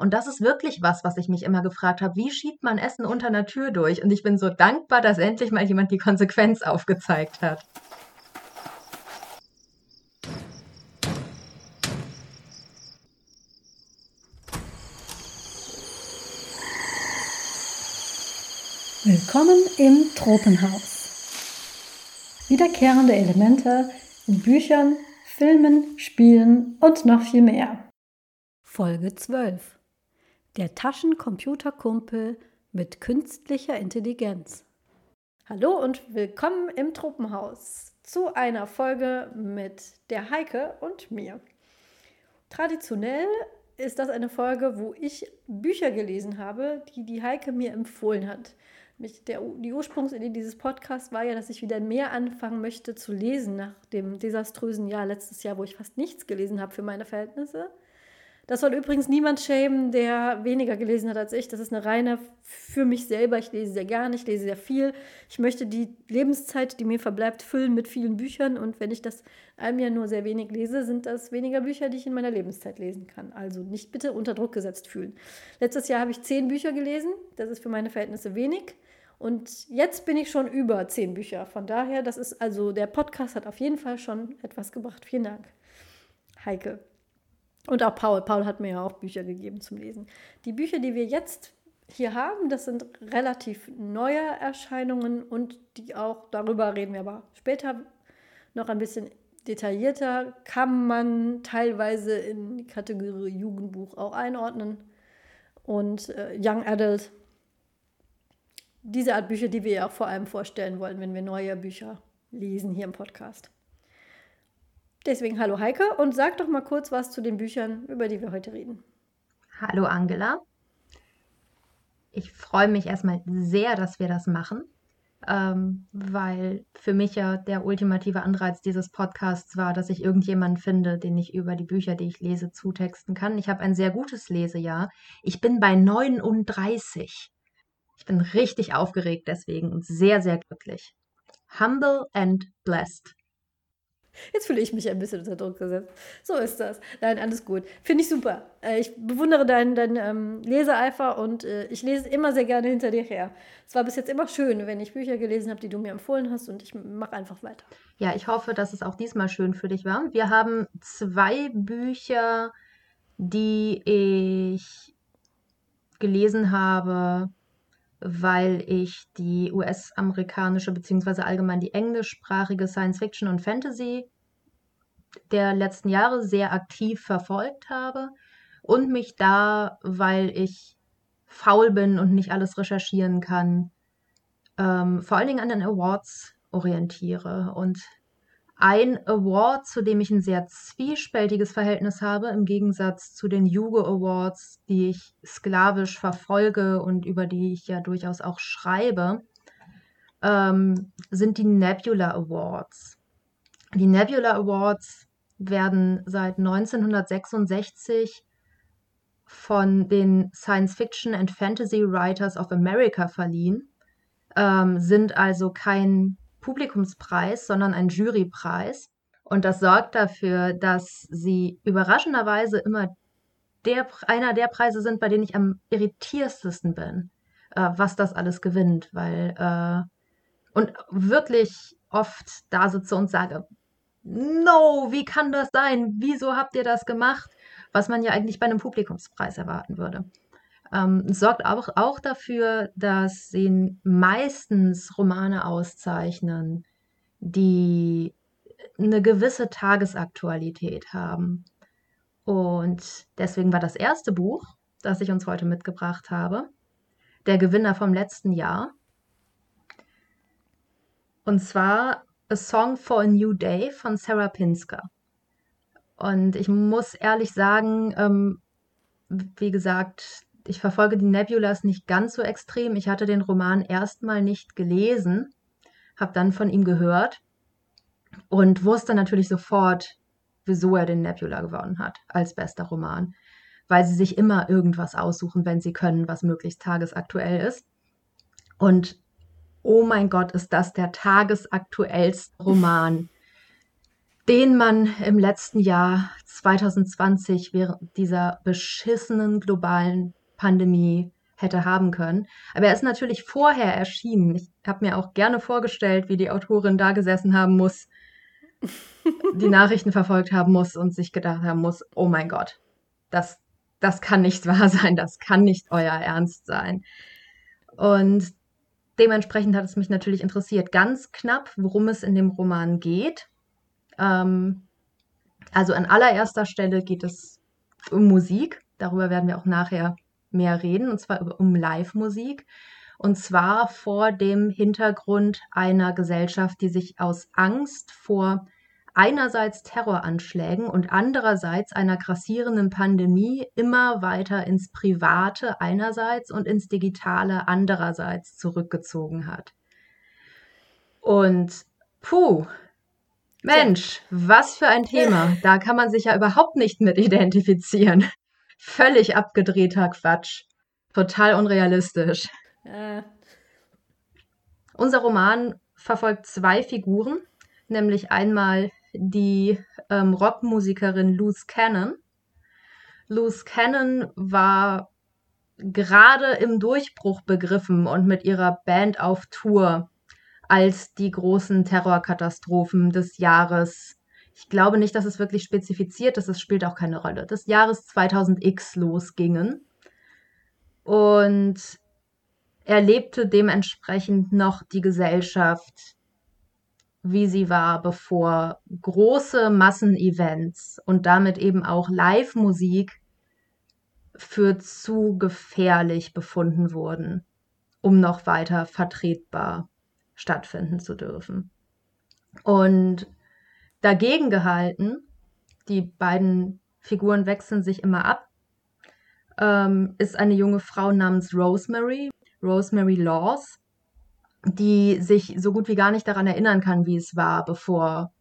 Und das ist wirklich was, was ich mich immer gefragt habe. Wie schiebt man Essen unter einer Tür durch? Und ich bin so dankbar, dass endlich mal jemand die Konsequenz aufgezeigt hat. Willkommen im Tropenhaus. Wiederkehrende Elemente in Büchern, Filmen, Spielen und noch viel mehr. Folge 12 der Taschencomputerkumpel mit künstlicher Intelligenz. Hallo und willkommen im Tropenhaus zu einer Folge mit der Heike und mir. Traditionell ist das eine Folge, wo ich Bücher gelesen habe, die die Heike mir empfohlen hat. Mich, der, die Ursprungsidee dieses Podcasts war ja, dass ich wieder mehr anfangen möchte zu lesen nach dem desaströsen Jahr letztes Jahr, wo ich fast nichts gelesen habe für meine Verhältnisse. Das soll übrigens niemand schämen, der weniger gelesen hat als ich. Das ist eine reine für mich selber. Ich lese sehr gerne, ich lese sehr viel. Ich möchte die Lebenszeit, die mir verbleibt, füllen mit vielen Büchern. Und wenn ich das einem Jahr nur sehr wenig lese, sind das weniger Bücher, die ich in meiner Lebenszeit lesen kann. Also nicht bitte unter Druck gesetzt fühlen. Letztes Jahr habe ich zehn Bücher gelesen. Das ist für meine Verhältnisse wenig. Und jetzt bin ich schon über zehn Bücher. Von daher, das ist also, der Podcast hat auf jeden Fall schon etwas gebracht. Vielen Dank. Heike. Und auch Paul. Paul hat mir ja auch Bücher gegeben zum Lesen. Die Bücher, die wir jetzt hier haben, das sind relativ neue Erscheinungen und die auch, darüber reden wir aber später noch ein bisschen detaillierter, kann man teilweise in die Kategorie Jugendbuch auch einordnen und äh, Young Adult. Diese Art Bücher, die wir ja auch vor allem vorstellen wollen, wenn wir neue Bücher lesen hier im Podcast. Deswegen hallo Heike und sag doch mal kurz was zu den Büchern, über die wir heute reden. Hallo Angela. Ich freue mich erstmal sehr, dass wir das machen, ähm, weil für mich ja der ultimative Anreiz dieses Podcasts war, dass ich irgendjemanden finde, den ich über die Bücher, die ich lese, zutexten kann. Ich habe ein sehr gutes Lesejahr. Ich bin bei 39. Ich bin richtig aufgeregt deswegen und sehr, sehr glücklich. Humble and blessed Jetzt fühle ich mich ein bisschen unter Druck gesetzt. So ist das. Nein, alles gut. Finde ich super. Äh, ich bewundere deinen dein, ähm, Leseeifer und äh, ich lese immer sehr gerne hinter dir her. Es war bis jetzt immer schön, wenn ich Bücher gelesen habe, die du mir empfohlen hast und ich mache einfach weiter. Ja, ich hoffe, dass es auch diesmal schön für dich war. Wir haben zwei Bücher, die ich gelesen habe, weil ich die US-amerikanische bzw. allgemein die englischsprachige Science-Fiction und Fantasy der letzten Jahre sehr aktiv verfolgt habe und mich da, weil ich faul bin und nicht alles recherchieren kann, ähm, vor allen Dingen an den Awards orientiere. Und ein Award, zu dem ich ein sehr zwiespältiges Verhältnis habe, im Gegensatz zu den Jugo Awards, die ich sklavisch verfolge und über die ich ja durchaus auch schreibe, ähm, sind die Nebula Awards. Die Nebula Awards werden seit 1966 von den Science Fiction and Fantasy Writers of America verliehen, ähm, sind also kein Publikumspreis, sondern ein Jurypreis. Und das sorgt dafür, dass sie überraschenderweise immer der, einer der Preise sind, bei denen ich am irritiertesten bin, äh, was das alles gewinnt, weil äh, und wirklich oft da sitze und sage, no, wie kann das sein? Wieso habt ihr das gemacht? Was man ja eigentlich bei einem Publikumspreis erwarten würde. Ähm, sorgt auch, auch dafür, dass sie meistens Romane auszeichnen, die eine gewisse Tagesaktualität haben. Und deswegen war das erste Buch, das ich uns heute mitgebracht habe, der Gewinner vom letzten Jahr. Und zwar A Song for a New Day von Sarah Pinsker. Und ich muss ehrlich sagen, ähm, wie gesagt, ich verfolge die Nebulas nicht ganz so extrem. Ich hatte den Roman erstmal nicht gelesen, habe dann von ihm gehört und wusste natürlich sofort, wieso er den Nebula gewonnen hat als bester Roman. Weil sie sich immer irgendwas aussuchen, wenn sie können, was möglichst tagesaktuell ist. Und oh mein Gott, ist das der tagesaktuellste Roman, den man im letzten Jahr 2020 während dieser beschissenen globalen Pandemie hätte haben können. Aber er ist natürlich vorher erschienen. Ich habe mir auch gerne vorgestellt, wie die Autorin da gesessen haben muss, die Nachrichten verfolgt haben muss und sich gedacht haben muss, oh mein Gott, das, das kann nicht wahr sein, das kann nicht euer Ernst sein. Und dementsprechend hat es mich natürlich interessiert, ganz knapp, worum es in dem Roman geht. Ähm, also an allererster Stelle geht es um Musik. Darüber werden wir auch nachher mehr reden, und zwar um Live-Musik. Und zwar vor dem Hintergrund einer Gesellschaft, die sich aus Angst vor einerseits Terroranschlägen und andererseits einer grassierenden Pandemie immer weiter ins Private einerseits und ins Digitale andererseits zurückgezogen hat. Und puh, Mensch, was für ein Thema. Da kann man sich ja überhaupt nicht mit identifizieren. Völlig abgedrehter Quatsch. Total unrealistisch. Äh. Unser Roman verfolgt zwei Figuren, nämlich einmal die ähm, Rockmusikerin Luz Cannon. Luz Cannon war gerade im Durchbruch begriffen und mit ihrer Band auf Tour, als die großen Terrorkatastrophen des Jahres, ich glaube nicht, dass es wirklich spezifiziert ist, es spielt auch keine Rolle, des Jahres 2000x losgingen. Und erlebte dementsprechend noch die Gesellschaft wie sie war, bevor große Massenevents und damit eben auch Live-Musik für zu gefährlich befunden wurden, um noch weiter vertretbar stattfinden zu dürfen. Und dagegen gehalten, die beiden Figuren wechseln sich immer ab, ähm, ist eine junge Frau namens Rosemary, Rosemary Laws, die sich so gut wie gar nicht daran erinnern kann, wie es war, bevor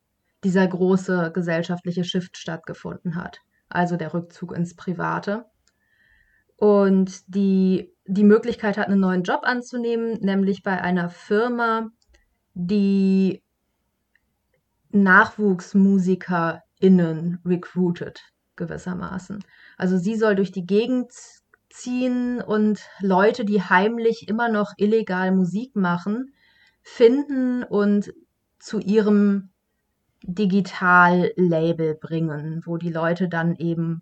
dieser große gesellschaftliche Shift stattgefunden hat. Also der Rückzug ins Private. Und die die Möglichkeit hat, einen neuen Job anzunehmen, nämlich bei einer Firma, die NachwuchsmusikerInnen recruited, gewissermaßen. Also sie soll durch die Gegend ziehen und Leute, die heimlich immer noch illegal Musik machen, finden und zu ihrem Digital-Label bringen, wo die Leute dann eben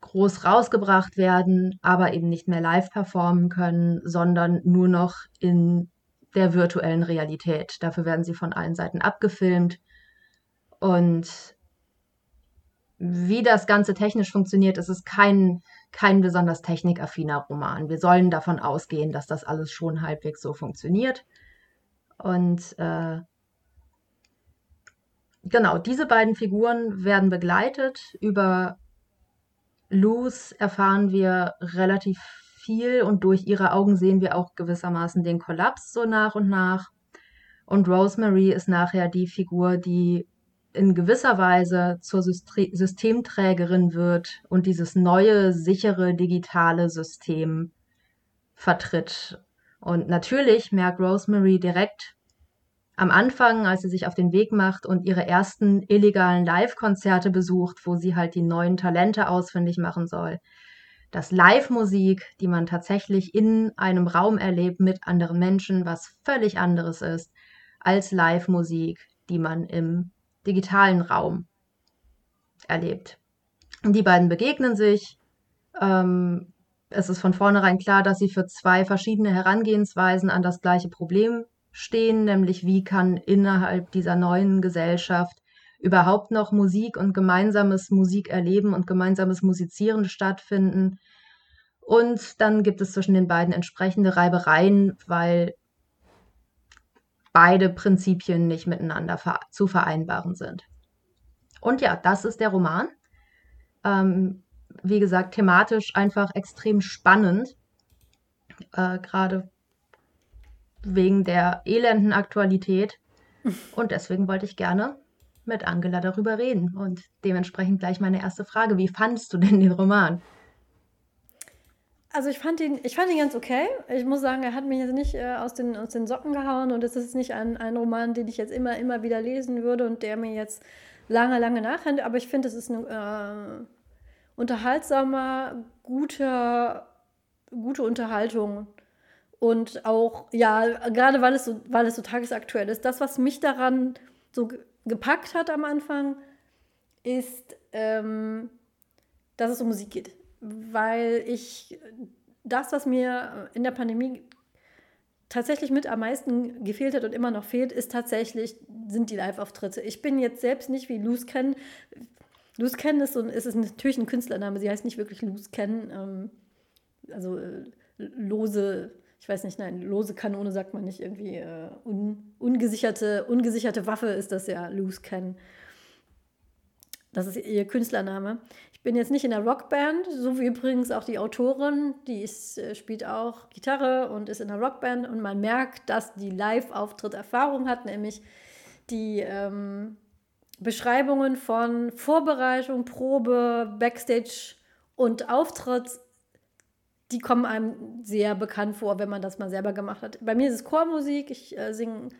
groß rausgebracht werden, aber eben nicht mehr live performen können, sondern nur noch in der virtuellen Realität. Dafür werden sie von allen Seiten abgefilmt. Und wie das Ganze technisch funktioniert, ist es kein kein besonders technikaffiner Roman. Wir sollen davon ausgehen, dass das alles schon halbwegs so funktioniert. Und äh, genau, diese beiden Figuren werden begleitet. Über Luz erfahren wir relativ viel und durch ihre Augen sehen wir auch gewissermaßen den Kollaps so nach und nach. Und Rosemary ist nachher die Figur, die in gewisser Weise zur Systemträgerin wird und dieses neue, sichere, digitale System vertritt. Und natürlich merkt Rosemary direkt am Anfang, als sie sich auf den Weg macht und ihre ersten illegalen Live-Konzerte besucht, wo sie halt die neuen Talente ausfindig machen soll, dass Live-Musik, die man tatsächlich in einem Raum erlebt mit anderen Menschen, was völlig anderes ist als Live-Musik, die man im digitalen Raum erlebt. Und die beiden begegnen sich. Ähm, es ist von vornherein klar, dass sie für zwei verschiedene Herangehensweisen an das gleiche Problem stehen, nämlich wie kann innerhalb dieser neuen Gesellschaft überhaupt noch Musik und gemeinsames Musikerleben und gemeinsames Musizieren stattfinden. Und dann gibt es zwischen den beiden entsprechende Reibereien, weil beide Prinzipien nicht miteinander zu vereinbaren sind. Und ja, das ist der Roman. Ähm, wie gesagt, thematisch einfach extrem spannend, äh, gerade wegen der elenden Aktualität. Und deswegen wollte ich gerne mit Angela darüber reden. Und dementsprechend gleich meine erste Frage. Wie fandest du denn den Roman? Also ich fand ihn, ich fand ihn ganz okay. Ich muss sagen, er hat mich jetzt nicht äh, aus, den, aus den Socken gehauen und es ist nicht ein, ein Roman, den ich jetzt immer, immer wieder lesen würde und der mir jetzt lange, lange nachher, aber ich finde, es ist ein äh, unterhaltsamer, guter, gute Unterhaltung. Und auch, ja, gerade weil es so, weil es so tagesaktuell ist. Das, was mich daran so gepackt hat am Anfang, ist, ähm, dass es um Musik geht. Weil ich das, was mir in der Pandemie tatsächlich mit am meisten gefehlt hat und immer noch fehlt, ist tatsächlich, sind die Live-Auftritte. Ich bin jetzt selbst nicht wie Luz Ken. Luz Ken ist, so, ist, natürlich ein Künstlername, sie heißt nicht wirklich Luz Ken. Ähm, also äh, lose, ich weiß nicht, nein, lose Kanone sagt man nicht irgendwie. Äh, un, ungesicherte, ungesicherte Waffe ist das ja, Luz Ken. Das ist ihr Künstlername. Ich bin jetzt nicht in der Rockband, so wie übrigens auch die Autorin, die ist, äh, spielt auch Gitarre und ist in der Rockband und man merkt, dass die Live-Auftritt Erfahrung hat, nämlich die ähm, Beschreibungen von Vorbereitung, Probe, Backstage und Auftritt, die kommen einem sehr bekannt vor, wenn man das mal selber gemacht hat. Bei mir ist es Chormusik, ich äh, singe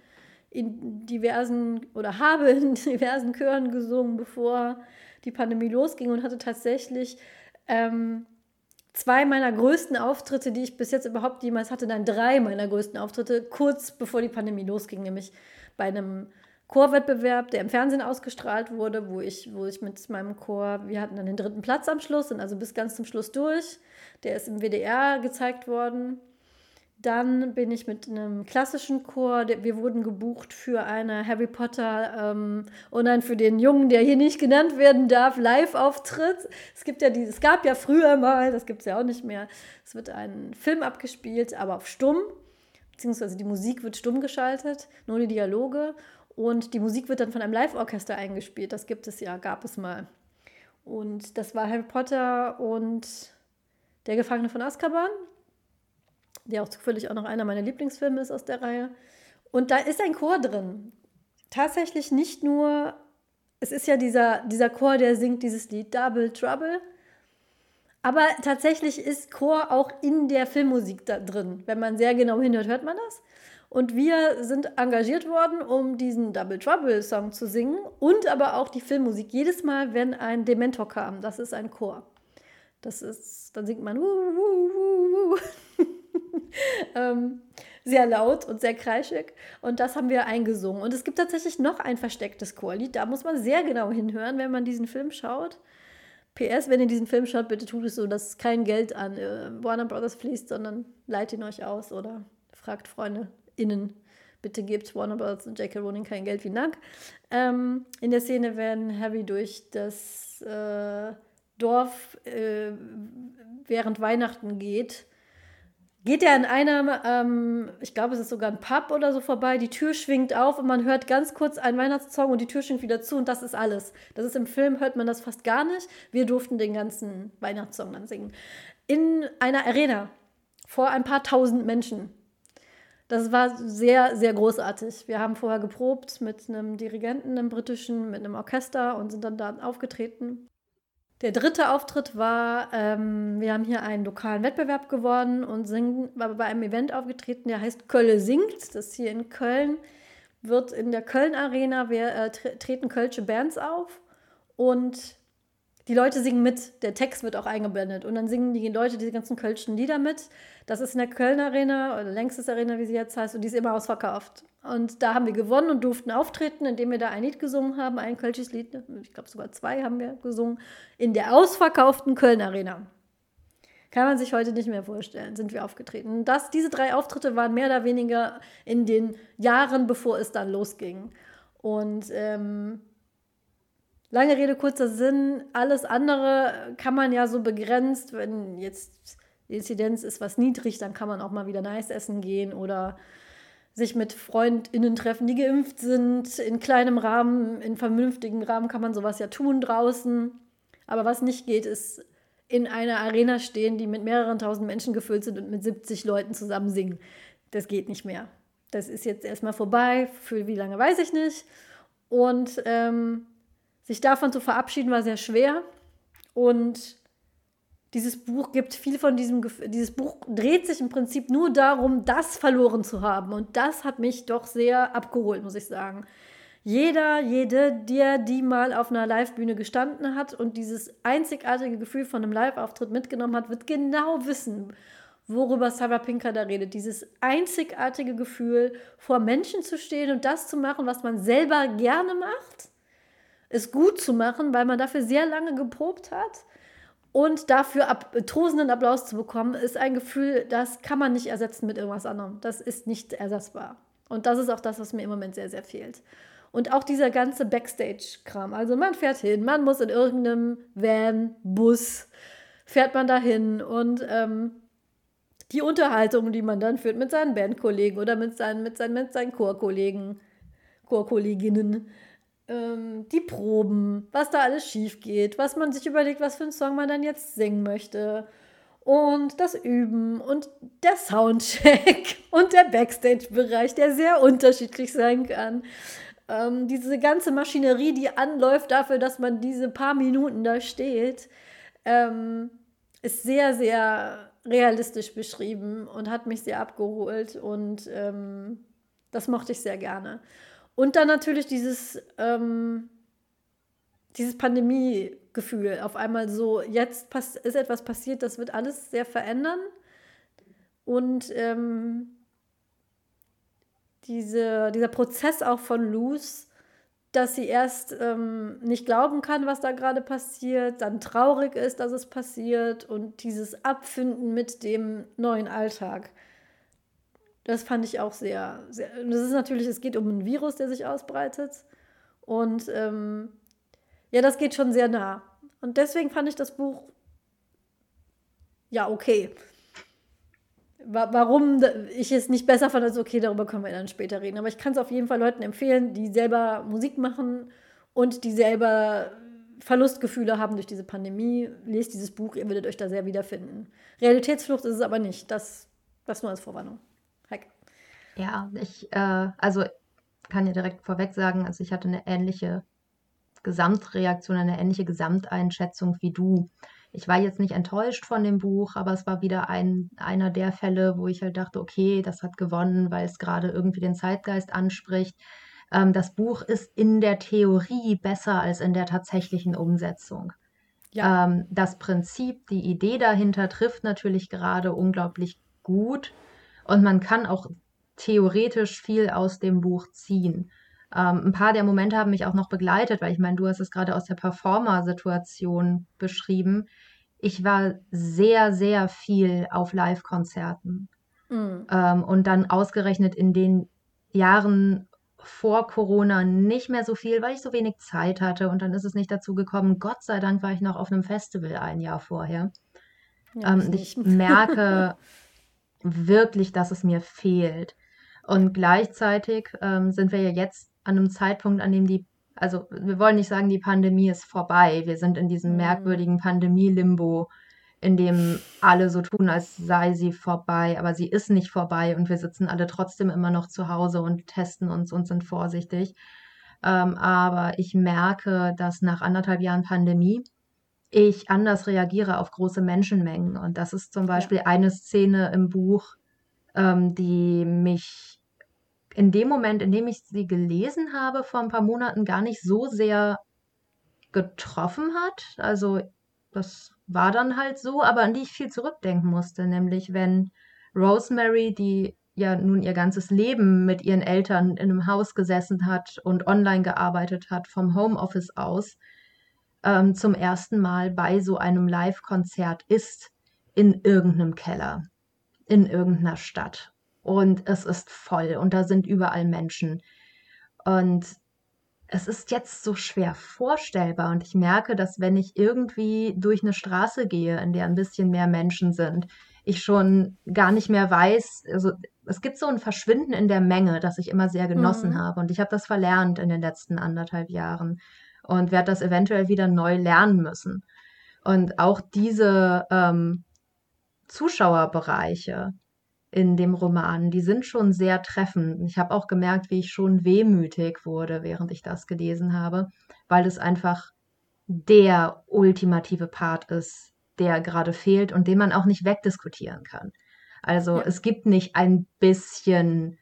in diversen oder habe in diversen Chören gesungen, bevor die Pandemie losging und hatte tatsächlich ähm, zwei meiner größten Auftritte, die ich bis jetzt überhaupt jemals hatte, dann drei meiner größten Auftritte, kurz bevor die Pandemie losging, nämlich bei einem Chorwettbewerb, der im Fernsehen ausgestrahlt wurde, wo ich, wo ich mit meinem Chor, wir hatten dann den dritten Platz am Schluss, sind also bis ganz zum Schluss durch. Der ist im WDR gezeigt worden. Dann bin ich mit einem klassischen Chor, wir wurden gebucht für eine Harry Potter ähm, und dann für den Jungen, der hier nicht genannt werden darf, Live-Auftritt. Es gibt ja die, es gab ja früher mal, das gibt es ja auch nicht mehr. Es wird ein Film abgespielt, aber auf stumm, beziehungsweise die Musik wird stumm geschaltet, nur die Dialoge und die Musik wird dann von einem Live-Orchester eingespielt. Das gibt es ja, gab es mal. Und das war Harry Potter und der Gefangene von Azkaban der auch zufällig auch noch einer meiner Lieblingsfilme ist aus der Reihe. Und da ist ein Chor drin. Tatsächlich nicht nur, es ist ja dieser, dieser Chor, der singt dieses Lied Double Trouble. Aber tatsächlich ist Chor auch in der Filmmusik da drin. Wenn man sehr genau hinhört, hört man das. Und wir sind engagiert worden, um diesen Double Trouble Song zu singen und aber auch die Filmmusik. Jedes Mal, wenn ein Dementor kam, das ist ein Chor. Das ist, dann singt man. Uh, uh, uh, ähm, sehr laut und sehr kreischig. Und das haben wir eingesungen. Und es gibt tatsächlich noch ein verstecktes Chorlied. Da muss man sehr genau hinhören, wenn man diesen Film schaut. PS, wenn ihr diesen Film schaut, bitte tut es so, dass kein Geld an äh, Warner Brothers fließt, sondern leiht ihn euch aus oder fragt Freunde innen. Bitte gebt Warner Brothers und J.K. Rowling kein Geld, wie Dank. Ähm, in der Szene werden Harry durch das äh, Dorf äh, während Weihnachten geht geht er in einem, ähm, ich glaube, es ist sogar ein Pub oder so vorbei, die Tür schwingt auf und man hört ganz kurz einen Weihnachtssong und die Tür schwingt wieder zu und das ist alles. Das ist im Film, hört man das fast gar nicht. Wir durften den ganzen Weihnachtssong dann singen. In einer Arena vor ein paar tausend Menschen. Das war sehr, sehr großartig. Wir haben vorher geprobt mit einem Dirigenten, einem britischen, mit einem Orchester und sind dann da aufgetreten. Der dritte Auftritt war, ähm, wir haben hier einen lokalen Wettbewerb gewonnen und sind bei einem Event aufgetreten, der heißt Kölle singt. Das ist hier in Köln. Wird in der Köln Arena, wir äh, treten Kölsche Bands auf und die Leute singen mit, der Text wird auch eingeblendet und dann singen die Leute diese ganzen kölschen Lieder mit. Das ist in der Köln Arena oder längstes Arena, wie sie jetzt heißt, und die ist immer ausverkauft. Und da haben wir gewonnen und durften auftreten, indem wir da ein Lied gesungen haben, ein kölsches Lied, ich glaube sogar zwei haben wir gesungen, in der ausverkauften Köln Arena. Kann man sich heute nicht mehr vorstellen, sind wir aufgetreten. Das, diese drei Auftritte waren mehr oder weniger in den Jahren, bevor es dann losging. Und ähm, Lange Rede, kurzer Sinn. Alles andere kann man ja so begrenzt, wenn jetzt die Inzidenz ist was niedrig, dann kann man auch mal wieder nice essen gehen oder sich mit FreundInnen treffen, die geimpft sind. In kleinem Rahmen, in vernünftigen Rahmen kann man sowas ja tun draußen. Aber was nicht geht, ist in einer Arena stehen, die mit mehreren tausend Menschen gefüllt sind und mit 70 Leuten zusammen singen. Das geht nicht mehr. Das ist jetzt erstmal vorbei. Für wie lange weiß ich nicht. Und ähm, sich davon zu verabschieden war sehr schwer. Und dieses Buch gibt viel von diesem. Dieses Buch dreht sich im Prinzip nur darum, das verloren zu haben. Und das hat mich doch sehr abgeholt, muss ich sagen. Jeder, jede, der die mal auf einer Live-Bühne gestanden hat und dieses einzigartige Gefühl von einem Live-Auftritt mitgenommen hat, wird genau wissen, worüber Sarah Pinker da redet. Dieses einzigartige Gefühl, vor Menschen zu stehen und das zu machen, was man selber gerne macht, es gut zu machen, weil man dafür sehr lange geprobt hat und dafür ab, tosenden Applaus zu bekommen, ist ein Gefühl, das kann man nicht ersetzen mit irgendwas anderem. Das ist nicht ersetzbar. Und das ist auch das, was mir im Moment sehr, sehr fehlt. Und auch dieser ganze Backstage-Kram. Also man fährt hin, man muss in irgendeinem Van, Bus, fährt man dahin und ähm, die Unterhaltung, die man dann führt mit seinen Bandkollegen oder mit seinen, mit seinen, mit seinen Chorkollegen, Chorkolleginnen, ähm, die Proben, was da alles schief geht, was man sich überlegt, was für einen Song man dann jetzt singen möchte und das Üben und der Soundcheck und der Backstage-Bereich, der sehr unterschiedlich sein kann. Ähm, diese ganze Maschinerie, die anläuft dafür, dass man diese paar Minuten da steht, ähm, ist sehr, sehr realistisch beschrieben und hat mich sehr abgeholt und ähm, das mochte ich sehr gerne. Und dann natürlich dieses, ähm, dieses Pandemie-Gefühl. Auf einmal so, jetzt ist etwas passiert, das wird alles sehr verändern. Und ähm, diese, dieser Prozess auch von Luz, dass sie erst ähm, nicht glauben kann, was da gerade passiert, dann traurig ist, dass es passiert und dieses Abfinden mit dem neuen Alltag. Das fand ich auch sehr, sehr. Das ist natürlich, es geht um einen Virus, der sich ausbreitet. Und ähm, ja, das geht schon sehr nah. Und deswegen fand ich das Buch ja okay warum ich es nicht besser fand, also okay, darüber können wir dann später reden. Aber ich kann es auf jeden Fall Leuten empfehlen, die selber Musik machen und die selber Verlustgefühle haben durch diese Pandemie. Lest dieses Buch, ihr werdet euch da sehr wiederfinden. Realitätsflucht ist es aber nicht. Das, das nur als Vorwarnung. Ja, ich, äh, also kann ja direkt vorweg sagen, also ich hatte eine ähnliche Gesamtreaktion, eine ähnliche Gesamteinschätzung wie du ich war jetzt nicht enttäuscht von dem Buch, aber es war wieder ein, einer der Fälle, wo ich halt dachte, okay, das hat gewonnen, weil es gerade irgendwie den Zeitgeist anspricht. Ähm, das Buch ist in der Theorie besser als in der tatsächlichen Umsetzung. Ja. Ähm, das Prinzip, die Idee dahinter trifft natürlich gerade unglaublich gut und man kann auch theoretisch viel aus dem Buch ziehen. Ähm, ein paar der Momente haben mich auch noch begleitet, weil ich meine, du hast es gerade aus der Performer-Situation beschrieben. Ich war sehr, sehr viel auf Live-Konzerten. Mhm. Ähm, und dann ausgerechnet in den Jahren vor Corona nicht mehr so viel, weil ich so wenig Zeit hatte. Und dann ist es nicht dazu gekommen. Gott sei Dank war ich noch auf einem Festival ein Jahr vorher. Ja, ähm, ich merke wirklich, dass es mir fehlt. Und gleichzeitig ähm, sind wir ja jetzt an einem Zeitpunkt, an dem die, also wir wollen nicht sagen, die Pandemie ist vorbei. Wir sind in diesem mhm. merkwürdigen Pandemie-Limbo, in dem alle so tun, als sei sie vorbei, aber sie ist nicht vorbei und wir sitzen alle trotzdem immer noch zu Hause und testen uns und sind vorsichtig. Ähm, aber ich merke, dass nach anderthalb Jahren Pandemie ich anders reagiere auf große Menschenmengen. Und das ist zum Beispiel ja. eine Szene im Buch, ähm, die mich in dem Moment, in dem ich sie gelesen habe, vor ein paar Monaten gar nicht so sehr getroffen hat. Also das war dann halt so, aber an die ich viel zurückdenken musste, nämlich wenn Rosemary, die ja nun ihr ganzes Leben mit ihren Eltern in einem Haus gesessen hat und online gearbeitet hat, vom Homeoffice aus, ähm, zum ersten Mal bei so einem Live-Konzert ist in irgendeinem Keller, in irgendeiner Stadt und es ist voll und da sind überall Menschen. Und es ist jetzt so schwer vorstellbar und ich merke, dass wenn ich irgendwie durch eine Straße gehe, in der ein bisschen mehr Menschen sind, ich schon gar nicht mehr weiß, also es gibt so ein Verschwinden in der Menge, das ich immer sehr genossen mhm. habe und ich habe das verlernt in den letzten anderthalb Jahren und werde das eventuell wieder neu lernen müssen. Und auch diese ähm, Zuschauerbereiche, in dem Roman, die sind schon sehr treffend. Ich habe auch gemerkt, wie ich schon wehmütig wurde, während ich das gelesen habe, weil es einfach der ultimative Part ist, der gerade fehlt und den man auch nicht wegdiskutieren kann. Also ja. es gibt nicht ein bisschen,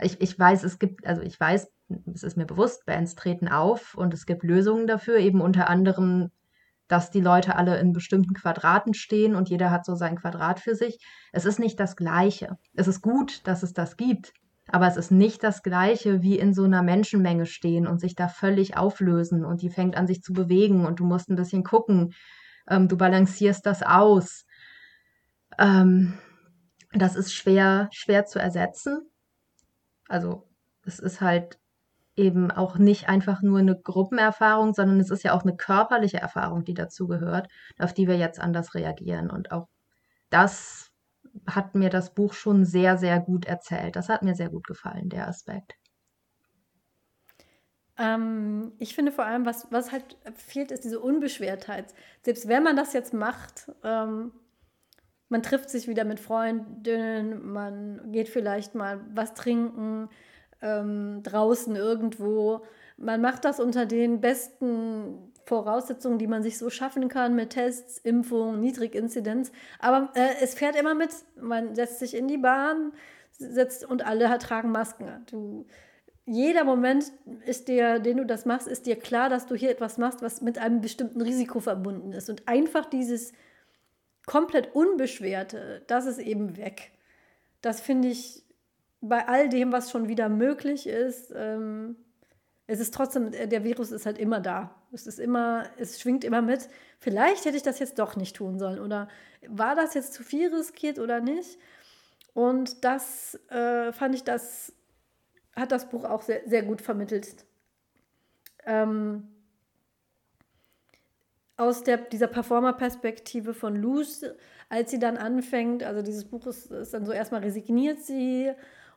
ich, ich weiß, es gibt, also ich weiß, es ist mir bewusst, Bands treten auf und es gibt Lösungen dafür, eben unter anderem, dass die Leute alle in bestimmten Quadraten stehen und jeder hat so sein Quadrat für sich. Es ist nicht das Gleiche. Es ist gut, dass es das gibt, aber es ist nicht das Gleiche, wie in so einer Menschenmenge stehen und sich da völlig auflösen und die fängt an sich zu bewegen und du musst ein bisschen gucken. Ähm, du balancierst das aus. Ähm, das ist schwer, schwer zu ersetzen. Also es ist halt eben auch nicht einfach nur eine Gruppenerfahrung, sondern es ist ja auch eine körperliche Erfahrung, die dazu gehört, auf die wir jetzt anders reagieren. Und auch das hat mir das Buch schon sehr, sehr gut erzählt. Das hat mir sehr gut gefallen, der Aspekt. Ähm, ich finde vor allem, was, was halt fehlt, ist diese Unbeschwertheit. Selbst wenn man das jetzt macht, ähm, man trifft sich wieder mit Freundinnen, man geht vielleicht mal was trinken, ähm, draußen irgendwo. Man macht das unter den besten Voraussetzungen, die man sich so schaffen kann mit Tests, Impfung, Niedriginzidenz. Aber äh, es fährt immer mit. Man setzt sich in die Bahn setzt, und alle tragen Masken. Du, jeder Moment ist dir, den du das machst, ist dir klar, dass du hier etwas machst, was mit einem bestimmten Risiko verbunden ist. Und einfach dieses komplett unbeschwerte, das ist eben weg. Das finde ich bei all dem, was schon wieder möglich ist, ähm, es ist trotzdem, der Virus ist halt immer da. Es ist immer, es schwingt immer mit. Vielleicht hätte ich das jetzt doch nicht tun sollen. Oder war das jetzt zu viel riskiert oder nicht? Und das äh, fand ich, das hat das Buch auch sehr, sehr gut vermittelt. Ähm, aus der, dieser Performer-Perspektive von Luz, als sie dann anfängt, also dieses Buch ist, ist dann so erstmal resigniert sie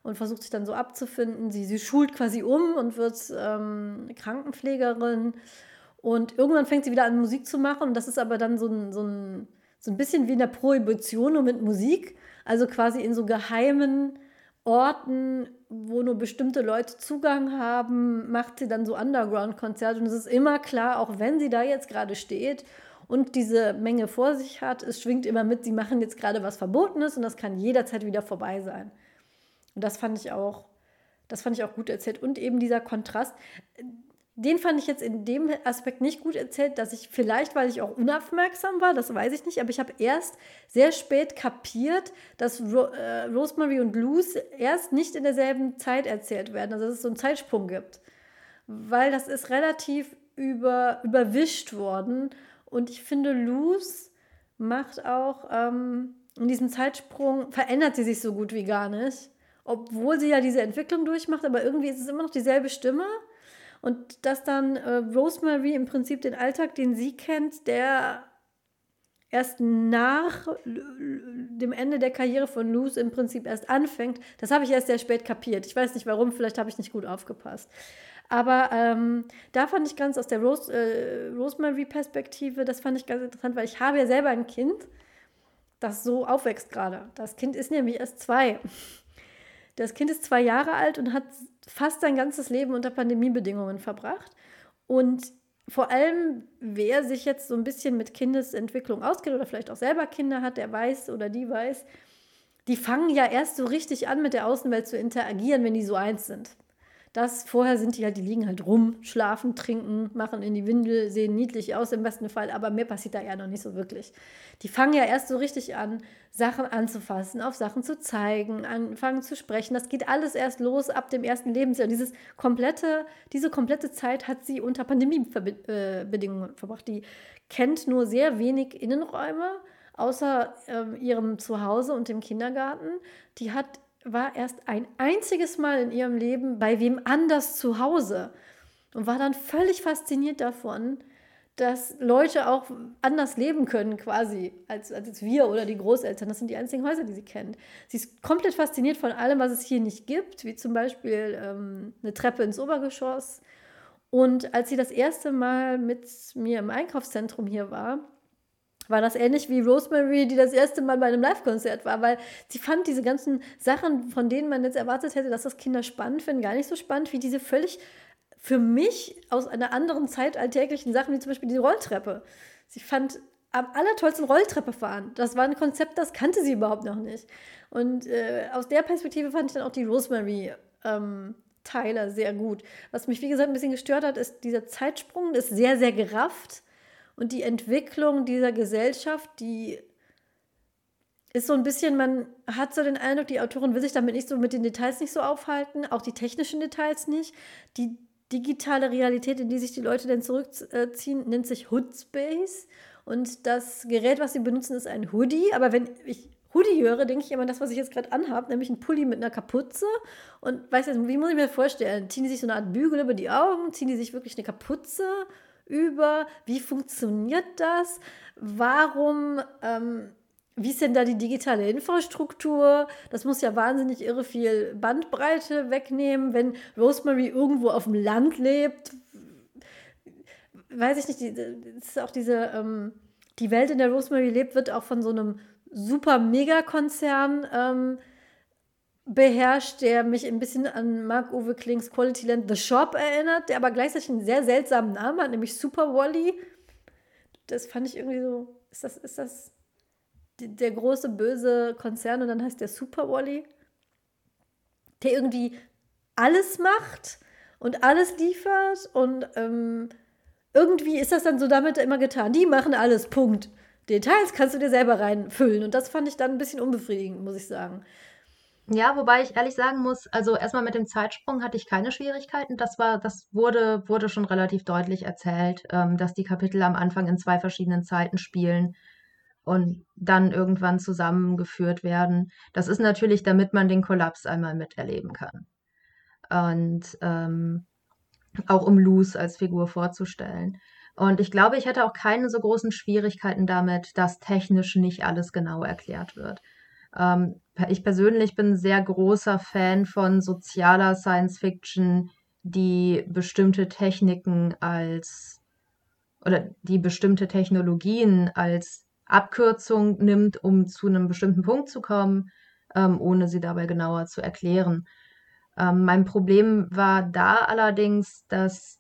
und versucht sich dann so abzufinden. Sie, sie schult quasi um und wird ähm, Krankenpflegerin. Und irgendwann fängt sie wieder an, Musik zu machen. Und das ist aber dann so ein, so ein, so ein bisschen wie in der Prohibition nur mit Musik. Also quasi in so geheimen Orten, wo nur bestimmte Leute Zugang haben, macht sie dann so Underground-Konzerte. Und es ist immer klar, auch wenn sie da jetzt gerade steht und diese Menge vor sich hat, es schwingt immer mit, sie machen jetzt gerade was Verbotenes und das kann jederzeit wieder vorbei sein. Und das fand ich auch, das fand ich auch gut erzählt. Und eben dieser Kontrast, den fand ich jetzt in dem Aspekt nicht gut erzählt, dass ich vielleicht, weil ich auch unaufmerksam war, das weiß ich nicht, aber ich habe erst sehr spät kapiert, dass Ro äh, Rosemary und Luz erst nicht in derselben Zeit erzählt werden, also dass es so einen Zeitsprung gibt. Weil das ist relativ über, überwischt worden. Und ich finde, Luz macht auch ähm, in diesem Zeitsprung, verändert sie sich so gut wie gar nicht obwohl sie ja diese Entwicklung durchmacht, aber irgendwie ist es immer noch dieselbe Stimme. Und dass dann äh, Rosemary im Prinzip den Alltag, den sie kennt, der erst nach dem Ende der Karriere von Luz im Prinzip erst anfängt, das habe ich erst sehr spät kapiert. Ich weiß nicht warum, vielleicht habe ich nicht gut aufgepasst. Aber ähm, da fand ich ganz aus der Rose, äh, Rosemary-Perspektive, das fand ich ganz interessant, weil ich habe ja selber ein Kind, das so aufwächst gerade. Das Kind ist nämlich erst zwei. Das Kind ist zwei Jahre alt und hat fast sein ganzes Leben unter Pandemiebedingungen verbracht. Und vor allem, wer sich jetzt so ein bisschen mit Kindesentwicklung auskennt oder vielleicht auch selber Kinder hat, der weiß oder die weiß, die fangen ja erst so richtig an, mit der Außenwelt zu interagieren, wenn die so eins sind. Das vorher sind die halt, die liegen halt rum, schlafen, trinken, machen in die Windel, sehen niedlich aus im besten Fall, aber mehr passiert da ja noch nicht so wirklich. Die fangen ja erst so richtig an, Sachen anzufassen, auf Sachen zu zeigen, anfangen zu sprechen. Das geht alles erst los ab dem ersten Lebensjahr. Dieses komplette, diese komplette Zeit hat sie unter Pandemiebedingungen verbracht. Die kennt nur sehr wenig Innenräume, außer äh, ihrem Zuhause und dem Kindergarten. Die hat war erst ein einziges Mal in ihrem Leben bei wem anders zu Hause und war dann völlig fasziniert davon, dass Leute auch anders leben können, quasi, als, als wir oder die Großeltern. Das sind die einzigen Häuser, die sie kennt. Sie ist komplett fasziniert von allem, was es hier nicht gibt, wie zum Beispiel ähm, eine Treppe ins Obergeschoss. Und als sie das erste Mal mit mir im Einkaufszentrum hier war, war das ähnlich wie Rosemary, die das erste Mal bei einem Live-Konzert war, weil sie fand diese ganzen Sachen, von denen man jetzt erwartet hätte, dass das Kinder spannend finden, gar nicht so spannend wie diese völlig für mich aus einer anderen Zeit alltäglichen Sachen, wie zum Beispiel die Rolltreppe. Sie fand am allertollsten Rolltreppe fahren. Das war ein Konzept, das kannte sie überhaupt noch nicht. Und äh, aus der Perspektive fand ich dann auch die Rosemary ähm, Teile sehr gut. Was mich, wie gesagt, ein bisschen gestört hat, ist dieser Zeitsprung, ist sehr, sehr gerafft. Und die Entwicklung dieser Gesellschaft, die ist so ein bisschen, man hat so den Eindruck, die Autorin will sich damit nicht so mit den Details nicht so aufhalten, auch die technischen Details nicht. Die digitale Realität, in die sich die Leute dann zurückziehen, nennt sich Hoodspace. Und das Gerät, was sie benutzen, ist ein Hoodie. Aber wenn ich Hoodie höre, denke ich immer an das, was ich jetzt gerade anhabe, nämlich ein Pulli mit einer Kapuze. Und weiß jetzt, wie muss ich mir vorstellen? Ziehen die sich so eine Art Bügel über die Augen? Ziehen die sich wirklich eine Kapuze über? Wie funktioniert das? Warum, ähm, wie ist denn da die digitale Infrastruktur? Das muss ja wahnsinnig irre viel Bandbreite wegnehmen, wenn Rosemary irgendwo auf dem Land lebt. Weiß ich nicht, das ist auch diese, ähm, die Welt, in der Rosemary lebt, wird auch von so einem super Megakonzern ähm, beherrscht, der mich ein bisschen an Marc-Uwe Klings Quality Land The Shop erinnert, der aber gleichzeitig einen sehr seltsamen Namen hat, nämlich Super Wally. Das fand ich irgendwie so, ist das, ist das der große böse Konzern und dann heißt der Super Wally, der irgendwie alles macht und alles liefert und ähm, irgendwie ist das dann so damit immer getan. Die machen alles, Punkt. Details kannst du dir selber reinfüllen. Und das fand ich dann ein bisschen unbefriedigend, muss ich sagen. Ja, wobei ich ehrlich sagen muss, also erstmal mit dem Zeitsprung hatte ich keine Schwierigkeiten. Das war, das wurde, wurde schon relativ deutlich erzählt, ähm, dass die Kapitel am Anfang in zwei verschiedenen Zeiten spielen und dann irgendwann zusammengeführt werden. Das ist natürlich, damit man den Kollaps einmal miterleben kann. Und ähm, auch um Luz als Figur vorzustellen. Und ich glaube, ich hätte auch keine so großen Schwierigkeiten damit, dass technisch nicht alles genau erklärt wird. Ähm, ich persönlich bin sehr großer Fan von sozialer Science Fiction, die bestimmte Techniken als oder die bestimmte Technologien als Abkürzung nimmt, um zu einem bestimmten Punkt zu kommen, ähm, ohne sie dabei genauer zu erklären. Ähm, mein Problem war da allerdings, dass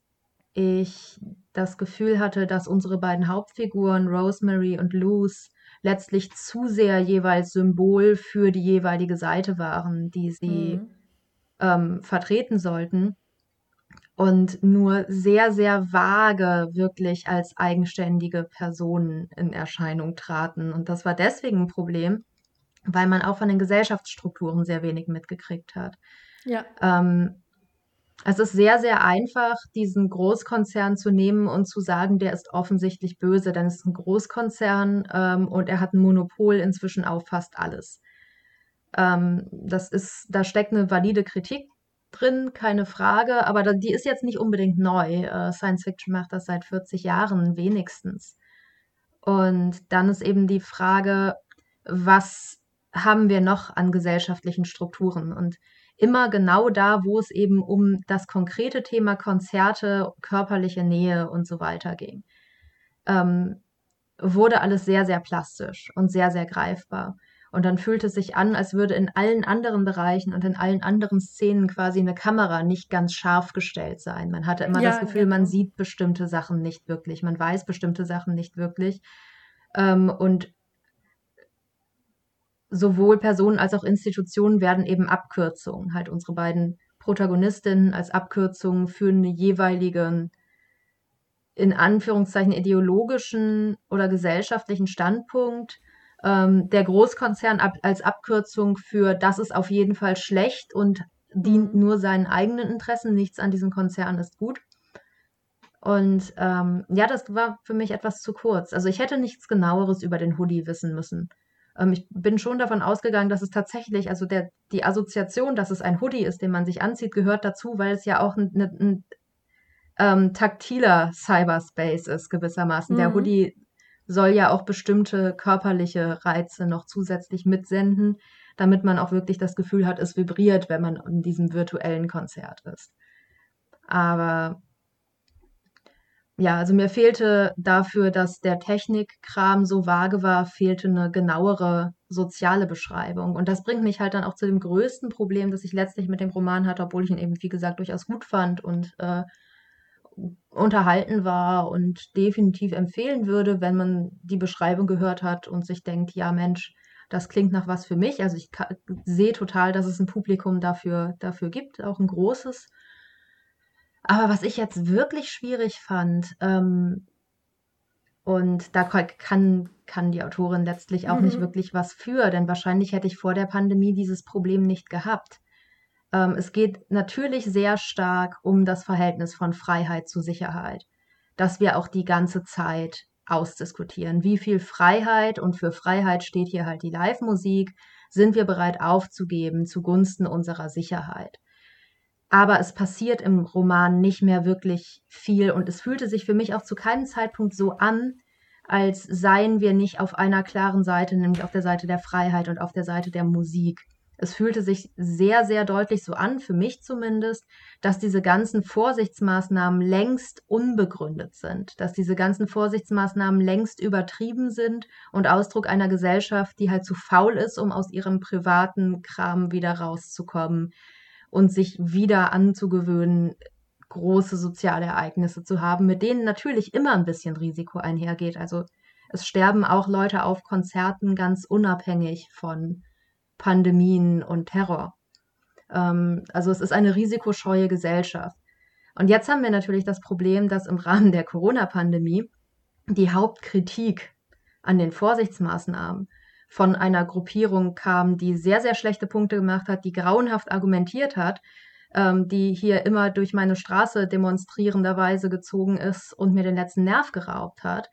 ich das Gefühl hatte, dass unsere beiden Hauptfiguren, Rosemary und Luz, letztlich zu sehr jeweils Symbol für die jeweilige Seite waren, die sie mhm. ähm, vertreten sollten. Und nur sehr, sehr vage wirklich als eigenständige Personen in Erscheinung traten. Und das war deswegen ein Problem, weil man auch von den Gesellschaftsstrukturen sehr wenig mitgekriegt hat. Ja. Ähm, es ist sehr, sehr einfach, diesen Großkonzern zu nehmen und zu sagen, der ist offensichtlich böse, denn es ist ein Großkonzern ähm, und er hat ein Monopol inzwischen auf fast alles. Ähm, das ist, da steckt eine valide Kritik drin, keine Frage, aber da, die ist jetzt nicht unbedingt neu. Äh, Science Fiction macht das seit 40 Jahren wenigstens. Und dann ist eben die Frage, was haben wir noch an gesellschaftlichen Strukturen? Und immer genau da, wo es eben um das konkrete Thema Konzerte, körperliche Nähe und so weiter ging. Ähm, wurde alles sehr, sehr plastisch und sehr, sehr greifbar. Und dann fühlte es sich an, als würde in allen anderen Bereichen und in allen anderen Szenen quasi eine Kamera nicht ganz scharf gestellt sein. Man hatte immer ja, das Gefühl, genau. man sieht bestimmte Sachen nicht wirklich, man weiß bestimmte Sachen nicht wirklich. Ähm, und sowohl Personen als auch Institutionen werden eben Abkürzungen, halt unsere beiden Protagonistinnen als Abkürzungen für einen jeweiligen, in Anführungszeichen, ideologischen oder gesellschaftlichen Standpunkt. Ähm, der Großkonzern ab, als Abkürzung für das ist auf jeden Fall schlecht und dient mhm. nur seinen eigenen Interessen, nichts an diesem Konzern ist gut. Und ähm, ja, das war für mich etwas zu kurz. Also ich hätte nichts genaueres über den Hoodie wissen müssen. Ähm, ich bin schon davon ausgegangen, dass es tatsächlich, also der, die Assoziation, dass es ein Hoodie ist, den man sich anzieht, gehört dazu, weil es ja auch ein, ein, ein ähm, taktiler Cyberspace ist, gewissermaßen. Mhm. Der Hoodie soll ja auch bestimmte körperliche Reize noch zusätzlich mitsenden, damit man auch wirklich das Gefühl hat, es vibriert, wenn man in diesem virtuellen Konzert ist. Aber ja, also mir fehlte dafür, dass der Technikkram so vage war, fehlte eine genauere soziale Beschreibung. Und das bringt mich halt dann auch zu dem größten Problem, das ich letztlich mit dem Roman hatte, obwohl ich ihn eben, wie gesagt, durchaus gut fand und äh, unterhalten war und definitiv empfehlen würde, wenn man die Beschreibung gehört hat und sich denkt, ja Mensch, das klingt nach was für mich. Also ich sehe total, dass es ein Publikum dafür, dafür gibt, auch ein großes. Aber was ich jetzt wirklich schwierig fand, ähm, und da kann, kann die Autorin letztlich auch mhm. nicht wirklich was für, denn wahrscheinlich hätte ich vor der Pandemie dieses Problem nicht gehabt. Ähm, es geht natürlich sehr stark um das Verhältnis von Freiheit zu Sicherheit, dass wir auch die ganze Zeit ausdiskutieren. Wie viel Freiheit und für Freiheit steht hier halt die Live-Musik, sind wir bereit aufzugeben zugunsten unserer Sicherheit. Aber es passiert im Roman nicht mehr wirklich viel und es fühlte sich für mich auch zu keinem Zeitpunkt so an, als seien wir nicht auf einer klaren Seite, nämlich auf der Seite der Freiheit und auf der Seite der Musik. Es fühlte sich sehr, sehr deutlich so an, für mich zumindest, dass diese ganzen Vorsichtsmaßnahmen längst unbegründet sind, dass diese ganzen Vorsichtsmaßnahmen längst übertrieben sind und Ausdruck einer Gesellschaft, die halt zu faul ist, um aus ihrem privaten Kram wieder rauszukommen und sich wieder anzugewöhnen, große soziale Ereignisse zu haben, mit denen natürlich immer ein bisschen Risiko einhergeht. Also es sterben auch Leute auf Konzerten ganz unabhängig von Pandemien und Terror. Ähm, also es ist eine risikoscheue Gesellschaft. Und jetzt haben wir natürlich das Problem, dass im Rahmen der Corona-Pandemie die Hauptkritik an den Vorsichtsmaßnahmen von einer Gruppierung kam, die sehr, sehr schlechte Punkte gemacht hat, die grauenhaft argumentiert hat, ähm, die hier immer durch meine Straße demonstrierenderweise gezogen ist und mir den letzten Nerv geraubt hat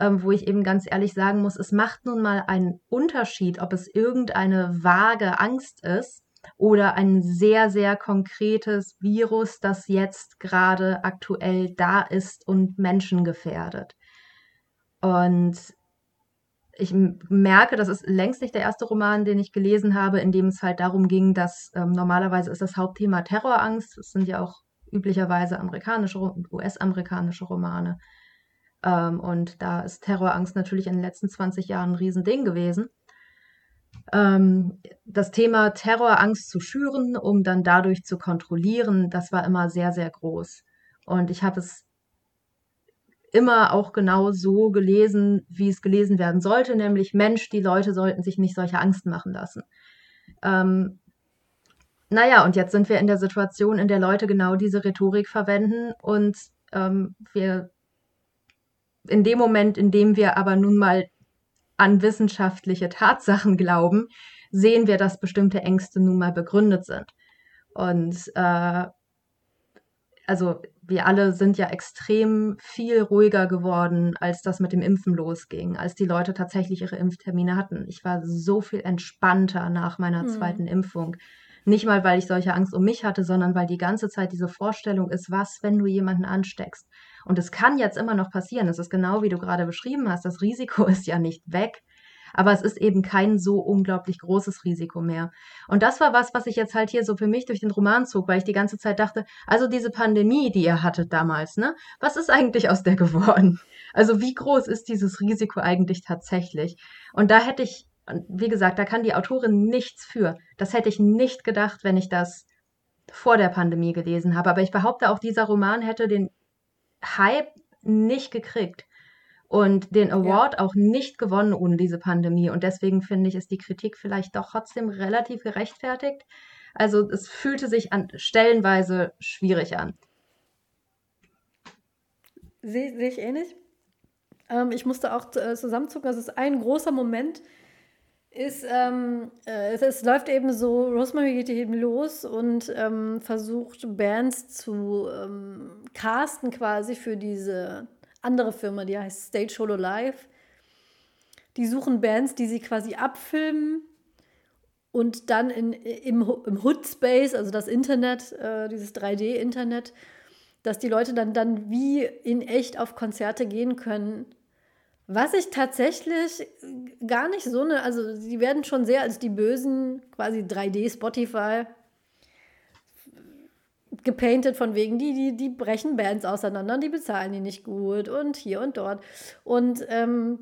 ähm, wo ich eben ganz ehrlich sagen muss, es macht nun mal einen Unterschied, ob es irgendeine vage Angst ist oder ein sehr, sehr konkretes Virus, das jetzt gerade aktuell da ist und Menschen gefährdet. Und ich merke, das ist längst nicht der erste Roman, den ich gelesen habe, in dem es halt darum ging, dass ähm, normalerweise ist das Hauptthema Terrorangst. Es sind ja auch üblicherweise amerikanische und US-amerikanische Romane. Ähm, und da ist Terrorangst natürlich in den letzten 20 Jahren ein Riesending gewesen. Ähm, das Thema Terrorangst zu schüren, um dann dadurch zu kontrollieren, das war immer sehr, sehr groß. Und ich habe es immer auch genau so gelesen, wie es gelesen werden sollte, nämlich Mensch, die Leute sollten sich nicht solche Angst machen lassen. Ähm, naja, und jetzt sind wir in der Situation, in der Leute genau diese Rhetorik verwenden und ähm, wir in dem Moment, in dem wir aber nun mal an wissenschaftliche Tatsachen glauben, sehen wir, dass bestimmte Ängste nun mal begründet sind. Und äh, also wir alle sind ja extrem viel ruhiger geworden, als das mit dem Impfen losging, als die Leute tatsächlich ihre Impftermine hatten. Ich war so viel entspannter nach meiner hm. zweiten Impfung. Nicht mal, weil ich solche Angst um mich hatte, sondern weil die ganze Zeit diese Vorstellung ist, was, wenn du jemanden ansteckst? Und es kann jetzt immer noch passieren. Es ist genau wie du gerade beschrieben hast. Das Risiko ist ja nicht weg. Aber es ist eben kein so unglaublich großes Risiko mehr. Und das war was, was ich jetzt halt hier so für mich durch den Roman zog, weil ich die ganze Zeit dachte, also diese Pandemie, die ihr hattet damals, ne? Was ist eigentlich aus der geworden? Also wie groß ist dieses Risiko eigentlich tatsächlich? Und da hätte ich, wie gesagt, da kann die Autorin nichts für. Das hätte ich nicht gedacht, wenn ich das vor der Pandemie gelesen habe. Aber ich behaupte auch, dieser Roman hätte den Hype nicht gekriegt und den Award ja. auch nicht gewonnen ohne diese Pandemie. Und deswegen finde ich, ist die Kritik vielleicht doch trotzdem relativ gerechtfertigt. Also es fühlte sich an stellenweise schwierig an. Sehe seh ich ähnlich. Ähm, ich musste auch äh, zusammenzucken. Das ist ein großer Moment, ist, ähm, äh, es, es, läuft eben so, Rosemary geht eben los und ähm, versucht Bands zu ähm, casten quasi für diese andere Firma, die heißt Stage Holo Live. Die suchen Bands, die sie quasi abfilmen und dann in, im, im Hood-Space, also das Internet, äh, dieses 3D-Internet, dass die Leute dann, dann wie in echt auf Konzerte gehen können was ich tatsächlich gar nicht so eine, also sie werden schon sehr als die bösen, quasi 3D Spotify gepainted von wegen, die, die, die brechen Bands auseinander, die bezahlen die nicht gut und hier und dort. Und ähm,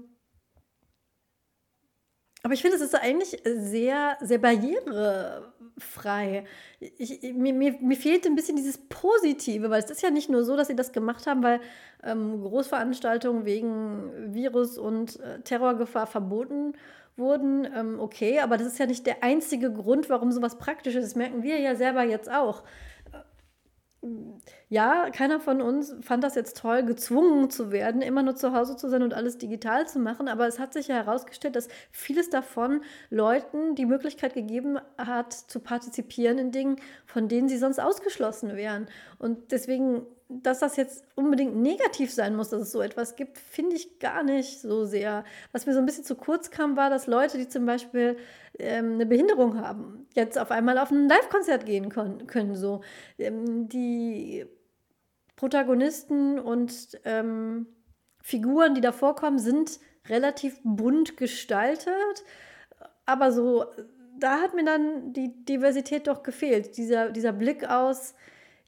aber ich finde, es ist eigentlich sehr, sehr barrierefrei. Ich, mir, mir, mir fehlt ein bisschen dieses Positive, weil es ist ja nicht nur so, dass sie das gemacht haben, weil ähm, Großveranstaltungen wegen Virus und äh, Terrorgefahr verboten wurden, ähm, okay, aber das ist ja nicht der einzige Grund, warum sowas praktisch ist. Das merken wir ja selber jetzt auch ja, keiner von uns fand das jetzt toll, gezwungen zu werden, immer nur zu Hause zu sein und alles digital zu machen. Aber es hat sich ja herausgestellt, dass vieles davon Leuten die Möglichkeit gegeben hat, zu partizipieren in Dingen, von denen sie sonst ausgeschlossen wären. Und deswegen dass das jetzt unbedingt negativ sein muss, dass es so etwas gibt, finde ich gar nicht so sehr. Was mir so ein bisschen zu kurz kam, war, dass Leute, die zum Beispiel ähm, eine Behinderung haben, jetzt auf einmal auf ein Live-Konzert gehen können. So. Ähm, die Protagonisten und ähm, Figuren, die da vorkommen, sind relativ bunt gestaltet, aber so, da hat mir dann die Diversität doch gefehlt. Dieser, dieser Blick aus,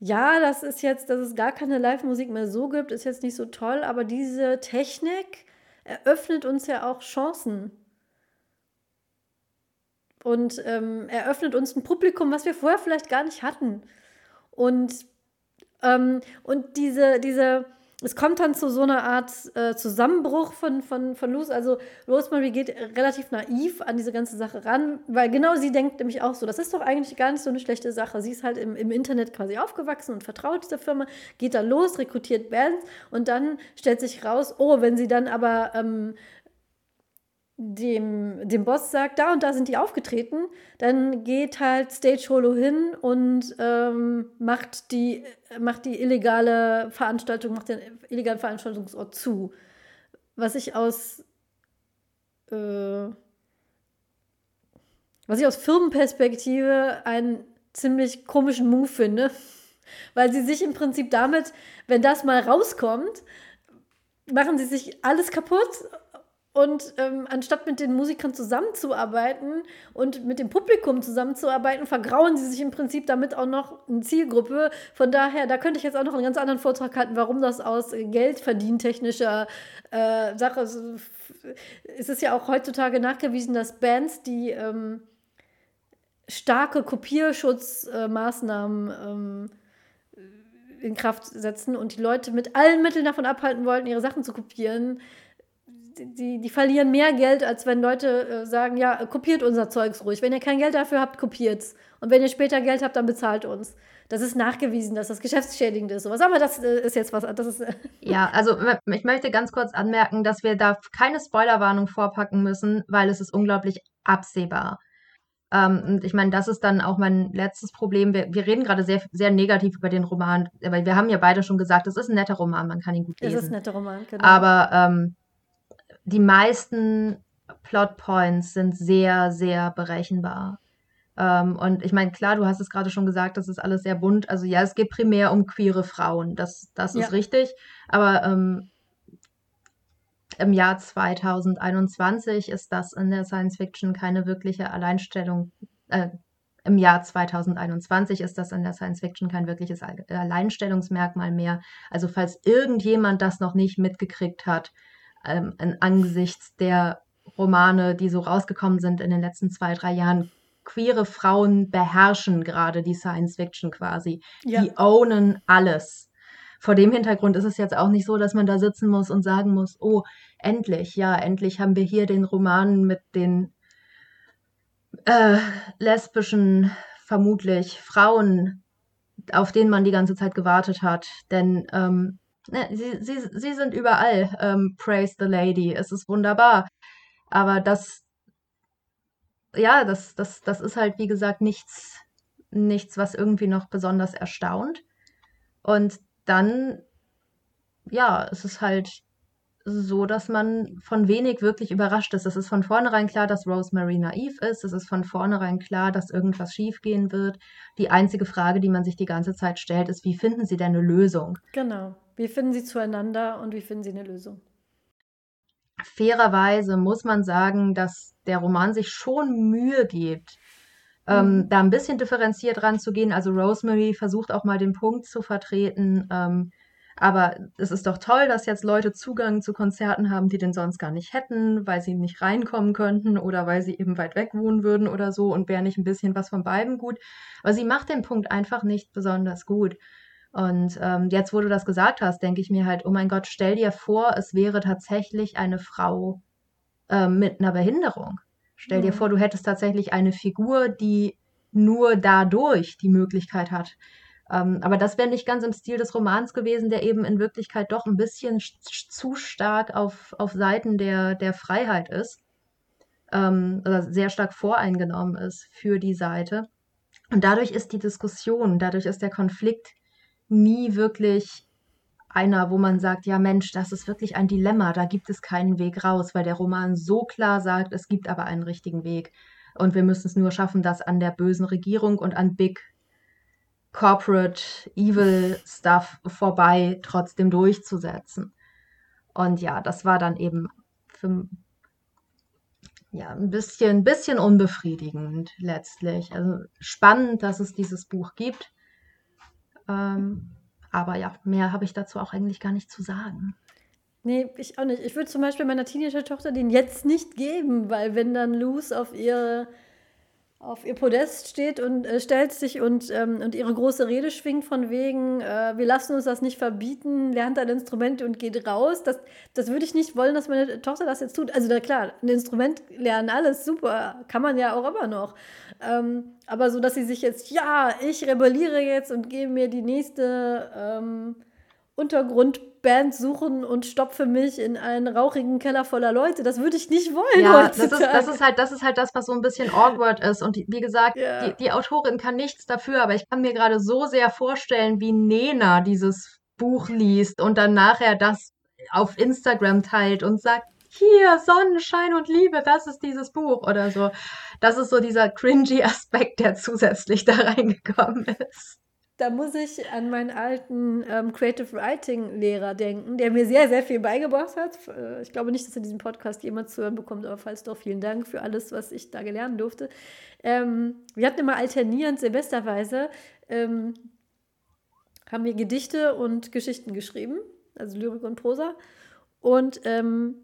ja, das ist jetzt, dass es gar keine Live-Musik mehr so gibt, ist jetzt nicht so toll, aber diese Technik eröffnet uns ja auch Chancen. Und ähm, eröffnet uns ein Publikum, was wir vorher vielleicht gar nicht hatten. Und, ähm, und diese, diese, es kommt dann zu so einer Art äh, Zusammenbruch von, von, von Luz. Also Rosemary geht relativ naiv an diese ganze Sache ran, weil genau sie denkt nämlich auch so, das ist doch eigentlich gar nicht so eine schlechte Sache. Sie ist halt im, im Internet quasi aufgewachsen und vertraut dieser Firma, geht da los, rekrutiert Bands und dann stellt sich raus, oh, wenn sie dann aber ähm, dem, dem Boss sagt, da und da sind die aufgetreten, dann geht halt Stage Holo hin und ähm, macht, die, macht die illegale Veranstaltung, macht den illegalen Veranstaltungsort zu. Was ich aus äh, was ich aus Firmenperspektive einen ziemlich komischen Move finde, weil sie sich im Prinzip damit, wenn das mal rauskommt, machen sie sich alles kaputt und ähm, anstatt mit den Musikern zusammenzuarbeiten und mit dem Publikum zusammenzuarbeiten, vergrauen sie sich im Prinzip damit auch noch eine Zielgruppe. Von daher, da könnte ich jetzt auch noch einen ganz anderen Vortrag halten, warum das aus Geldverdientechnischer äh, Sache ist. Es ist ja auch heutzutage nachgewiesen, dass Bands, die ähm, starke Kopierschutzmaßnahmen ähm, in Kraft setzen und die Leute mit allen Mitteln davon abhalten wollten, ihre Sachen zu kopieren, die, die verlieren mehr Geld, als wenn Leute äh, sagen, ja, kopiert unser Zeugs ruhig. Wenn ihr kein Geld dafür habt, kopiert's. Und wenn ihr später Geld habt, dann bezahlt uns. Das ist nachgewiesen, dass das geschäftsschädigend ist. Sowas. Aber das äh, ist jetzt was. Das ist, äh ja, also ich möchte ganz kurz anmerken, dass wir da keine Spoilerwarnung vorpacken müssen, weil es ist unglaublich absehbar. Ähm, und ich meine, das ist dann auch mein letztes Problem. Wir, wir reden gerade sehr, sehr negativ über den Roman, weil wir haben ja beide schon gesagt, es ist ein netter Roman, man kann ihn gut lesen. Es ist ein netter Roman, genau. Aber ähm, die meisten Plotpoints sind sehr, sehr berechenbar. Ähm, und ich meine, klar, du hast es gerade schon gesagt, das ist alles sehr bunt. Also ja, es geht primär um queere Frauen, das, das ja. ist richtig. Aber ähm, im Jahr 2021 ist das in der Science Fiction keine wirkliche Alleinstellung. Äh, Im Jahr 2021 ist das in der Science Fiction kein wirkliches Alleinstellungsmerkmal mehr. Also falls irgendjemand das noch nicht mitgekriegt hat, ähm, angesichts der Romane, die so rausgekommen sind in den letzten zwei, drei Jahren, queere Frauen beherrschen gerade die Science Fiction quasi. Ja. Die ownen alles. Vor dem Hintergrund ist es jetzt auch nicht so, dass man da sitzen muss und sagen muss, oh, endlich, ja, endlich haben wir hier den Roman mit den äh, lesbischen, vermutlich Frauen, auf den man die ganze Zeit gewartet hat. Denn ähm, sie, sie, sie sind überall. Ähm, praise the lady. Es ist wunderbar. Aber das, ja, das, das, das ist halt, wie gesagt, nichts, nichts, was irgendwie noch besonders erstaunt. Und dann, ja, es ist halt so, dass man von wenig wirklich überrascht ist. Es ist von vornherein klar, dass Rosemary naiv ist. Es ist von vornherein klar, dass irgendwas schiefgehen wird. Die einzige Frage, die man sich die ganze Zeit stellt, ist, wie finden sie denn eine Lösung? Genau. Wie finden Sie zueinander und wie finden Sie eine Lösung? Fairerweise muss man sagen, dass der Roman sich schon Mühe gibt, ähm, mhm. da ein bisschen differenziert ranzugehen. Also Rosemary versucht auch mal den Punkt zu vertreten. Ähm, aber es ist doch toll, dass jetzt Leute Zugang zu Konzerten haben, die den sonst gar nicht hätten, weil sie nicht reinkommen könnten oder weil sie eben weit weg wohnen würden oder so und wäre nicht ein bisschen was von beiden gut. Aber sie macht den Punkt einfach nicht besonders gut. Und ähm, jetzt, wo du das gesagt hast, denke ich mir halt, oh mein Gott, stell dir vor, es wäre tatsächlich eine Frau äh, mit einer Behinderung. Stell dir vor, du hättest tatsächlich eine Figur, die nur dadurch die Möglichkeit hat. Ähm, aber das wäre nicht ganz im Stil des Romans gewesen, der eben in Wirklichkeit doch ein bisschen zu stark auf, auf Seiten der, der Freiheit ist. Ähm, oder sehr stark voreingenommen ist für die Seite. Und dadurch ist die Diskussion, dadurch ist der Konflikt nie wirklich einer, wo man sagt, ja Mensch, das ist wirklich ein Dilemma, da gibt es keinen Weg raus, weil der Roman so klar sagt, es gibt aber einen richtigen Weg. Und wir müssen es nur schaffen, das an der bösen Regierung und an Big Corporate Evil Stuff vorbei trotzdem durchzusetzen. Und ja, das war dann eben für, ja, ein bisschen, bisschen unbefriedigend letztlich. Also spannend, dass es dieses Buch gibt. Ähm, aber ja, mehr habe ich dazu auch eigentlich gar nicht zu sagen. Nee, ich auch nicht. Ich würde zum Beispiel meiner Teenager-Tochter den jetzt nicht geben, weil wenn dann Luz auf ihre auf ihr Podest steht und äh, stellt sich und, ähm, und ihre große Rede schwingt von wegen, äh, wir lassen uns das nicht verbieten, lernt ein Instrument und geht raus. Das, das würde ich nicht wollen, dass meine Tochter das jetzt tut. Also na klar, ein Instrument lernen, alles super, kann man ja auch immer noch. Ähm, aber so, dass sie sich jetzt, ja, ich rebelliere jetzt und gehe mir die nächste ähm, Untergrundband suchen und stopfe mich in einen rauchigen Keller voller Leute. Das würde ich nicht wollen. Ja, das ist, das ist, halt, das ist halt das, was so ein bisschen awkward ist. Und wie gesagt, ja. die, die Autorin kann nichts dafür, aber ich kann mir gerade so sehr vorstellen, wie Nena dieses Buch liest und dann nachher das auf Instagram teilt und sagt, hier, Sonnenschein und Liebe, das ist dieses Buch oder so. Das ist so dieser cringy Aspekt, der zusätzlich da reingekommen ist da muss ich an meinen alten ähm, Creative Writing Lehrer denken, der mir sehr, sehr viel beigebracht hat. Äh, ich glaube nicht, dass er diesen Podcast jemals zu hören bekommt, aber falls doch, vielen Dank für alles, was ich da gelernt durfte. Ähm, wir hatten immer alternierend semesterweise, ähm, haben wir Gedichte und Geschichten geschrieben, also Lyrik und Prosa. Und ähm,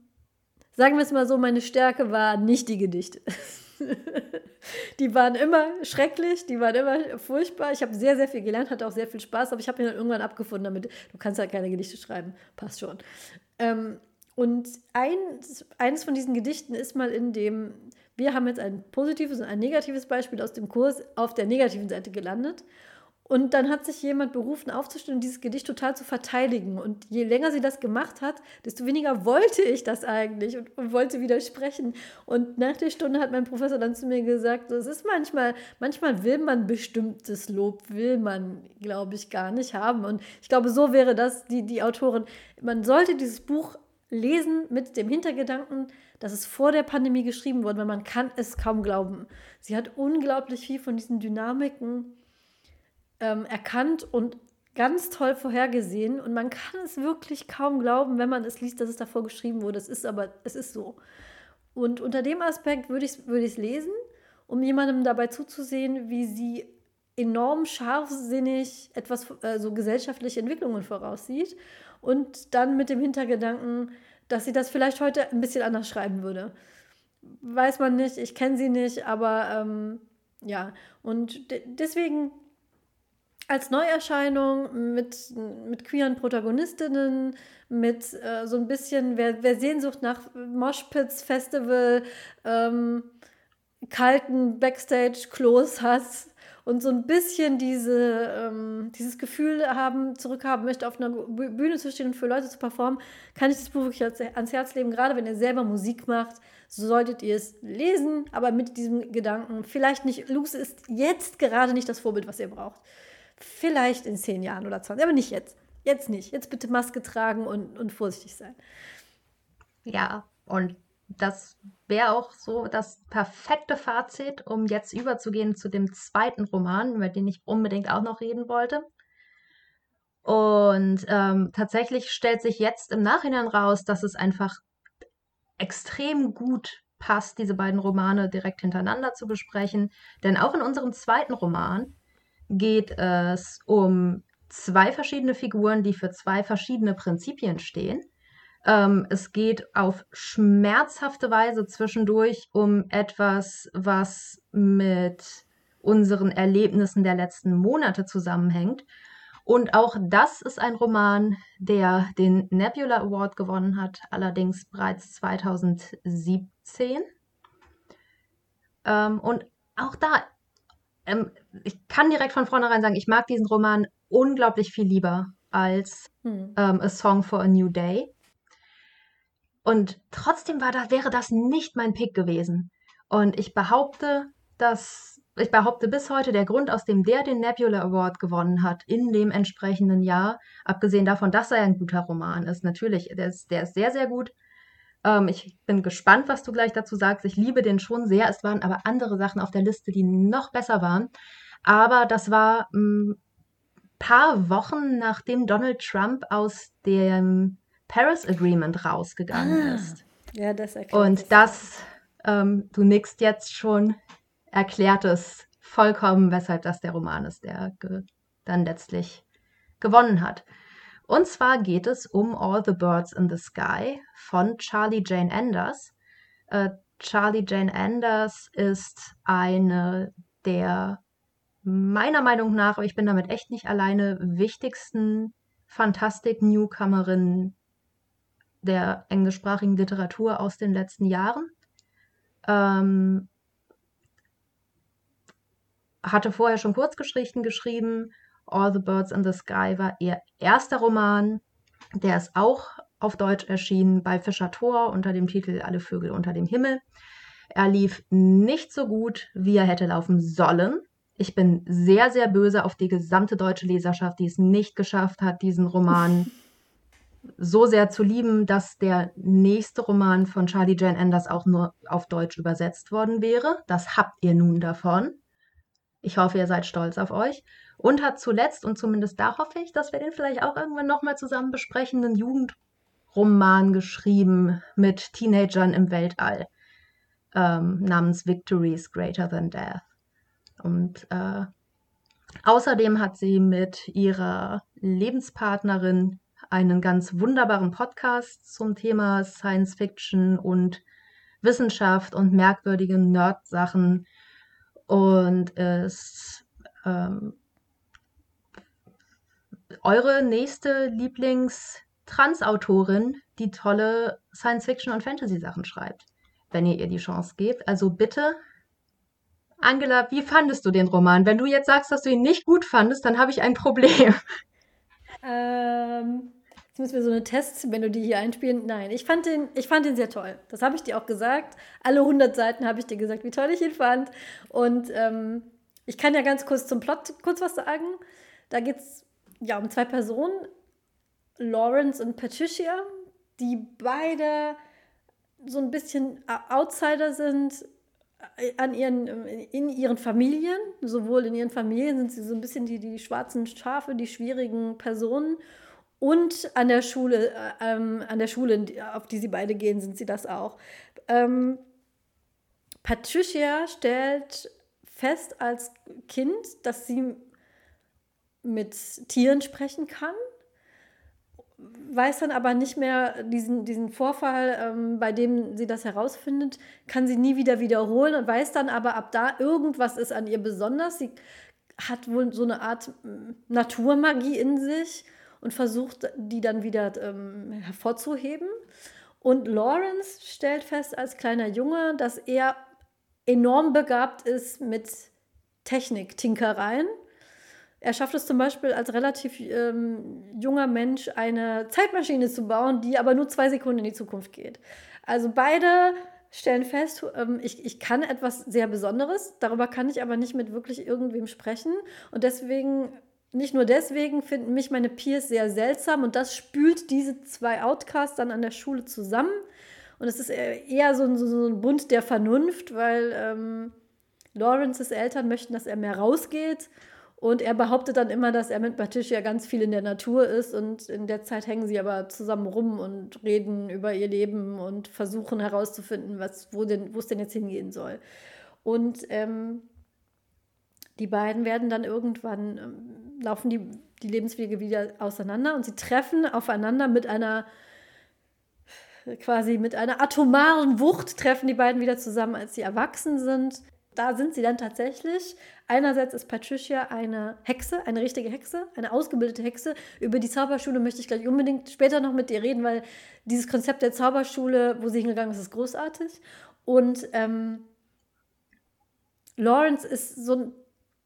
sagen wir es mal so, meine Stärke war nicht die Gedichte. die waren immer schrecklich, die waren immer furchtbar. Ich habe sehr, sehr viel gelernt, hatte auch sehr viel Spaß, aber ich habe mir dann irgendwann abgefunden damit, du kannst halt keine Gedichte schreiben, passt schon. Ähm, und eins, eines von diesen Gedichten ist mal in dem, wir haben jetzt ein positives und ein negatives Beispiel aus dem Kurs auf der negativen Seite gelandet. Und dann hat sich jemand berufen, aufzustehen und dieses Gedicht total zu verteidigen. Und je länger sie das gemacht hat, desto weniger wollte ich das eigentlich und, und wollte widersprechen. Und nach der Stunde hat mein Professor dann zu mir gesagt, es ist manchmal, manchmal will man bestimmtes Lob, will man, glaube ich, gar nicht haben. Und ich glaube, so wäre das die, die Autorin. Man sollte dieses Buch lesen mit dem Hintergedanken, dass es vor der Pandemie geschrieben wurde, weil man kann es kaum glauben. Sie hat unglaublich viel von diesen Dynamiken ähm, erkannt und ganz toll vorhergesehen. Und man kann es wirklich kaum glauben, wenn man es liest, dass es davor geschrieben wurde. Es ist aber, es ist so. Und unter dem Aspekt würde ich es würd lesen, um jemandem dabei zuzusehen, wie sie enorm scharfsinnig etwas, also gesellschaftliche Entwicklungen voraussieht. Und dann mit dem Hintergedanken, dass sie das vielleicht heute ein bisschen anders schreiben würde. Weiß man nicht, ich kenne sie nicht, aber ähm, ja. Und de deswegen als Neuerscheinung mit, mit queeren Protagonistinnen, mit äh, so ein bisschen, wer, wer Sehnsucht nach Moshpits Festival, ähm, kalten Backstage-Klos hat und so ein bisschen diese, ähm, dieses Gefühl haben, zurückhaben möchte, auf einer Bühne zu stehen und für Leute zu performen, kann ich das Buch wirklich ans Herz legen. Gerade wenn ihr selber Musik macht, so solltet ihr es lesen, aber mit diesem Gedanken, vielleicht nicht, Luce ist jetzt gerade nicht das Vorbild, was ihr braucht. Vielleicht in zehn Jahren oder 20, aber nicht jetzt. Jetzt nicht. Jetzt bitte Maske tragen und, und vorsichtig sein. Ja, und das wäre auch so das perfekte Fazit, um jetzt überzugehen zu dem zweiten Roman, über den ich unbedingt auch noch reden wollte. Und ähm, tatsächlich stellt sich jetzt im Nachhinein raus, dass es einfach extrem gut passt, diese beiden Romane direkt hintereinander zu besprechen. Denn auch in unserem zweiten Roman geht es um zwei verschiedene Figuren, die für zwei verschiedene Prinzipien stehen. Ähm, es geht auf schmerzhafte Weise zwischendurch um etwas, was mit unseren Erlebnissen der letzten Monate zusammenhängt. Und auch das ist ein Roman, der den Nebula Award gewonnen hat, allerdings bereits 2017. Ähm, und auch da, ähm, ich kann direkt von vornherein sagen, ich mag diesen Roman unglaublich viel lieber als hm. ähm, A Song for a New Day. Und trotzdem war das, wäre das nicht mein Pick gewesen. Und ich behaupte, dass ich behaupte bis heute, der Grund, aus dem der den Nebula Award gewonnen hat, in dem entsprechenden Jahr, abgesehen davon, dass er ein guter Roman ist, natürlich, der ist, der ist sehr, sehr gut. Ähm, ich bin gespannt, was du gleich dazu sagst. Ich liebe den schon sehr. Es waren aber andere Sachen auf der Liste, die noch besser waren. Aber das war ein hm, paar Wochen, nachdem Donald Trump aus dem Paris Agreement rausgegangen ah, ist. Ja, das erklärt Und das, ähm, du nickst jetzt schon, erklärt es vollkommen, weshalb das der Roman ist, der dann letztlich gewonnen hat. Und zwar geht es um All the Birds in the Sky von Charlie Jane Anders. Äh, Charlie Jane Anders ist eine der meiner Meinung nach, aber ich bin damit echt nicht alleine, wichtigsten Fantastik-Newcomerinnen der englischsprachigen Literatur aus den letzten Jahren. Ähm, hatte vorher schon Kurzgeschichten geschrieben. All the Birds in the Sky war ihr erster Roman. Der ist auch auf Deutsch erschienen bei Fischer Thor unter dem Titel Alle Vögel unter dem Himmel. Er lief nicht so gut, wie er hätte laufen sollen. Ich bin sehr, sehr böse auf die gesamte deutsche Leserschaft, die es nicht geschafft hat, diesen Roman so sehr zu lieben, dass der nächste Roman von Charlie Jane Anders auch nur auf Deutsch übersetzt worden wäre. Das habt ihr nun davon. Ich hoffe, ihr seid stolz auf euch. Und hat zuletzt, und zumindest da hoffe ich, dass wir den vielleicht auch irgendwann nochmal zusammen besprechen, einen Jugendroman geschrieben mit Teenagern im Weltall ähm, namens Victories Greater Than Death. Und äh, außerdem hat sie mit ihrer Lebenspartnerin einen ganz wunderbaren Podcast zum Thema Science Fiction und Wissenschaft und merkwürdige Nerd-Sachen und ist ähm, eure nächste Lieblings-Trans-Autorin, die tolle Science-Fiction und Fantasy-Sachen schreibt, wenn ihr ihr die Chance gebt. Also bitte, Angela, wie fandest du den Roman? Wenn du jetzt sagst, dass du ihn nicht gut fandest, dann habe ich ein Problem. Ähm, Jetzt müssen wir so eine Testmelodie hier einspielen. Nein, ich fand den, ich fand den sehr toll. Das habe ich dir auch gesagt. Alle 100 Seiten habe ich dir gesagt, wie toll ich ihn fand. Und ähm, ich kann ja ganz kurz zum Plot kurz was sagen. Da geht es ja um zwei Personen, Lawrence und Patricia, die beide so ein bisschen Outsider sind äh, an ihren, in ihren Familien. Sowohl in ihren Familien sind sie so ein bisschen die, die schwarzen Schafe, die schwierigen Personen und an der Schule, äh, ähm, an der Schule, auf die sie beide gehen, sind sie das auch. Ähm, Patricia stellt fest als Kind, dass sie mit Tieren sprechen kann, weiß dann aber nicht mehr diesen, diesen Vorfall, ähm, bei dem sie das herausfindet, kann sie nie wieder wiederholen und weiß dann aber ab da, irgendwas ist an ihr besonders. Sie hat wohl so eine Art Naturmagie in sich und versucht, die dann wieder ähm, hervorzuheben. Und Lawrence stellt fest als kleiner Junge, dass er enorm begabt ist mit Technik, Tinkereien. Er schafft es zum Beispiel als relativ ähm, junger Mensch, eine Zeitmaschine zu bauen, die aber nur zwei Sekunden in die Zukunft geht. Also beide stellen fest, ähm, ich, ich kann etwas sehr Besonderes, darüber kann ich aber nicht mit wirklich irgendwem sprechen. Und deswegen nicht nur deswegen finden mich meine Peers sehr seltsam und das spült diese zwei Outcasts dann an der Schule zusammen. Und es ist eher so ein, so ein Bund der Vernunft, weil ähm, Lawrences Eltern möchten, dass er mehr rausgeht. Und er behauptet dann immer, dass er mit Patricia ganz viel in der Natur ist. Und in der Zeit hängen sie aber zusammen rum und reden über ihr Leben und versuchen herauszufinden, was, wo, denn, es denn jetzt hingehen soll. Und ähm, die beiden werden dann irgendwann, ähm, laufen die, die Lebenswege wieder auseinander und sie treffen aufeinander mit einer quasi mit einer atomaren Wucht treffen die beiden wieder zusammen, als sie erwachsen sind. Da sind sie dann tatsächlich. Einerseits ist Patricia eine Hexe, eine richtige Hexe, eine ausgebildete Hexe. Über die Zauberschule möchte ich gleich unbedingt später noch mit dir reden, weil dieses Konzept der Zauberschule, wo sie hingegangen ist, ist großartig. Und ähm, Lawrence ist so ein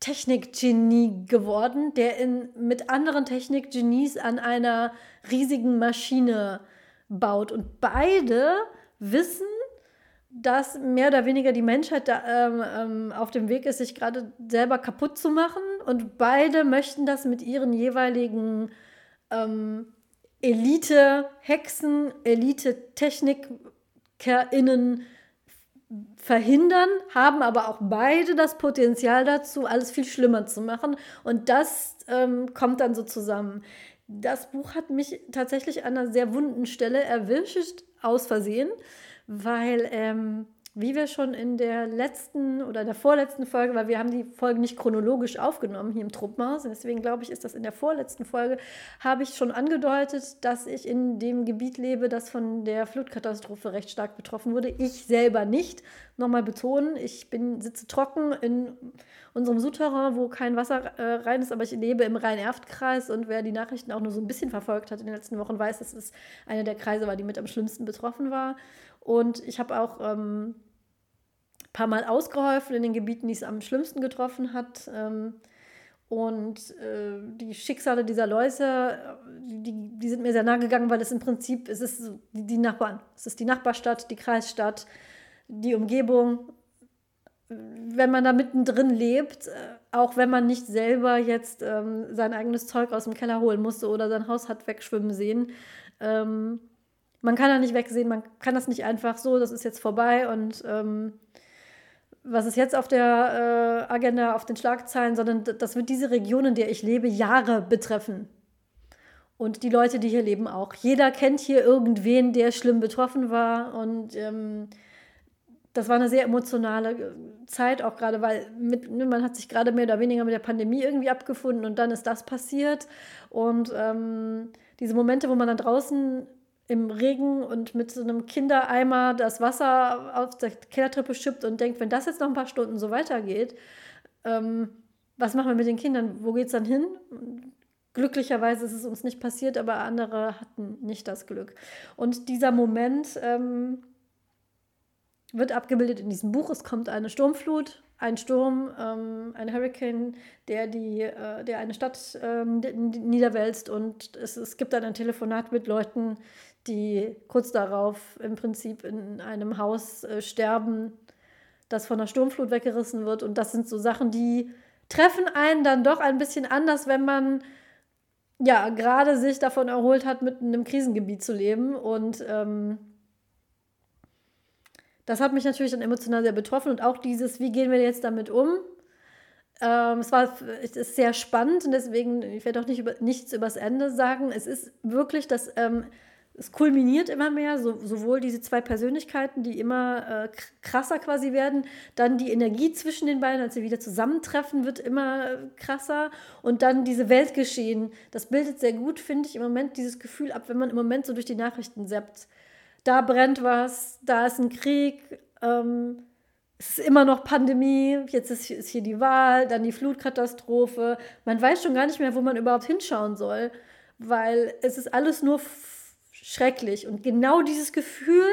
Technikgenie geworden, der in, mit anderen Technikgenies an einer riesigen Maschine baut. Und beide wissen, dass mehr oder weniger die Menschheit da, ähm, ähm, auf dem Weg ist, sich gerade selber kaputt zu machen. Und beide möchten das mit ihren jeweiligen ähm, Elite-Hexen, Elite-TechnikerInnen verhindern, haben aber auch beide das Potenzial dazu, alles viel schlimmer zu machen. Und das ähm, kommt dann so zusammen. Das Buch hat mich tatsächlich an einer sehr wunden Stelle erwischt, aus Versehen, weil ähm, wie wir schon in der letzten oder der vorletzten Folge, weil wir haben die Folge nicht chronologisch aufgenommen hier im Truppmaus, deswegen glaube ich, ist das in der vorletzten Folge, habe ich schon angedeutet, dass ich in dem Gebiet lebe, das von der Flutkatastrophe recht stark betroffen wurde. Ich selber nicht. Nochmal betonen, ich bin, sitze trocken in unserem Souterrain, wo kein Wasser äh, rein ist, aber ich lebe im Rhein-Erft-Kreis und wer die Nachrichten auch nur so ein bisschen verfolgt hat in den letzten Wochen, weiß, dass es einer der Kreise war, die mit am schlimmsten betroffen war. Und ich habe auch ähm, paar Mal ausgeholfen in den Gebieten, die es am schlimmsten getroffen hat. Ähm, und äh, die Schicksale dieser Leute, die, die sind mir sehr nahe gegangen, weil es im Prinzip es ist die, die Nachbarn. Es ist die Nachbarstadt, die Kreisstadt, die Umgebung. Wenn man da mittendrin lebt, äh, auch wenn man nicht selber jetzt ähm, sein eigenes Zeug aus dem Keller holen musste oder sein Haus hat wegschwimmen sehen, ähm, man kann da nicht wegsehen, man kann das nicht einfach so, das ist jetzt vorbei und ähm, was ist jetzt auf der äh, Agenda, auf den Schlagzeilen, sondern das wird diese Region, in der ich lebe, Jahre betreffen. Und die Leute, die hier leben, auch. Jeder kennt hier irgendwen, der schlimm betroffen war. Und ähm, das war eine sehr emotionale äh, Zeit, auch gerade weil mit, ne, man hat sich gerade mehr oder weniger mit der Pandemie irgendwie abgefunden und dann ist das passiert. Und ähm, diese Momente, wo man dann draußen im Regen und mit so einem Kindereimer das Wasser auf der Kellertreppe schippt und denkt, wenn das jetzt noch ein paar Stunden so weitergeht, ähm, was machen wir mit den Kindern? Wo geht es dann hin? Glücklicherweise ist es uns nicht passiert, aber andere hatten nicht das Glück. Und dieser Moment ähm, wird abgebildet in diesem Buch. Es kommt eine Sturmflut, ein Sturm, ähm, ein Hurricane, der, die, äh, der eine Stadt ähm, niederwälzt und es, es gibt dann ein Telefonat mit Leuten, die kurz darauf im Prinzip in einem Haus äh, sterben, das von der Sturmflut weggerissen wird. Und das sind so Sachen, die treffen einen dann doch ein bisschen anders, wenn man ja gerade sich davon erholt hat, mitten im Krisengebiet zu leben. Und ähm, das hat mich natürlich dann emotional sehr betroffen. Und auch dieses, wie gehen wir jetzt damit um? Ähm, es war es ist sehr spannend und deswegen, ich werde auch nicht über, nichts übers Ende sagen. Es ist wirklich das. Ähm, es kulminiert immer mehr, so, sowohl diese zwei Persönlichkeiten, die immer äh, krasser quasi werden, dann die Energie zwischen den beiden, als sie wieder zusammentreffen, wird immer äh, krasser und dann diese Weltgeschehen, das bildet sehr gut, finde ich, im Moment dieses Gefühl ab, wenn man im Moment so durch die Nachrichten seppt. Da brennt was, da ist ein Krieg, ähm, es ist immer noch Pandemie, jetzt ist, ist hier die Wahl, dann die Flutkatastrophe. Man weiß schon gar nicht mehr, wo man überhaupt hinschauen soll, weil es ist alles nur schrecklich. Und genau dieses Gefühl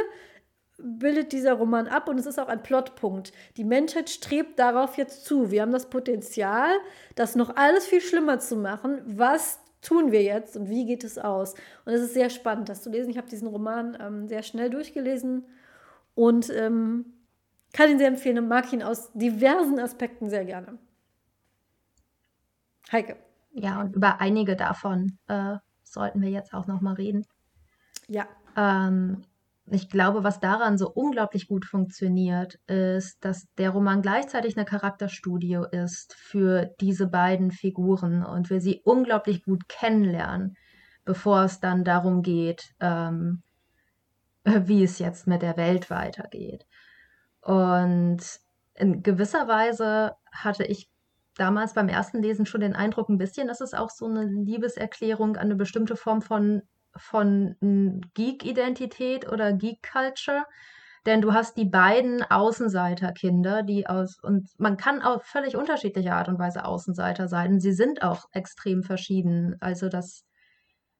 bildet dieser Roman ab und es ist auch ein Plotpunkt. Die Menschheit strebt darauf jetzt zu. Wir haben das Potenzial, das noch alles viel schlimmer zu machen. Was tun wir jetzt und wie geht es aus? Und es ist sehr spannend, das zu lesen. Ich habe diesen Roman ähm, sehr schnell durchgelesen und ähm, kann ihn sehr empfehlen und mag ihn aus diversen Aspekten sehr gerne. Heike. Ja, und über einige davon äh, sollten wir jetzt auch noch mal reden. Ja. Ähm, ich glaube, was daran so unglaublich gut funktioniert, ist, dass der Roman gleichzeitig eine Charakterstudie ist für diese beiden Figuren und wir sie unglaublich gut kennenlernen, bevor es dann darum geht, ähm, wie es jetzt mit der Welt weitergeht. Und in gewisser Weise hatte ich damals beim ersten Lesen schon den Eindruck ein bisschen, dass es auch so eine Liebeserklärung an eine bestimmte Form von von Geek-Identität oder Geek-Culture. Denn du hast die beiden Außenseiterkinder, die aus, und man kann auf völlig unterschiedliche Art und Weise Außenseiter sein. Sie sind auch extrem verschieden. Also das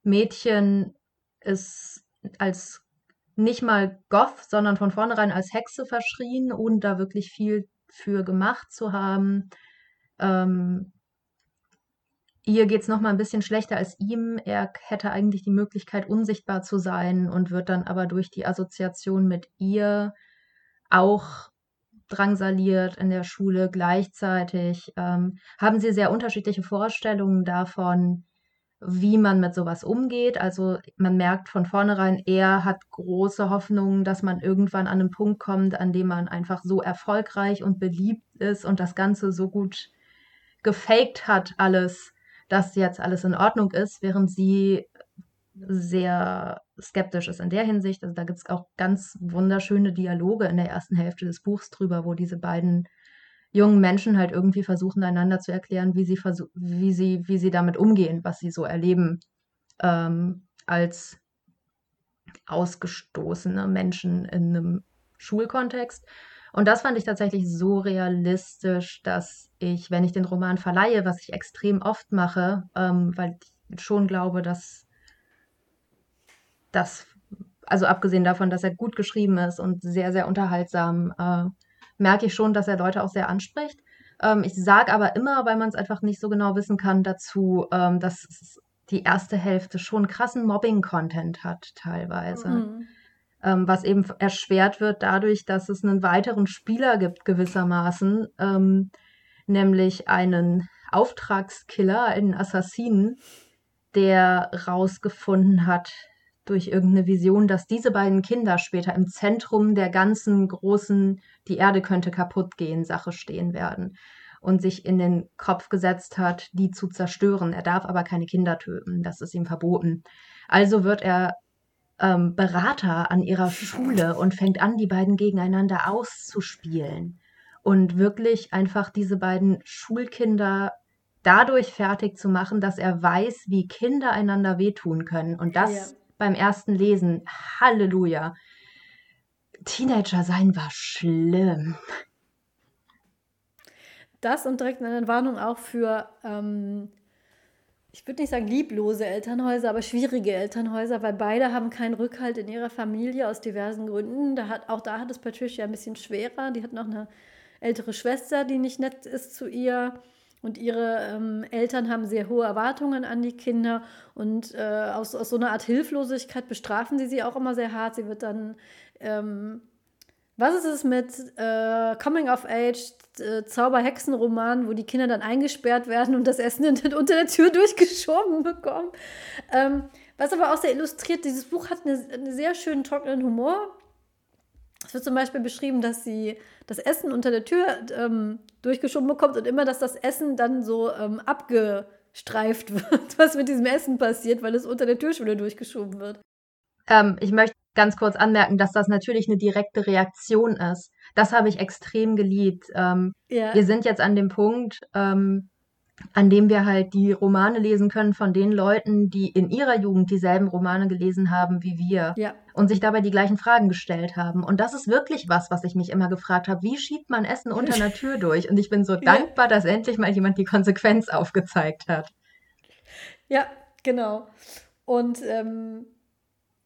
Mädchen ist als nicht mal Goth, sondern von vornherein als Hexe verschrien, ohne da wirklich viel für gemacht zu haben. Ähm, ihr geht es nochmal ein bisschen schlechter als ihm. Er hätte eigentlich die Möglichkeit, unsichtbar zu sein und wird dann aber durch die Assoziation mit ihr auch drangsaliert in der Schule. Gleichzeitig ähm, haben sie sehr unterschiedliche Vorstellungen davon, wie man mit sowas umgeht. Also man merkt von vornherein, er hat große Hoffnungen, dass man irgendwann an einen Punkt kommt, an dem man einfach so erfolgreich und beliebt ist und das Ganze so gut gefaked hat alles, dass jetzt alles in Ordnung ist, während sie sehr skeptisch ist in der Hinsicht. Also da gibt es auch ganz wunderschöne Dialoge in der ersten Hälfte des Buchs drüber, wo diese beiden jungen Menschen halt irgendwie versuchen, einander zu erklären, wie sie, wie sie, wie sie damit umgehen, was sie so erleben ähm, als ausgestoßene Menschen in einem Schulkontext. Und das fand ich tatsächlich so realistisch, dass ich, wenn ich den Roman verleihe, was ich extrem oft mache, ähm, weil ich schon glaube, dass das, also abgesehen davon, dass er gut geschrieben ist und sehr, sehr unterhaltsam, äh, merke ich schon, dass er Leute auch sehr anspricht. Ähm, ich sage aber immer, weil man es einfach nicht so genau wissen kann, dazu, ähm, dass die erste Hälfte schon krassen Mobbing-Content hat, teilweise. Mhm. Ähm, was eben erschwert wird dadurch, dass es einen weiteren Spieler gibt, gewissermaßen, ähm, nämlich einen Auftragskiller, einen Assassinen, der rausgefunden hat, durch irgendeine Vision, dass diese beiden Kinder später im Zentrum der ganzen großen, die Erde könnte kaputt gehen, Sache stehen werden und sich in den Kopf gesetzt hat, die zu zerstören. Er darf aber keine Kinder töten, das ist ihm verboten. Also wird er ähm, Berater an ihrer Schule und fängt an, die beiden gegeneinander auszuspielen und wirklich einfach diese beiden Schulkinder dadurch fertig zu machen, dass er weiß, wie Kinder einander wehtun können. Und das ja beim ersten Lesen. Halleluja. Teenager sein war schlimm. Das und direkt eine Warnung auch für, ähm, ich würde nicht sagen lieblose Elternhäuser, aber schwierige Elternhäuser, weil beide haben keinen Rückhalt in ihrer Familie aus diversen Gründen. Da hat, auch da hat es Patricia ein bisschen schwerer. Die hat noch eine ältere Schwester, die nicht nett ist zu ihr. Und ihre ähm, Eltern haben sehr hohe Erwartungen an die Kinder und äh, aus, aus so einer Art Hilflosigkeit bestrafen sie sie auch immer sehr hart. Sie wird dann, ähm, was ist es mit äh, Coming of Age, äh, Zauberhexenroman, wo die Kinder dann eingesperrt werden und das Essen unter der Tür durchgeschoben bekommen? Ähm, was aber auch sehr illustriert, dieses Buch hat eine, einen sehr schönen trockenen Humor. Es wird zum Beispiel beschrieben, dass sie das Essen unter der Tür ähm, durchgeschoben bekommt und immer, dass das Essen dann so ähm, abgestreift wird, was mit diesem Essen passiert, weil es unter der Türschwelle durchgeschoben wird. Ähm, ich möchte ganz kurz anmerken, dass das natürlich eine direkte Reaktion ist. Das habe ich extrem geliebt. Ähm, ja. Wir sind jetzt an dem Punkt, ähm, an dem wir halt die Romane lesen können von den Leuten, die in ihrer Jugend dieselben Romane gelesen haben wie wir ja. und sich dabei die gleichen Fragen gestellt haben. Und das ist wirklich was, was ich mich immer gefragt habe. Wie schiebt man Essen unter einer Tür durch? Und ich bin so ja. dankbar, dass endlich mal jemand die Konsequenz aufgezeigt hat. Ja, genau. Und ähm,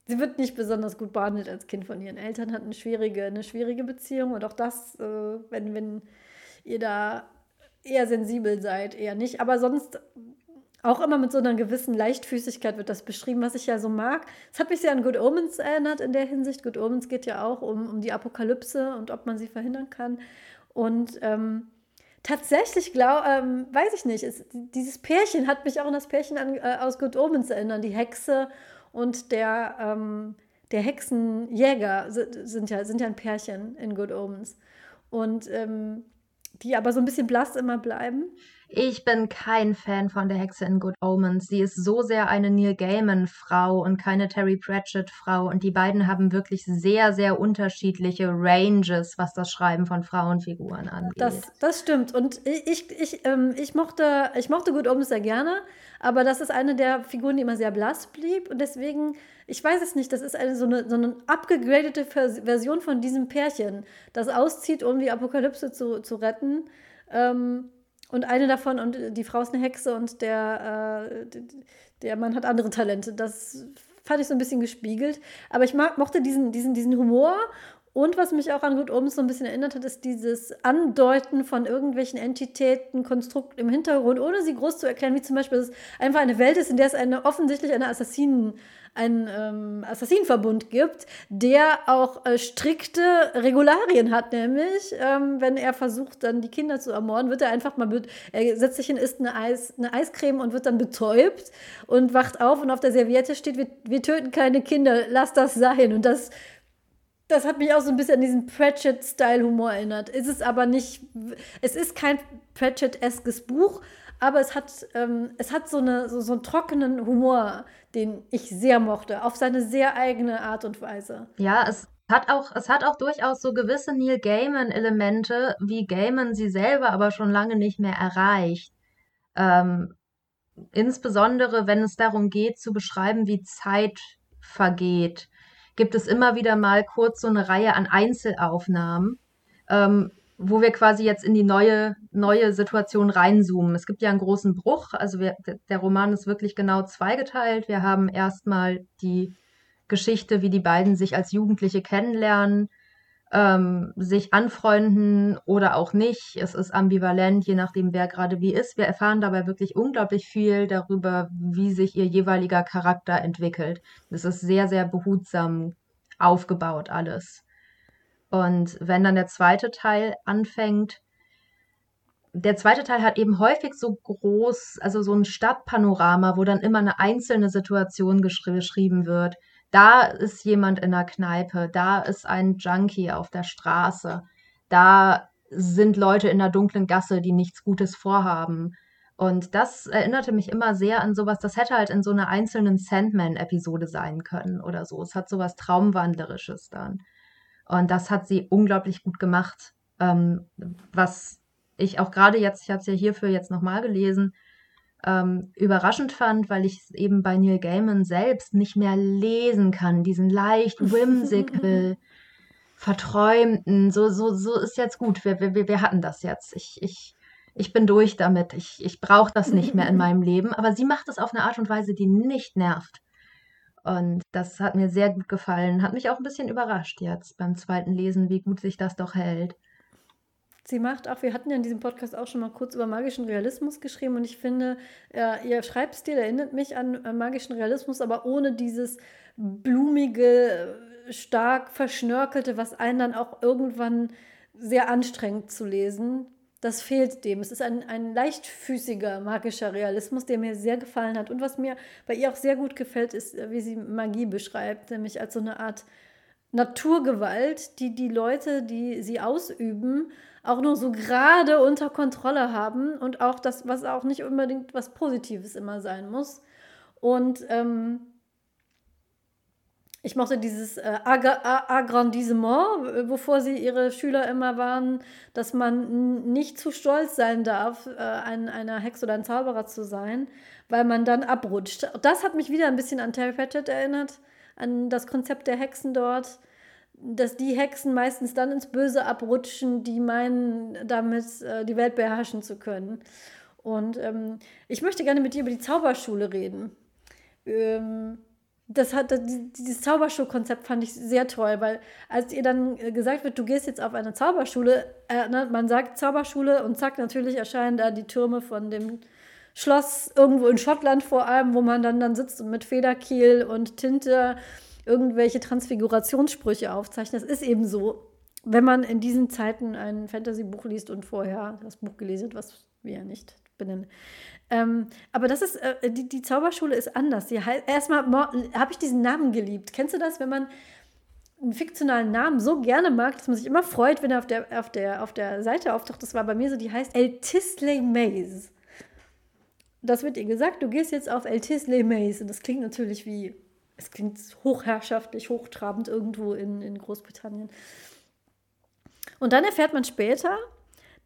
sie wird nicht besonders gut behandelt als Kind von ihren Eltern, hat eine schwierige, eine schwierige Beziehung. Und auch das, äh, wenn, wenn ihr da eher sensibel seid, eher nicht. Aber sonst auch immer mit so einer gewissen Leichtfüßigkeit wird das beschrieben, was ich ja so mag. Es hat mich sehr an Good Omens erinnert in der Hinsicht. Good Omens geht ja auch um, um die Apokalypse und ob man sie verhindern kann. Und ähm, tatsächlich glaube, ähm, weiß ich nicht, ist, dieses Pärchen hat mich auch an das Pärchen an, äh, aus Good Omens erinnert. Die Hexe und der, ähm, der Hexenjäger sind ja, sind ja ein Pärchen in Good Omens. Und ähm, die aber so ein bisschen blass immer bleiben. Ich bin kein Fan von der Hexe in Good Omens. Sie ist so sehr eine Neil Gaiman-Frau und keine Terry Pratchett-Frau. Und die beiden haben wirklich sehr, sehr unterschiedliche Ranges, was das Schreiben von Frauenfiguren angeht. Das, das stimmt. Und ich, ich, ähm, ich, mochte, ich mochte Good Omens sehr gerne, aber das ist eine der Figuren, die immer sehr blass blieb. Und deswegen ich weiß es nicht, das ist eine, so, eine, so eine abgegradete Version von diesem Pärchen, das auszieht, um die Apokalypse zu, zu retten. Ähm, und eine davon, und die Frau ist eine Hexe und der, äh, der Mann hat andere Talente. Das fand ich so ein bisschen gespiegelt. Aber ich mag, mochte diesen, diesen, diesen Humor Und was mich auch an Good Omens so ein bisschen erinnert hat, ist dieses Andeuten von irgendwelchen Entitäten, Konstrukten im Hintergrund, ohne sie groß zu erklären, wie zum Beispiel, dass es einfach eine Welt ist, in der es eine offensichtlich eine Assassinen, einen ähm, Assassinenverbund gibt, der auch äh, strikte Regularien hat, nämlich ähm, wenn er versucht, dann die Kinder zu ermorden, wird er einfach mal, er setzt sich hin, isst eine, Eis, eine Eiscreme und wird dann betäubt und wacht auf und auf der Serviette steht, wir, wir töten keine Kinder, lass das sein. Und das das hat mich auch so ein bisschen an diesen Pratchett-Style-Humor erinnert. Es ist aber nicht, es ist kein Pratchett-eskes Buch, aber es hat, ähm, es hat so, eine, so, so einen trockenen Humor, den ich sehr mochte, auf seine sehr eigene Art und Weise. Ja, es hat auch, es hat auch durchaus so gewisse Neil Gaiman-Elemente, wie Gaiman sie selber aber schon lange nicht mehr erreicht. Ähm, insbesondere, wenn es darum geht, zu beschreiben, wie Zeit vergeht gibt es immer wieder mal kurz so eine Reihe an Einzelaufnahmen, ähm, wo wir quasi jetzt in die neue, neue Situation reinzoomen. Es gibt ja einen großen Bruch, also wir, der Roman ist wirklich genau zweigeteilt. Wir haben erstmal die Geschichte, wie die beiden sich als Jugendliche kennenlernen, ähm, sich anfreunden oder auch nicht. Es ist ambivalent, je nachdem, wer gerade wie ist. Wir erfahren dabei wirklich unglaublich viel darüber, wie sich ihr jeweiliger Charakter entwickelt. Es ist sehr, sehr behutsam aufgebaut alles. Und wenn dann der zweite Teil anfängt, der zweite Teil hat eben häufig so groß, also so ein Stadtpanorama, wo dann immer eine einzelne Situation geschrieben wird. Da ist jemand in der Kneipe, da ist ein Junkie auf der Straße, da sind Leute in der dunklen Gasse, die nichts Gutes vorhaben. Und das erinnerte mich immer sehr an sowas, das hätte halt in so einer einzelnen Sandman-Episode sein können oder so. Es hat sowas Traumwandlerisches dann. Und das hat sie unglaublich gut gemacht. Ähm, was ich auch gerade jetzt, ich habe es ja hierfür jetzt nochmal gelesen, ähm, überraschend fand, weil ich es eben bei Neil Gaiman selbst nicht mehr lesen kann. Diesen leicht whimsical, verträumten, so, so, so ist jetzt gut. Wir, wir, wir hatten das jetzt. Ich, ich, ich bin durch damit. Ich, ich brauche das nicht mehr in meinem Leben. Aber sie macht es auf eine Art und Weise, die nicht nervt. Und das hat mir sehr gut gefallen. Hat mich auch ein bisschen überrascht jetzt beim zweiten Lesen, wie gut sich das doch hält. Sie macht auch, wir hatten ja in diesem Podcast auch schon mal kurz über magischen Realismus geschrieben und ich finde, äh, ihr Schreibstil erinnert mich an äh, magischen Realismus, aber ohne dieses blumige, stark verschnörkelte, was einen dann auch irgendwann sehr anstrengend zu lesen. Das fehlt dem. Es ist ein, ein leichtfüßiger magischer Realismus, der mir sehr gefallen hat. Und was mir bei ihr auch sehr gut gefällt, ist, äh, wie sie Magie beschreibt, nämlich als so eine Art Naturgewalt, die die Leute, die sie ausüben, auch nur so gerade unter Kontrolle haben und auch das, was auch nicht unbedingt was Positives immer sein muss. Und ähm, ich mochte dieses äh, Agrandissement, wovor sie ihre Schüler immer waren, dass man nicht zu stolz sein darf, äh, ein, einer Hex oder ein Zauberer zu sein, weil man dann abrutscht. Das hat mich wieder ein bisschen an Terry Pratchett erinnert, an das Konzept der Hexen dort dass die Hexen meistens dann ins Böse abrutschen, die meinen, damit äh, die Welt beherrschen zu können. Und ähm, ich möchte gerne mit dir über die Zauberschule reden. Ähm, das hat dieses Zauberschulkonzept fand ich sehr toll, weil als ihr dann äh, gesagt wird, du gehst jetzt auf eine Zauberschule, äh, man sagt Zauberschule und zack, natürlich erscheinen da die Türme von dem Schloss irgendwo in Schottland vor allem, wo man dann, dann sitzt und mit Federkiel und Tinte irgendwelche Transfigurationssprüche aufzeichnen. Das ist eben so, wenn man in diesen Zeiten ein Fantasy-Buch liest und vorher das Buch gelesen hat, was wir ja nicht benennen. Ähm, aber das ist, äh, die, die Zauberschule ist anders. Erstmal habe ich diesen Namen geliebt. Kennst du das, wenn man einen fiktionalen Namen so gerne mag, dass man sich immer freut, wenn er auf der, auf der, auf der Seite auftaucht? Das war bei mir so, die heißt El Tisley Maze. Das wird ihr gesagt, du gehst jetzt auf El Tisley Maze. Und das klingt natürlich wie es klingt hochherrschaftlich, hochtrabend irgendwo in, in Großbritannien. Und dann erfährt man später,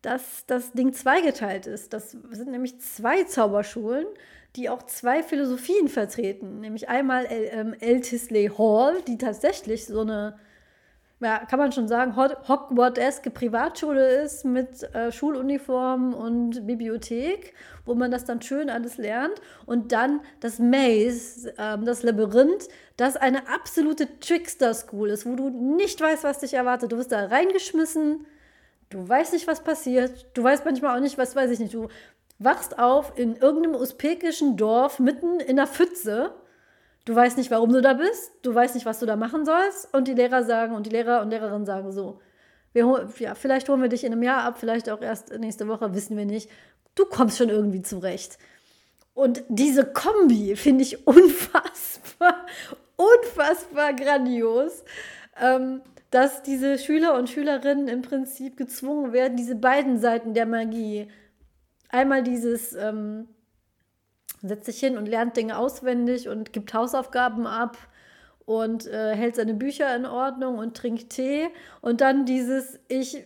dass das Ding zweigeteilt ist. Das sind nämlich zwei Zauberschulen, die auch zwei Philosophien vertreten. Nämlich einmal El, ähm, El Tisley Hall, die tatsächlich so eine ja, kann man schon sagen, Hogwarts-eske Privatschule ist mit äh, Schuluniform und Bibliothek, wo man das dann schön alles lernt. Und dann das Maze, äh, das Labyrinth, das eine absolute Trickster-School ist, wo du nicht weißt, was dich erwartet. Du wirst da reingeschmissen, du weißt nicht, was passiert, du weißt manchmal auch nicht, was weiß ich nicht. Du wachst auf in irgendeinem usbekischen Dorf mitten in der Pfütze Du weißt nicht, warum du da bist, du weißt nicht, was du da machen sollst und die Lehrer sagen und die Lehrer und Lehrerinnen sagen so, wir, ja, vielleicht holen wir dich in einem Jahr ab, vielleicht auch erst nächste Woche, wissen wir nicht. Du kommst schon irgendwie zurecht. Und diese Kombi finde ich unfassbar, unfassbar grandios, ähm, dass diese Schüler und Schülerinnen im Prinzip gezwungen werden, diese beiden Seiten der Magie, einmal dieses ähm, setzt sich hin und lernt Dinge auswendig und gibt Hausaufgaben ab und äh, hält seine Bücher in Ordnung und trinkt Tee. Und dann dieses, ich,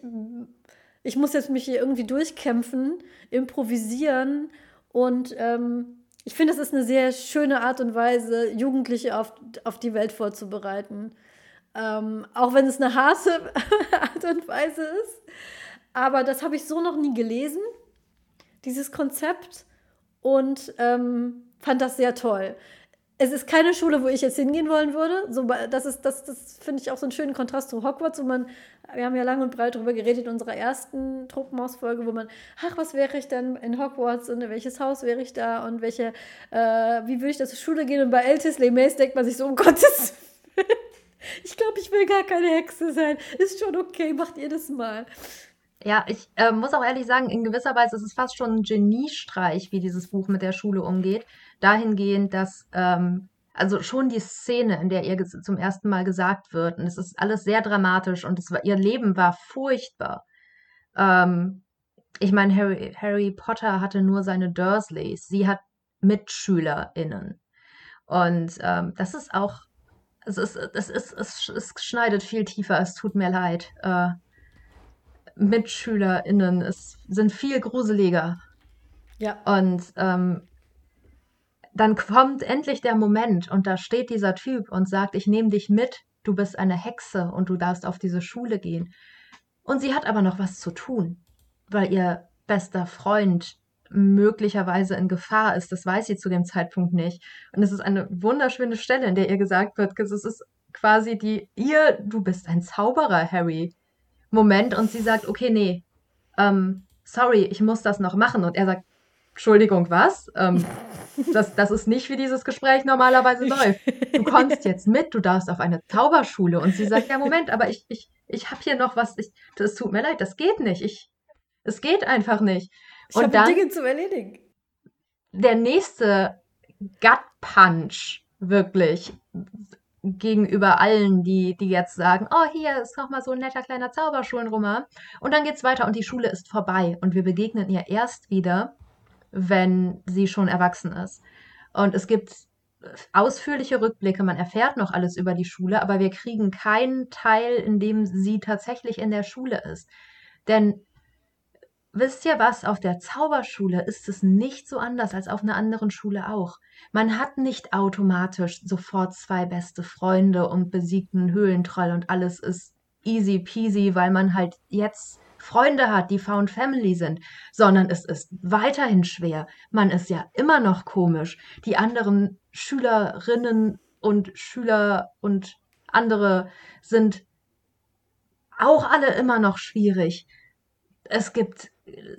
ich muss jetzt mich hier irgendwie durchkämpfen, improvisieren. Und ähm, ich finde, es ist eine sehr schöne Art und Weise, Jugendliche auf, auf die Welt vorzubereiten. Ähm, auch wenn es eine harte Art und Weise ist. Aber das habe ich so noch nie gelesen, dieses Konzept und ähm, fand das sehr toll. Es ist keine Schule, wo ich jetzt hingehen wollen würde. So, das das, das finde ich auch so einen schönen Kontrast zu Hogwarts, wo man, wir haben ja lang und breit darüber geredet in unserer ersten Truppenhausfolge, wo man, ach, was wäre ich denn in Hogwarts und in welches Haus wäre ich da und welche, äh, wie würde ich da zur Schule gehen? Und bei Eltisley Mace denkt man sich so, um Gottes Willen, ich glaube, ich will gar keine Hexe sein. Ist schon okay, macht ihr das mal. Ja, ich äh, muss auch ehrlich sagen, in gewisser Weise ist es fast schon ein Geniestreich, wie dieses Buch mit der Schule umgeht. Dahingehend, dass, ähm, also schon die Szene, in der ihr zum ersten Mal gesagt wird, und es ist alles sehr dramatisch und es war, ihr Leben war furchtbar. Ähm, ich meine, Harry, Harry Potter hatte nur seine Dursleys, sie hat MitschülerInnen. Und ähm, das ist auch, es ist, es ist, es, es schneidet viel tiefer, es tut mir leid. Äh, MitschülerInnen es sind viel gruseliger. Ja. Und ähm, dann kommt endlich der Moment und da steht dieser Typ und sagt, ich nehme dich mit, du bist eine Hexe und du darfst auf diese Schule gehen. Und sie hat aber noch was zu tun, weil ihr bester Freund möglicherweise in Gefahr ist. Das weiß sie zu dem Zeitpunkt nicht. Und es ist eine wunderschöne Stelle, in der ihr gesagt wird, es ist quasi die, ihr, du bist ein Zauberer, Harry. Moment und sie sagt, okay, nee, ähm, sorry, ich muss das noch machen. Und er sagt, Entschuldigung, was? Ähm, das, das ist nicht, wie dieses Gespräch normalerweise läuft. Du kommst jetzt mit, du darfst auf eine Zauberschule. Und sie sagt, ja, Moment, aber ich, ich, ich habe hier noch was. Ich, das tut mir leid, das geht nicht. Ich, es geht einfach nicht. Ich habe Dinge zu erledigen. Der nächste Gut Punch, wirklich, gegenüber allen, die, die jetzt sagen, oh, hier ist nochmal so ein netter kleiner Zauberschulenroman. Und dann geht's weiter und die Schule ist vorbei und wir begegnen ihr erst wieder, wenn sie schon erwachsen ist. Und es gibt ausführliche Rückblicke, man erfährt noch alles über die Schule, aber wir kriegen keinen Teil, in dem sie tatsächlich in der Schule ist. Denn wisst ihr was, auf der Zauberschule ist es nicht so anders als auf einer anderen Schule auch. Man hat nicht automatisch sofort zwei beste Freunde und besiegt einen Höhlentroll und alles ist easy peasy, weil man halt jetzt Freunde hat, die Found Family sind, sondern es ist weiterhin schwer. Man ist ja immer noch komisch. Die anderen Schülerinnen und Schüler und andere sind auch alle immer noch schwierig. Es gibt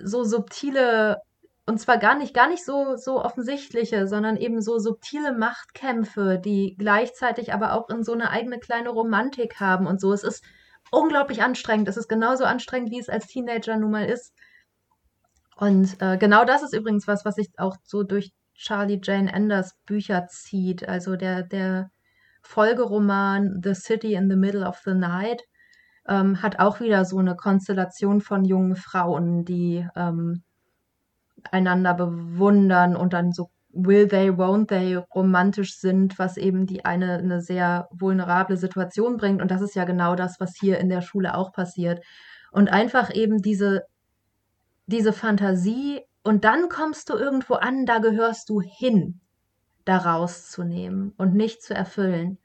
so subtile und zwar gar nicht, gar nicht so, so offensichtliche, sondern eben so subtile Machtkämpfe, die gleichzeitig aber auch in so eine eigene kleine Romantik haben und so. Es ist unglaublich anstrengend. Es ist genauso anstrengend, wie es als Teenager nun mal ist. Und äh, genau das ist übrigens was, was sich auch so durch Charlie Jane Anders Bücher zieht. Also der, der Folgeroman The City in the Middle of the Night ähm, hat auch wieder so eine Konstellation von jungen Frauen, die ähm, einander bewundern und dann so will they, won't they romantisch sind, was eben die eine eine sehr vulnerable Situation bringt. Und das ist ja genau das, was hier in der Schule auch passiert. Und einfach eben diese, diese Fantasie und dann kommst du irgendwo an, da gehörst du hin, da rauszunehmen und nicht zu erfüllen.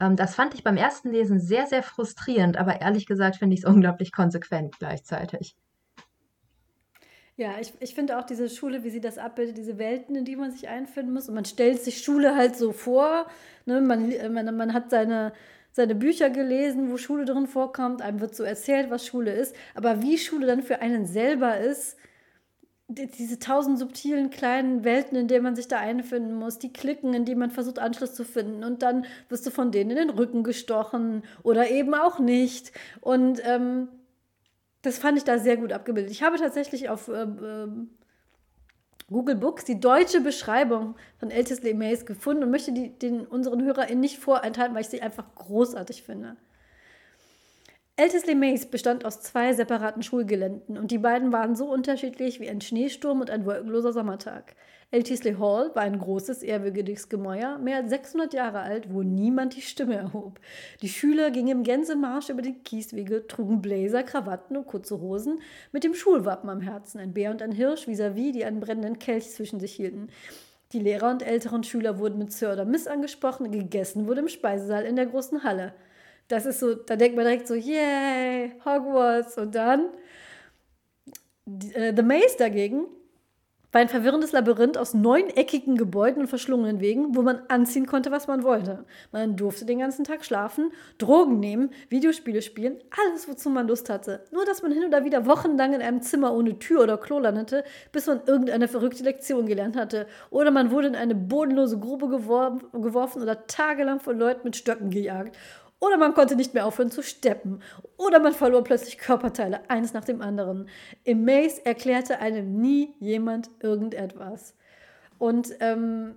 Ähm, das fand ich beim ersten Lesen sehr, sehr frustrierend, aber ehrlich gesagt finde ich es unglaublich konsequent gleichzeitig. Ja, ich, ich finde auch diese Schule, wie sie das abbildet, diese Welten, in die man sich einfinden muss. Und man stellt sich Schule halt so vor. Ne? Man, man, man hat seine, seine Bücher gelesen, wo Schule drin vorkommt. Einem wird so erzählt, was Schule ist. Aber wie Schule dann für einen selber ist, diese tausend subtilen kleinen Welten, in denen man sich da einfinden muss, die Klicken, in die man versucht, Anschluss zu finden. Und dann wirst du von denen in den Rücken gestochen oder eben auch nicht. Und ähm, das fand ich da sehr gut abgebildet. Ich habe tatsächlich auf äh, äh, Google Books die deutsche Beschreibung von Älteste Maze gefunden und möchte die den unseren HörerInnen nicht vorenthalten, weil ich sie einfach großartig finde. Eltesley Maze bestand aus zwei separaten Schulgeländen und die beiden waren so unterschiedlich wie ein Schneesturm und ein wolkenloser Sommertag. Eltesley Hall war ein großes, ehrwürdiges Gemäuer, mehr als 600 Jahre alt, wo niemand die Stimme erhob. Die Schüler gingen im Gänsemarsch über die Kieswege, trugen Bläser, Krawatten und kurze Hosen mit dem Schulwappen am Herzen, ein Bär und ein Hirsch vis-à-vis, -vis, die einen brennenden Kelch zwischen sich hielten. Die Lehrer und älteren Schüler wurden mit Sir oder Miss angesprochen, gegessen wurde im Speisesaal in der großen Halle das ist so, da denkt man direkt so, yay, Hogwarts. Und dann äh, The Maze dagegen war ein verwirrendes Labyrinth aus neuneckigen Gebäuden und verschlungenen Wegen, wo man anziehen konnte, was man wollte. Man durfte den ganzen Tag schlafen, Drogen nehmen, Videospiele spielen, alles, wozu man Lust hatte. Nur, dass man hin oder wieder wochenlang in einem Zimmer ohne Tür oder Klo landete, bis man irgendeine verrückte Lektion gelernt hatte. Oder man wurde in eine bodenlose Grube geworfen oder tagelang von Leuten mit Stöcken gejagt. Oder man konnte nicht mehr aufhören zu steppen. Oder man verlor plötzlich Körperteile, eines nach dem anderen. Im Maze erklärte einem nie jemand irgendetwas. Und ähm,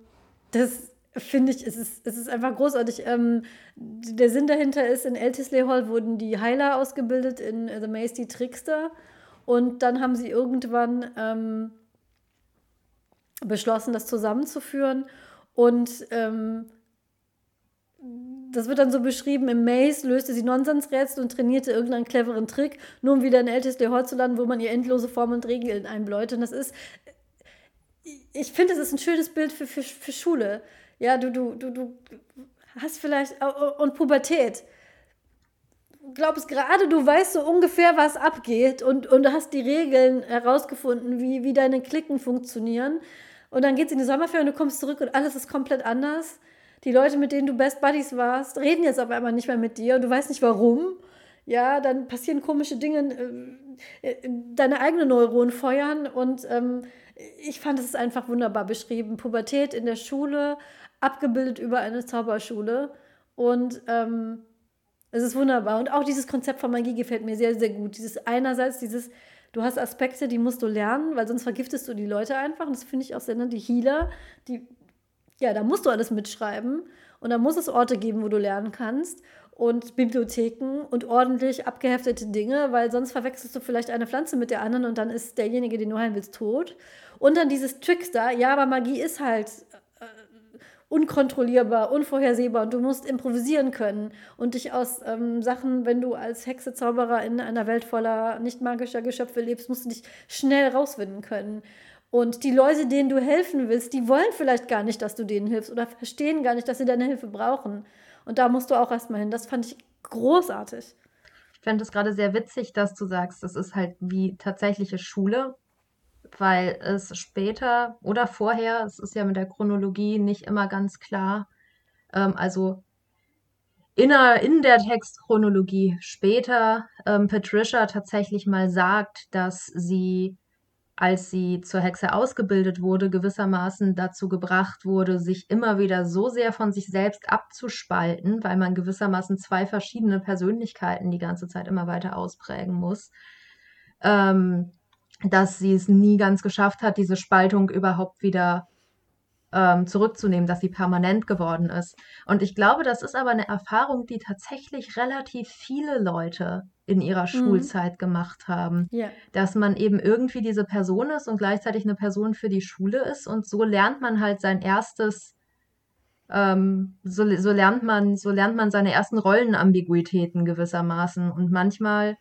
das finde ich, es ist, es ist einfach großartig. Ähm, der Sinn dahinter ist, in Eltisley Hall wurden die Heiler ausgebildet, in The Maze die Trickster. Und dann haben sie irgendwann ähm, beschlossen, das zusammenzuführen. Und ähm, das wird dann so beschrieben, im Maze löste sie Nonsensrätsel und trainierte irgendeinen cleveren Trick, nur um wieder in älteste Hall zu landen, wo man ihr endlose Formen und Regeln einbläut. Und das ist, ich finde, das ist ein schönes Bild für, für, für Schule. Ja, du, du, du, du hast vielleicht, und Pubertät. Glaubst gerade, du weißt so ungefähr, was abgeht und, und hast die Regeln herausgefunden, wie, wie deine Klicken funktionieren. Und dann geht es in die Sommerferien und du kommst zurück und alles ist komplett anders die Leute, mit denen du Best Buddies warst, reden jetzt auf einmal nicht mehr mit dir und du weißt nicht warum. Ja, dann passieren komische Dinge, äh, äh, deine eigenen Neuronen feuern und ähm, ich fand es einfach wunderbar beschrieben. Pubertät in der Schule, abgebildet über eine Zauberschule und ähm, es ist wunderbar. Und auch dieses Konzept von Magie gefällt mir sehr, sehr gut. Dieses einerseits, dieses, du hast Aspekte, die musst du lernen, weil sonst vergiftest du die Leute einfach. Und das finde ich auch sehr, ne? die Healer, die ja, da musst du alles mitschreiben und da muss es Orte geben, wo du lernen kannst und Bibliotheken und ordentlich abgeheftete Dinge, weil sonst verwechselst du vielleicht eine Pflanze mit der anderen und dann ist derjenige, den du heilen willst, tot. Und dann dieses Trickster, ja, aber Magie ist halt äh, unkontrollierbar, unvorhersehbar und du musst improvisieren können und dich aus ähm, Sachen, wenn du als Hexe, Zauberer in einer Welt voller nicht magischer Geschöpfe lebst, musst du dich schnell rausfinden können. Und die Leute, denen du helfen willst, die wollen vielleicht gar nicht, dass du denen hilfst oder verstehen gar nicht, dass sie deine Hilfe brauchen. Und da musst du auch erstmal hin. Das fand ich großartig. Ich fände es gerade sehr witzig, dass du sagst, das ist halt wie tatsächliche Schule, weil es später oder vorher, es ist ja mit der Chronologie nicht immer ganz klar, ähm, also in der, in der Textchronologie später ähm, Patricia tatsächlich mal sagt, dass sie als sie zur Hexe ausgebildet wurde, gewissermaßen dazu gebracht wurde, sich immer wieder so sehr von sich selbst abzuspalten, weil man gewissermaßen zwei verschiedene Persönlichkeiten die ganze Zeit immer weiter ausprägen muss, ähm, dass sie es nie ganz geschafft hat, diese Spaltung überhaupt wieder ähm, zurückzunehmen, dass sie permanent geworden ist. Und ich glaube, das ist aber eine Erfahrung, die tatsächlich relativ viele Leute in ihrer mhm. Schulzeit gemacht haben. Ja. Dass man eben irgendwie diese Person ist und gleichzeitig eine Person für die Schule ist. Und so lernt man halt sein erstes, ähm, so, so lernt man, so lernt man seine ersten Rollenambiguitäten gewissermaßen. Und manchmal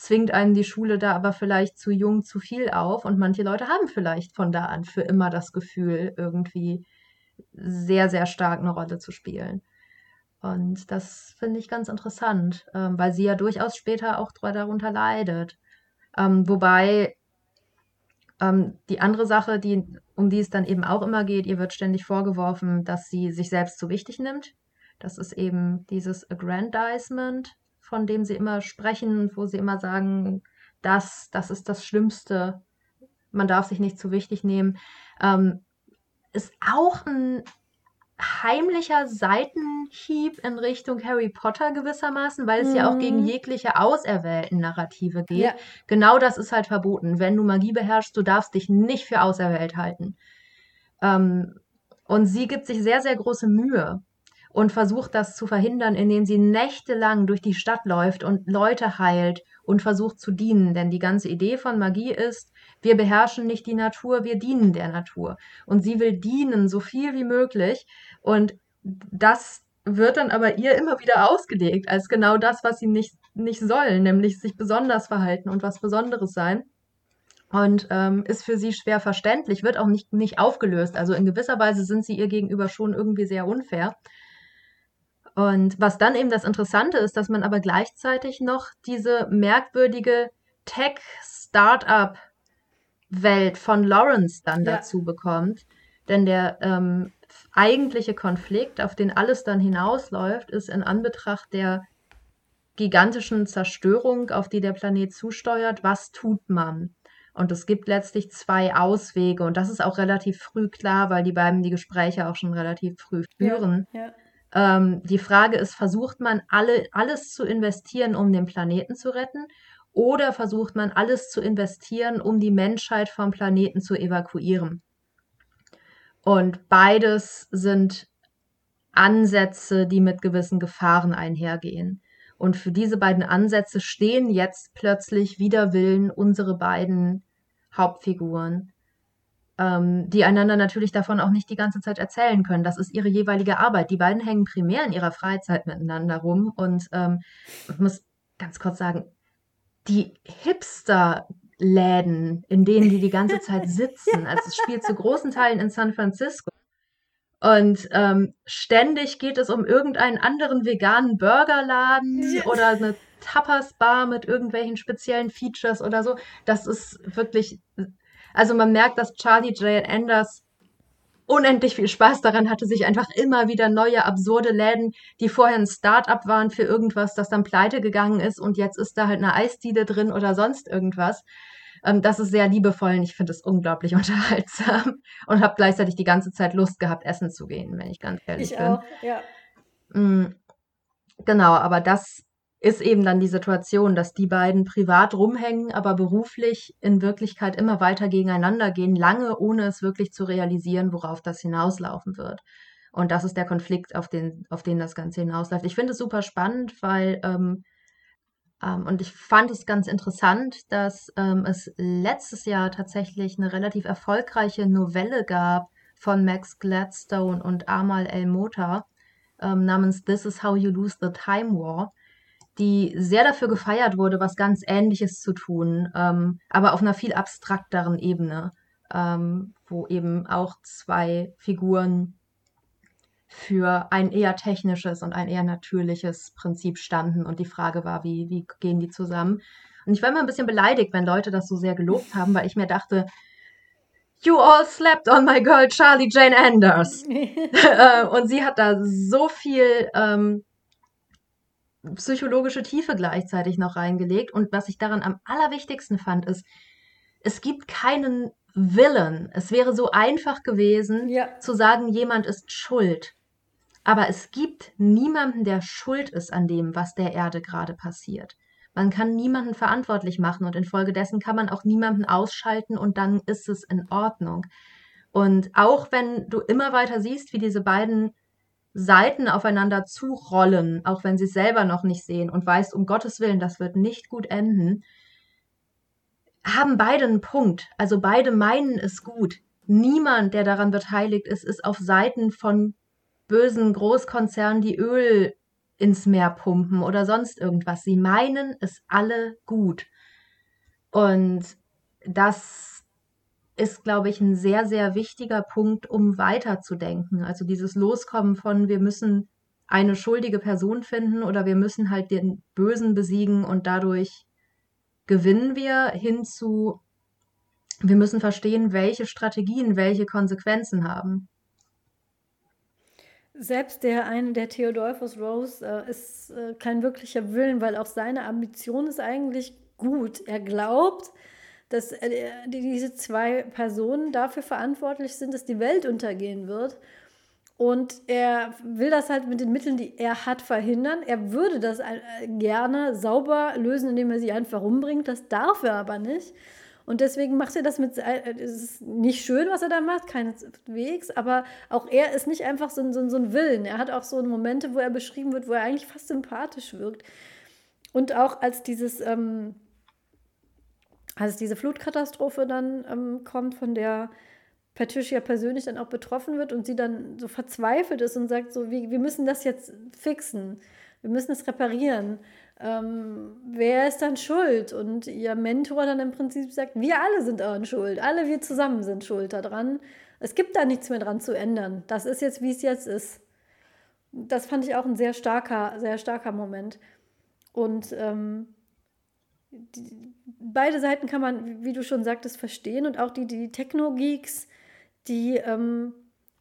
zwingt einen die Schule da aber vielleicht zu jung zu viel auf und manche Leute haben vielleicht von da an für immer das Gefühl, irgendwie sehr, sehr stark eine Rolle zu spielen. Und das finde ich ganz interessant, ähm, weil sie ja durchaus später auch darunter leidet. Ähm, wobei ähm, die andere Sache, die, um die es dann eben auch immer geht, ihr wird ständig vorgeworfen, dass sie sich selbst zu wichtig nimmt. Das ist eben dieses Aggrandizement, von dem sie immer sprechen, wo sie immer sagen, das, das ist das Schlimmste. Man darf sich nicht zu wichtig nehmen. Ähm, ist auch ein heimlicher Seitenhieb in Richtung Harry Potter gewissermaßen, weil es mhm. ja auch gegen mhm. jegliche auserwählten Narrative geht. Ja. Genau das ist halt verboten. Wenn du Magie beherrschst, du darfst dich nicht für auserwählt halten. Ähm, und sie gibt sich sehr, sehr große Mühe und versucht das zu verhindern, indem sie nächtelang durch die Stadt läuft und Leute heilt und versucht zu dienen. Denn die ganze Idee von Magie ist, wir beherrschen nicht die Natur, wir dienen der Natur. Und sie will dienen, so viel wie möglich. Und das wird dann aber ihr immer wieder ausgelegt als genau das, was sie nicht, nicht soll, nämlich sich besonders verhalten und was Besonderes sein. Und ähm, ist für sie schwer verständlich, wird auch nicht, nicht aufgelöst. Also in gewisser Weise sind sie ihr gegenüber schon irgendwie sehr unfair. Und was dann eben das Interessante ist, dass man aber gleichzeitig noch diese merkwürdige Tech-Startup-Welt von Lawrence dann ja. dazu bekommt. Denn der ähm, eigentliche Konflikt, auf den alles dann hinausläuft, ist in Anbetracht der gigantischen Zerstörung, auf die der Planet zusteuert, was tut man? Und es gibt letztlich zwei Auswege. Und das ist auch relativ früh klar, weil die beiden die Gespräche auch schon relativ früh führen. Ja, ja. Ähm, die Frage ist, versucht man alle, alles zu investieren, um den Planeten zu retten? Oder versucht man alles zu investieren, um die Menschheit vom Planeten zu evakuieren? Und beides sind Ansätze, die mit gewissen Gefahren einhergehen. Und für diese beiden Ansätze stehen jetzt plötzlich wider Willen unsere beiden Hauptfiguren ähm, die einander natürlich davon auch nicht die ganze Zeit erzählen können. Das ist ihre jeweilige Arbeit. Die beiden hängen primär in ihrer Freizeit miteinander rum und ähm, ich muss ganz kurz sagen, die Hipster Läden, in denen die die ganze Zeit sitzen. Also es spielt zu großen Teilen in San Francisco. Und ähm, ständig geht es um irgendeinen anderen veganen Burgerladen oder eine Tapas-Bar mit irgendwelchen speziellen Features oder so. Das ist wirklich also man merkt, dass Charlie J. Anders unendlich viel Spaß daran hatte, sich einfach immer wieder neue absurde Läden, die vorher ein Start-up waren für irgendwas, das dann pleite gegangen ist und jetzt ist da halt eine Eisdiele drin oder sonst irgendwas. Ähm, das ist sehr liebevoll und ich finde es unglaublich unterhaltsam und habe gleichzeitig die ganze Zeit Lust gehabt, essen zu gehen, wenn ich ganz ehrlich ich bin. Auch, ja. Mm, genau, aber das ist eben dann die Situation, dass die beiden privat rumhängen, aber beruflich in Wirklichkeit immer weiter gegeneinander gehen, lange ohne es wirklich zu realisieren, worauf das hinauslaufen wird. Und das ist der Konflikt, auf den, auf den das Ganze hinausläuft. Ich finde es super spannend, weil, ähm, ähm, und ich fand es ganz interessant, dass ähm, es letztes Jahr tatsächlich eine relativ erfolgreiche Novelle gab von Max Gladstone und Amal El Mota ähm, namens This is How You Lose the Time War die sehr dafür gefeiert wurde, was ganz Ähnliches zu tun, ähm, aber auf einer viel abstrakteren Ebene, ähm, wo eben auch zwei Figuren für ein eher technisches und ein eher natürliches Prinzip standen und die Frage war, wie, wie gehen die zusammen? Und ich war immer ein bisschen beleidigt, wenn Leute das so sehr gelobt haben, weil ich mir dachte, You all slept on my girl Charlie Jane Anders. Äh, und sie hat da so viel ähm, psychologische Tiefe gleichzeitig noch reingelegt. Und was ich daran am allerwichtigsten fand, ist, es gibt keinen Willen. Es wäre so einfach gewesen, ja. zu sagen, jemand ist schuld. Aber es gibt niemanden, der schuld ist an dem, was der Erde gerade passiert. Man kann niemanden verantwortlich machen und infolgedessen kann man auch niemanden ausschalten und dann ist es in Ordnung. Und auch wenn du immer weiter siehst, wie diese beiden Seiten aufeinander zurollen, auch wenn sie es selber noch nicht sehen und weißt, um Gottes Willen, das wird nicht gut enden, haben beide einen Punkt. Also beide meinen es gut. Niemand, der daran beteiligt ist, ist auf Seiten von bösen Großkonzernen, die Öl ins Meer pumpen oder sonst irgendwas. Sie meinen es alle gut. Und das ist, glaube ich, ein sehr, sehr wichtiger Punkt, um weiterzudenken. Also dieses Loskommen von, wir müssen eine schuldige Person finden oder wir müssen halt den Bösen besiegen und dadurch gewinnen wir hinzu, wir müssen verstehen, welche Strategien welche Konsequenzen haben. Selbst der eine, der Theodolphus Rose, äh, ist äh, kein wirklicher Willen, weil auch seine Ambition ist eigentlich gut. Er glaubt, dass äh, diese zwei Personen dafür verantwortlich sind, dass die Welt untergehen wird. Und er will das halt mit den Mitteln, die er hat, verhindern. Er würde das äh, gerne sauber lösen, indem er sie einfach umbringt. Das darf er aber nicht. Und deswegen macht er das mit, äh, es ist nicht schön, was er da macht, keineswegs, aber auch er ist nicht einfach so ein, so, so ein Willen. Er hat auch so Momente, wo er beschrieben wird, wo er eigentlich fast sympathisch wirkt. Und auch als dieses, ähm, als diese Flutkatastrophe dann ähm, kommt, von der Patricia persönlich dann auch betroffen wird und sie dann so verzweifelt ist und sagt so, wir, wir müssen das jetzt fixen, wir müssen es reparieren ähm, wer ist dann schuld? Und ihr Mentor dann im Prinzip sagt, wir alle sind daran schuld, alle wir zusammen sind schuld daran. Es gibt da nichts mehr dran zu ändern. Das ist jetzt, wie es jetzt ist. Das fand ich auch ein sehr starker, sehr starker Moment. Und ähm, die, beide Seiten kann man, wie du schon sagtest, verstehen. Und auch die, die Techno-Geeks, die, ähm,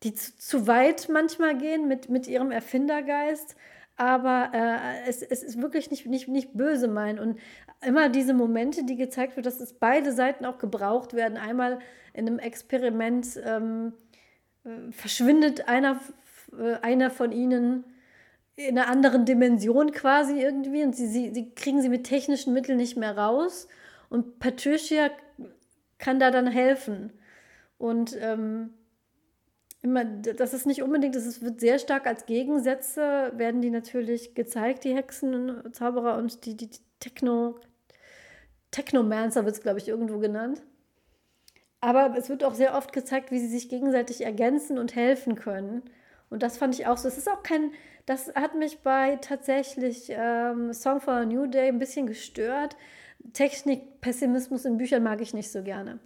die zu, zu, weit manchmal gehen mit, mit ihrem Erfindergeist aber äh, es, es ist wirklich nicht, nicht, nicht böse meinen. Und immer diese Momente, die gezeigt wird, dass es beide Seiten auch gebraucht werden. Einmal in einem Experiment ähm, äh, verschwindet einer, äh, einer von ihnen in einer anderen Dimension quasi irgendwie und sie, sie, sie kriegen sie mit technischen Mitteln nicht mehr raus. Und Patricia kann da dann helfen. Und ähm, immer, das ist nicht unbedingt, es wird sehr stark als Gegensätze, werden die natürlich gezeigt, die Hexen, Zauberer und die, die Techno, Technomancer wird es, glaube ich, irgendwo genannt. Aber es wird auch sehr oft gezeigt, wie sie sich gegenseitig ergänzen und helfen können. Und das fand ich auch so. Es ist auch kein, das hat mich bei tatsächlich ähm, Song for a New Day ein bisschen gestört. Technik, Pessimismus in Büchern mag ich nicht so gerne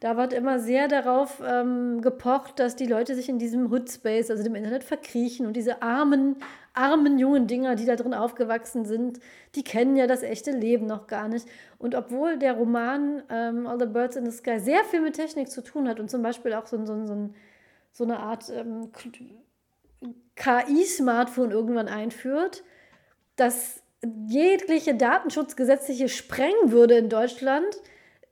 da wird immer sehr darauf ähm, gepocht, dass die Leute sich in diesem Hoodspace, also dem Internet, verkriechen. Und diese armen, armen jungen Dinger, die da drin aufgewachsen sind, die kennen ja das echte Leben noch gar nicht. Und obwohl der Roman ähm, All the Birds in the Sky sehr viel mit Technik zu tun hat und zum Beispiel auch so, so, so, so eine Art ähm, KI-Smartphone irgendwann einführt, das jegliche Datenschutzgesetzliche sprengen würde in Deutschland,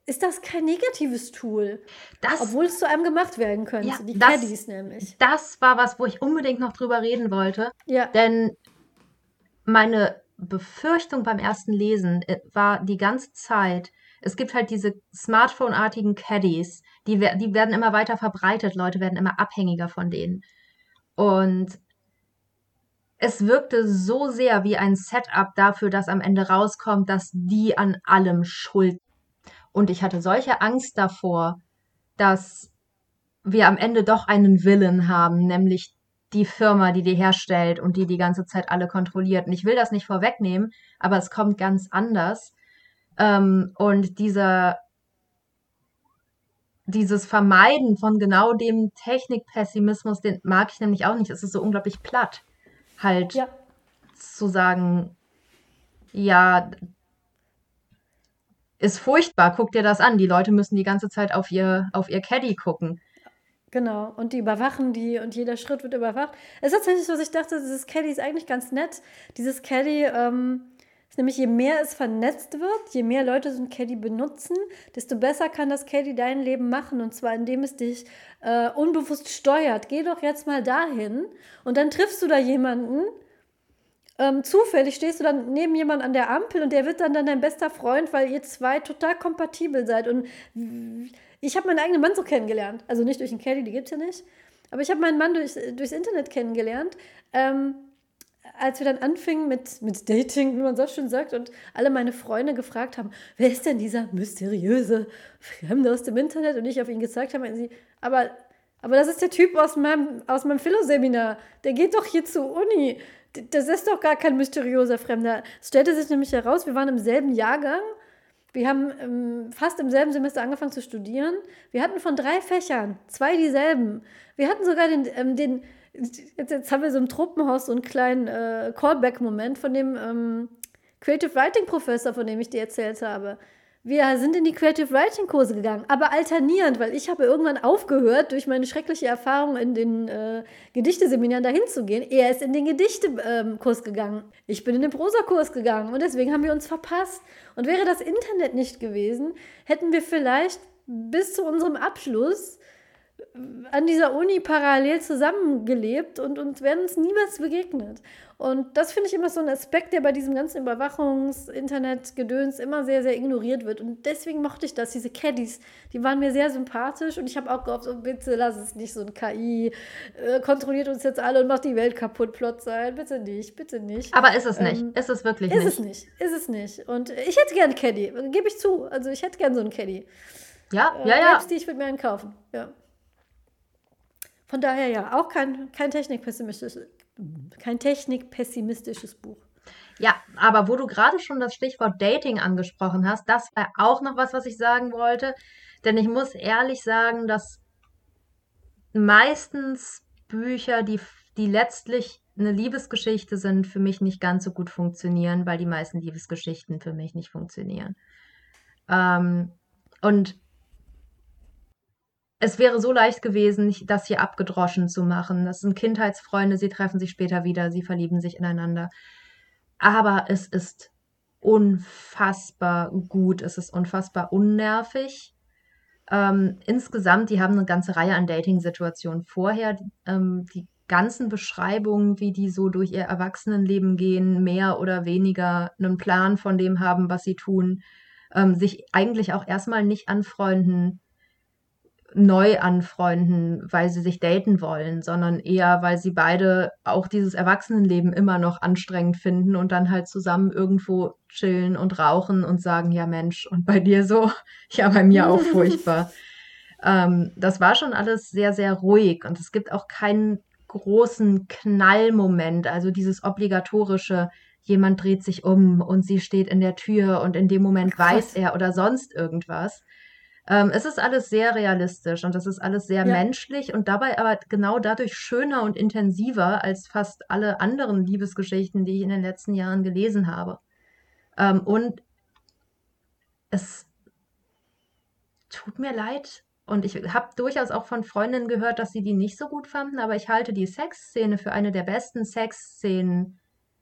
ist das kein negatives Tool. Das, obwohl es zu einem gemacht werden könnte. Ja, die das, Caddies nämlich. Das war was, wo ich unbedingt noch drüber reden wollte. Ja. Denn meine Befürchtung beim ersten Lesen äh, war die ganze Zeit, es gibt halt diese Smartphone-artigen Caddies, die, die werden immer weiter verbreitet, Leute werden immer abhängiger von denen. Und es wirkte so sehr wie ein Setup dafür, dass am Ende rauskommt, dass die an allem schuld und ich hatte solche Angst davor, dass wir am Ende doch einen Willen haben, nämlich die Firma, die die herstellt und die die ganze Zeit alle kontrolliert. Und ich will das nicht vorwegnehmen, aber es kommt ganz anders. Ähm, und dieser, dieses Vermeiden von genau dem Technikpessimismus, den mag ich nämlich auch nicht. Es ist so unglaublich platt, halt ja. zu sagen, ja, ist furchtbar. Guck dir das an. Die Leute müssen die ganze Zeit auf ihr, auf ihr Caddy gucken. Genau, und die überwachen die und jeder Schritt wird überwacht. Es ist tatsächlich so, dass ich dachte, dieses Caddy ist eigentlich ganz nett. Dieses Caddy ähm, ist nämlich, je mehr es vernetzt wird, je mehr Leute so ein Caddy benutzen, desto besser kann das Caddy dein Leben machen. Und zwar, indem es dich äh, unbewusst steuert. Geh doch jetzt mal dahin und dann triffst du da jemanden, ähm, zufällig stehst du dann neben jemand an der Ampel und der wird dann, dann dein bester Freund, weil ihr zwei total kompatibel seid. Und ich habe meinen eigenen Mann so kennengelernt. Also nicht durch den Caddy, die gibt es ja nicht. Aber ich habe meinen Mann durch, durchs Internet kennengelernt. Ähm, als wir dann anfingen mit, mit Dating, wie man so schön sagt, und alle meine Freunde gefragt haben, wer ist denn dieser mysteriöse Fremde aus dem Internet? Und ich auf ihn gezeigt habe, meinten sie, aber, aber das ist der Typ aus meinem, aus meinem Philo-Seminar. Der geht doch hier zur Uni das ist doch gar kein mysteriöser Fremder. Es stellte sich nämlich heraus, wir waren im selben Jahrgang. Wir haben ähm, fast im selben Semester angefangen zu studieren. Wir hatten von drei Fächern zwei dieselben. Wir hatten sogar den, ähm, den jetzt, jetzt haben wir so im Truppenhaus so einen kleinen äh, Callback-Moment von dem ähm, Creative Writing Professor, von dem ich dir erzählt habe. Wir sind in die Creative Writing Kurse gegangen, aber alternierend, weil ich habe irgendwann aufgehört, durch meine schreckliche Erfahrung in den äh, Gedichteseminaren dahin zu gehen. Er ist in den Gedichtekurs ähm, gegangen. Ich bin in den Prosakurs gegangen und deswegen haben wir uns verpasst. Und wäre das Internet nicht gewesen, hätten wir vielleicht bis zu unserem Abschluss an dieser Uni parallel zusammengelebt und uns wären uns niemals begegnet. Und das finde ich immer so ein Aspekt, der bei diesem ganzen Überwachungs-Internet-Gedöns immer sehr, sehr ignoriert wird. Und deswegen mochte ich das. Diese Caddies, die waren mir sehr sympathisch und ich habe auch gehofft, so, bitte lass es nicht so ein KI, äh, kontrolliert uns jetzt alle und macht die Welt kaputt, Plot sein. Bitte nicht, bitte nicht. Aber ist es nicht. Ähm, ist es wirklich ist nicht. Ist es nicht. Ist es nicht. Und ich hätte gerne Caddy, gebe ich zu. Also ich hätte gerne so einen Caddy. Ja, äh, ja, ja. die ich würde mir einen kaufen. Ja. Von daher ja, auch kein, kein technikpessimistisches, kein technikpessimistisches Buch. Ja, aber wo du gerade schon das Stichwort Dating angesprochen hast, das war auch noch was, was ich sagen wollte. Denn ich muss ehrlich sagen, dass meistens Bücher, die, die letztlich eine Liebesgeschichte sind, für mich nicht ganz so gut funktionieren, weil die meisten Liebesgeschichten für mich nicht funktionieren. Ähm, und es wäre so leicht gewesen, das hier abgedroschen zu machen. Das sind Kindheitsfreunde, sie treffen sich später wieder, sie verlieben sich ineinander. Aber es ist unfassbar gut, es ist unfassbar unnervig. Ähm, insgesamt, die haben eine ganze Reihe an Dating-Situationen vorher. Ähm, die ganzen Beschreibungen, wie die so durch ihr Erwachsenenleben gehen, mehr oder weniger einen Plan von dem haben, was sie tun, ähm, sich eigentlich auch erstmal nicht anfreunden, neu anfreunden, weil sie sich daten wollen, sondern eher, weil sie beide auch dieses Erwachsenenleben immer noch anstrengend finden und dann halt zusammen irgendwo chillen und rauchen und sagen, ja Mensch, und bei dir so? Ja, bei mir auch furchtbar. ähm, das war schon alles sehr, sehr ruhig und es gibt auch keinen großen Knallmoment, also dieses obligatorische, jemand dreht sich um und sie steht in der Tür und in dem Moment Krass. weiß er oder sonst irgendwas ähm, es ist alles sehr realistisch und das ist alles sehr ja. menschlich und dabei aber genau dadurch schöner und intensiver als fast alle anderen Liebesgeschichten, die ich in den letzten Jahren gelesen habe. Ähm, und es tut mir leid. Und ich habe durchaus auch von Freundinnen gehört, dass sie die nicht so gut fanden, aber ich halte die Sexszene für eine der besten Sexszenen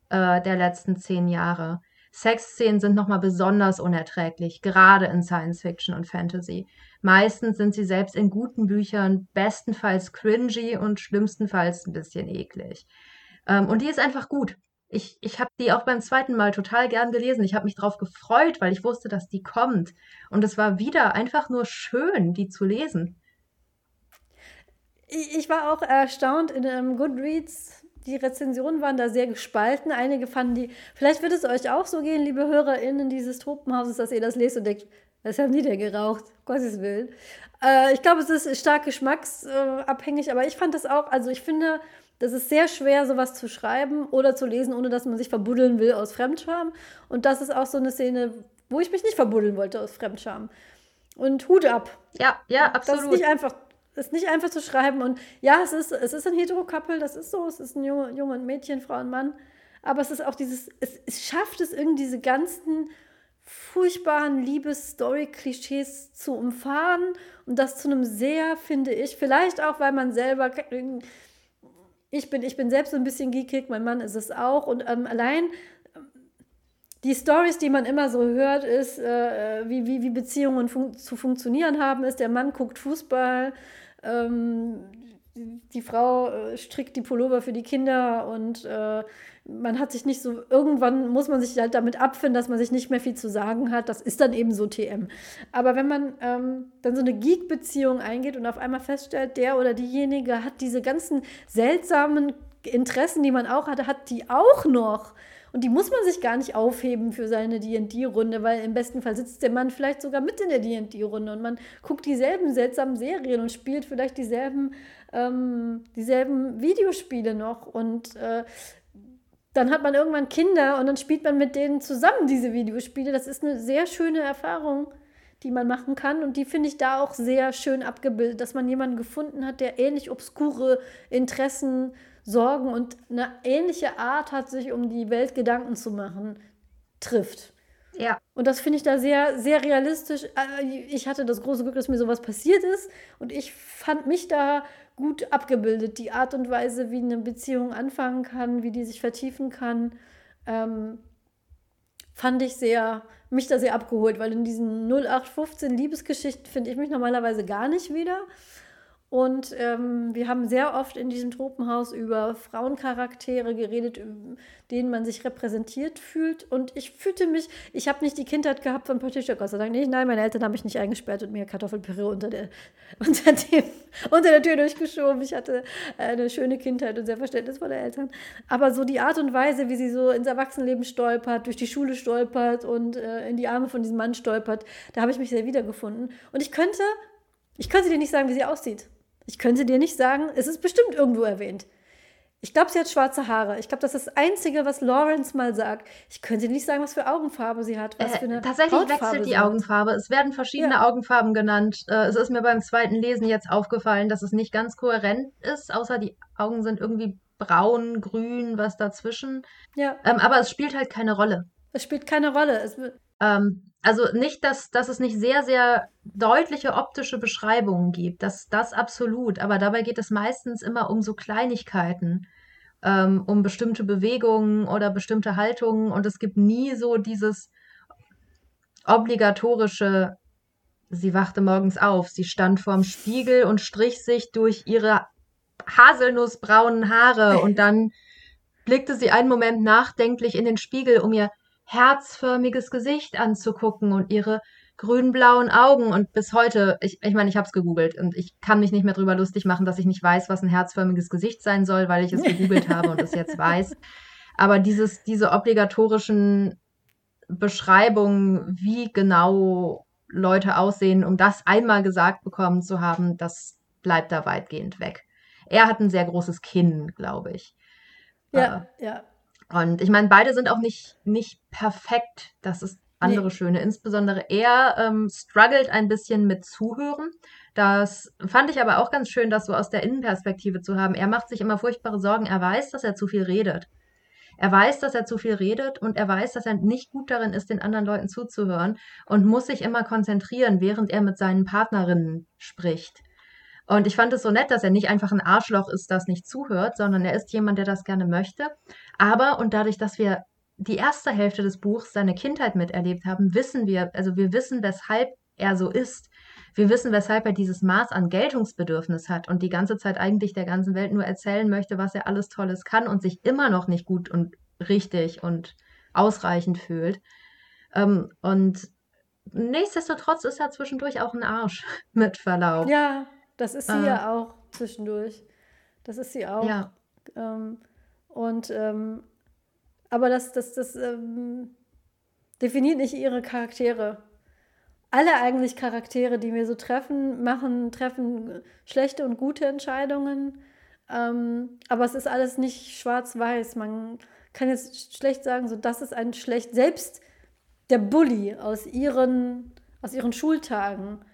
äh, der letzten zehn Jahre. Sexszenen sind nochmal besonders unerträglich, gerade in Science Fiction und Fantasy. Meistens sind sie selbst in guten Büchern bestenfalls cringy und schlimmstenfalls ein bisschen eklig. Ähm, und die ist einfach gut. Ich, ich habe die auch beim zweiten Mal total gern gelesen. Ich habe mich drauf gefreut, weil ich wusste, dass die kommt. Und es war wieder einfach nur schön, die zu lesen. Ich war auch erstaunt in einem Goodreads die Rezensionen waren da sehr gespalten. Einige fanden die, vielleicht wird es euch auch so gehen, liebe HörerInnen dieses Tropenhauses, dass ihr das lest und denkt, was haben die denn geraucht? Gottes Willen. Äh, ich glaube, es ist stark geschmacksabhängig, aber ich fand das auch, also ich finde, das ist sehr schwer, sowas zu schreiben oder zu lesen, ohne dass man sich verbuddeln will aus Fremdscham. Und das ist auch so eine Szene, wo ich mich nicht verbuddeln wollte aus Fremdscham. Und Hut ab. Ja, ja, absolut. Das ist nicht einfach ist nicht einfach zu schreiben. Und ja, es ist, es ist ein Hetero-Couple, das ist so. Es ist ein Junge, Junge und Mädchen, Frau und Mann. Aber es ist auch dieses, es, es schafft es irgendwie, diese ganzen furchtbaren Liebes-Story-Klischees zu umfahren und das zu einem sehr, finde ich, vielleicht auch, weil man selber, ich bin, ich bin selbst so ein bisschen geekig, mein Mann ist es auch und ähm, allein die Stories, die man immer so hört, ist, äh, wie, wie, wie Beziehungen fun zu funktionieren haben, ist, der Mann guckt Fußball, ähm, die Frau äh, strickt die Pullover für die Kinder und äh, man hat sich nicht so, irgendwann muss man sich halt damit abfinden, dass man sich nicht mehr viel zu sagen hat. Das ist dann eben so TM. Aber wenn man ähm, dann so eine Geek-Beziehung eingeht und auf einmal feststellt, der oder diejenige hat diese ganzen seltsamen Interessen, die man auch hatte, hat die auch noch. Und die muss man sich gar nicht aufheben für seine DD-Runde, weil im besten Fall sitzt der Mann vielleicht sogar mit in der DD-Runde und man guckt dieselben seltsamen Serien und spielt vielleicht dieselben, ähm, dieselben Videospiele noch. Und äh, dann hat man irgendwann Kinder und dann spielt man mit denen zusammen diese Videospiele. Das ist eine sehr schöne Erfahrung, die man machen kann. Und die finde ich da auch sehr schön abgebildet, dass man jemanden gefunden hat, der ähnlich obskure Interessen, Sorgen und eine ähnliche Art hat, sich um die Welt Gedanken zu machen, trifft. Ja. Und das finde ich da sehr, sehr realistisch. Äh, ich hatte das große Glück, dass mir sowas passiert ist. Und ich fand mich da gut abgebildet. Die Art und Weise, wie eine Beziehung anfangen kann, wie die sich vertiefen kann, ähm, fand ich sehr, mich da sehr abgeholt, weil in diesen 0815 Liebesgeschichten finde ich mich normalerweise gar nicht wieder. Und ähm, wir haben sehr oft in diesem Tropenhaus über Frauencharaktere geredet, denen man sich repräsentiert fühlt. Und ich fühlte mich, ich habe nicht die Kindheit gehabt von Patricia, Gott sei Dank nicht. Nein, meine Eltern haben mich nicht eingesperrt und mir Kartoffelpüree unter der, unter, dem, unter der Tür durchgeschoben. Ich hatte eine schöne Kindheit und sehr verständnisvolle Eltern. Aber so die Art und Weise, wie sie so ins Erwachsenenleben stolpert, durch die Schule stolpert und äh, in die Arme von diesem Mann stolpert, da habe ich mich sehr wiedergefunden. Und ich könnte, ich könnte dir nicht sagen, wie sie aussieht. Ich könnte dir nicht sagen, es ist bestimmt irgendwo erwähnt. Ich glaube, sie hat schwarze Haare. Ich glaube, das ist das Einzige, was Lawrence mal sagt. Ich könnte nicht sagen, was für Augenfarbe sie hat. Was äh, für eine tatsächlich Hautfarbe wechselt die Augenfarbe. Es werden verschiedene ja. Augenfarben genannt. Äh, es ist mir beim zweiten Lesen jetzt aufgefallen, dass es nicht ganz kohärent ist, außer die Augen sind irgendwie braun, grün, was dazwischen. Ja. Ähm, aber es spielt halt keine Rolle. Es spielt keine Rolle. Es, ähm, also nicht, dass, dass es nicht sehr, sehr deutliche optische Beschreibungen gibt. Das, das absolut. Aber dabei geht es meistens immer um so Kleinigkeiten, ähm, um bestimmte Bewegungen oder bestimmte Haltungen. Und es gibt nie so dieses obligatorische, sie wachte morgens auf, sie stand vorm Spiegel und strich sich durch ihre haselnussbraunen Haare und dann blickte sie einen Moment nachdenklich in den Spiegel, um ihr herzförmiges Gesicht anzugucken und ihre grün-blauen Augen. Und bis heute, ich meine, ich, mein, ich habe es gegoogelt und ich kann mich nicht mehr drüber lustig machen, dass ich nicht weiß, was ein herzförmiges Gesicht sein soll, weil ich es gegoogelt habe und es jetzt weiß. Aber dieses, diese obligatorischen Beschreibungen, wie genau Leute aussehen, um das einmal gesagt bekommen zu haben, das bleibt da weitgehend weg. Er hat ein sehr großes Kinn, glaube ich. Ja, äh, ja. Und ich meine, beide sind auch nicht, nicht perfekt. Das ist andere nee. Schöne. Insbesondere er ähm, struggelt ein bisschen mit Zuhören. Das fand ich aber auch ganz schön, das so aus der Innenperspektive zu haben. Er macht sich immer furchtbare Sorgen. Er weiß, dass er zu viel redet. Er weiß, dass er zu viel redet und er weiß, dass er nicht gut darin ist, den anderen Leuten zuzuhören und muss sich immer konzentrieren, während er mit seinen Partnerinnen spricht. Und ich fand es so nett, dass er nicht einfach ein Arschloch ist, das nicht zuhört, sondern er ist jemand, der das gerne möchte. Aber, und dadurch, dass wir die erste Hälfte des Buchs seine Kindheit miterlebt haben, wissen wir, also wir wissen, weshalb er so ist. Wir wissen, weshalb er dieses Maß an Geltungsbedürfnis hat und die ganze Zeit eigentlich der ganzen Welt nur erzählen möchte, was er alles Tolles kann und sich immer noch nicht gut und richtig und ausreichend fühlt. Ähm, und nichtsdestotrotz ist er zwischendurch auch ein Arsch, mit Verlaub. Ja, das ist sie äh, ja auch zwischendurch. Das ist sie auch. Ja. Ähm, und ähm, aber das, das, das ähm, definiert nicht ihre Charaktere. Alle eigentlich Charaktere, die wir so treffen, machen, treffen schlechte und gute Entscheidungen. Ähm, aber es ist alles nicht schwarz-weiß. Man kann jetzt schlecht sagen, so das ist ein schlecht. Selbst der Bully aus ihren, aus ihren Schultagen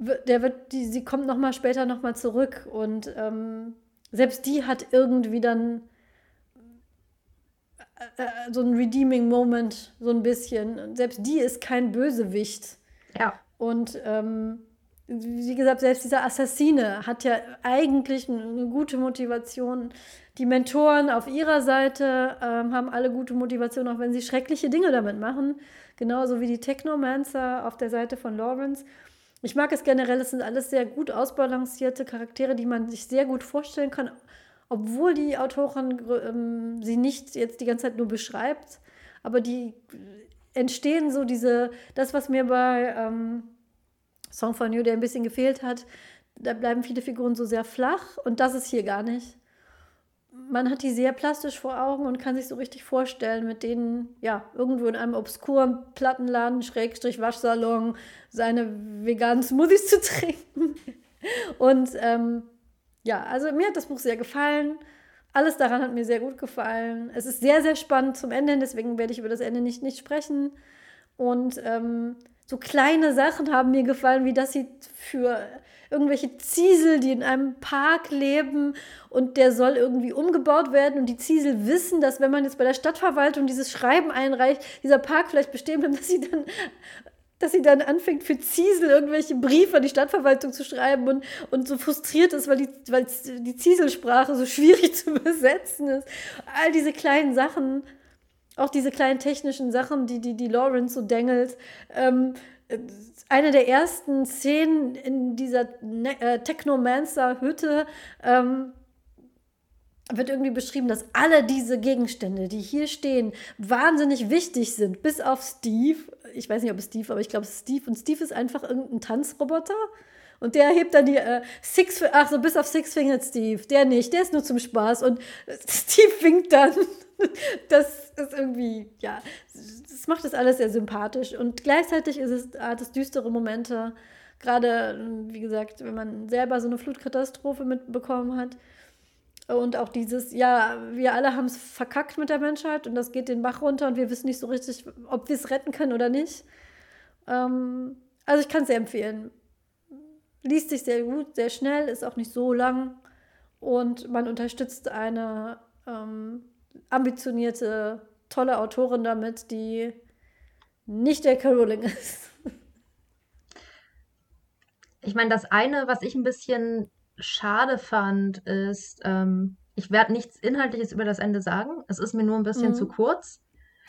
der wird, die, sie kommt noch mal später noch mal zurück und ähm, selbst die hat irgendwie dann äh, äh, so ein redeeming Moment, so ein bisschen. selbst die ist kein Bösewicht. Ja. Und ähm, wie gesagt, selbst dieser Assassine hat ja eigentlich eine gute Motivation. Die Mentoren auf ihrer Seite ähm, haben alle gute Motivation, auch wenn sie schreckliche Dinge damit machen. Genauso wie die Technomancer auf der Seite von Lawrence. Ich mag es generell, es sind alles sehr gut ausbalancierte Charaktere, die man sich sehr gut vorstellen kann, obwohl die Autorin ähm, sie nicht jetzt die ganze Zeit nur beschreibt, aber die entstehen so diese, das, was mir bei ähm, Song for You, der ein bisschen gefehlt hat, da bleiben viele Figuren so sehr flach und das ist hier gar nicht man hat die sehr plastisch vor Augen und kann sich so richtig vorstellen, mit denen, ja, irgendwo in einem obskuren Plattenladen, Schrägstrich Waschsalon, seine veganen Smoothies zu trinken. Und ähm, ja, also mir hat das Buch sehr gefallen. Alles daran hat mir sehr gut gefallen. Es ist sehr, sehr spannend zum Ende deswegen werde ich über das Ende nicht, nicht sprechen. Und ähm, so kleine Sachen haben mir gefallen, wie dass sie für irgendwelche Ziesel, die in einem Park leben und der soll irgendwie umgebaut werden und die Ziesel wissen, dass wenn man jetzt bei der Stadtverwaltung dieses Schreiben einreicht, dieser Park vielleicht bestehen bleibt, dass sie dann dass sie dann anfängt für Ziesel irgendwelche Briefe an die Stadtverwaltung zu schreiben und, und so frustriert ist, weil die, weil die Zieselsprache so schwierig zu übersetzen ist. All diese kleinen Sachen, auch diese kleinen technischen Sachen, die die, die Lawrence so dengelt. Ähm, eine der ersten Szenen in dieser ne äh, Technomancer-Hütte ähm, wird irgendwie beschrieben, dass alle diese Gegenstände, die hier stehen, wahnsinnig wichtig sind, bis auf Steve. Ich weiß nicht, ob es Steve, aber ich glaube, Steve. Und Steve ist einfach irgendein Tanzroboter. Und der hebt dann die äh, Six, ach so, bis auf Six Fingered Steve. Der nicht, der ist nur zum Spaß. Und Steve winkt dann. Das ist irgendwie, ja, das macht das alles sehr sympathisch. Und gleichzeitig ist es, hat es düstere Momente. Gerade, wie gesagt, wenn man selber so eine Flutkatastrophe mitbekommen hat. Und auch dieses, ja, wir alle haben es verkackt mit der Menschheit und das geht den Bach runter und wir wissen nicht so richtig, ob wir es retten können oder nicht. Ähm, also ich kann es sehr empfehlen. Liest sich sehr gut, sehr schnell, ist auch nicht so lang und man unterstützt eine ähm, ambitionierte, tolle Autorin damit, die nicht der Caroling ist. Ich meine, das eine, was ich ein bisschen schade fand, ist, ähm, ich werde nichts Inhaltliches über das Ende sagen. Es ist mir nur ein bisschen mhm. zu kurz.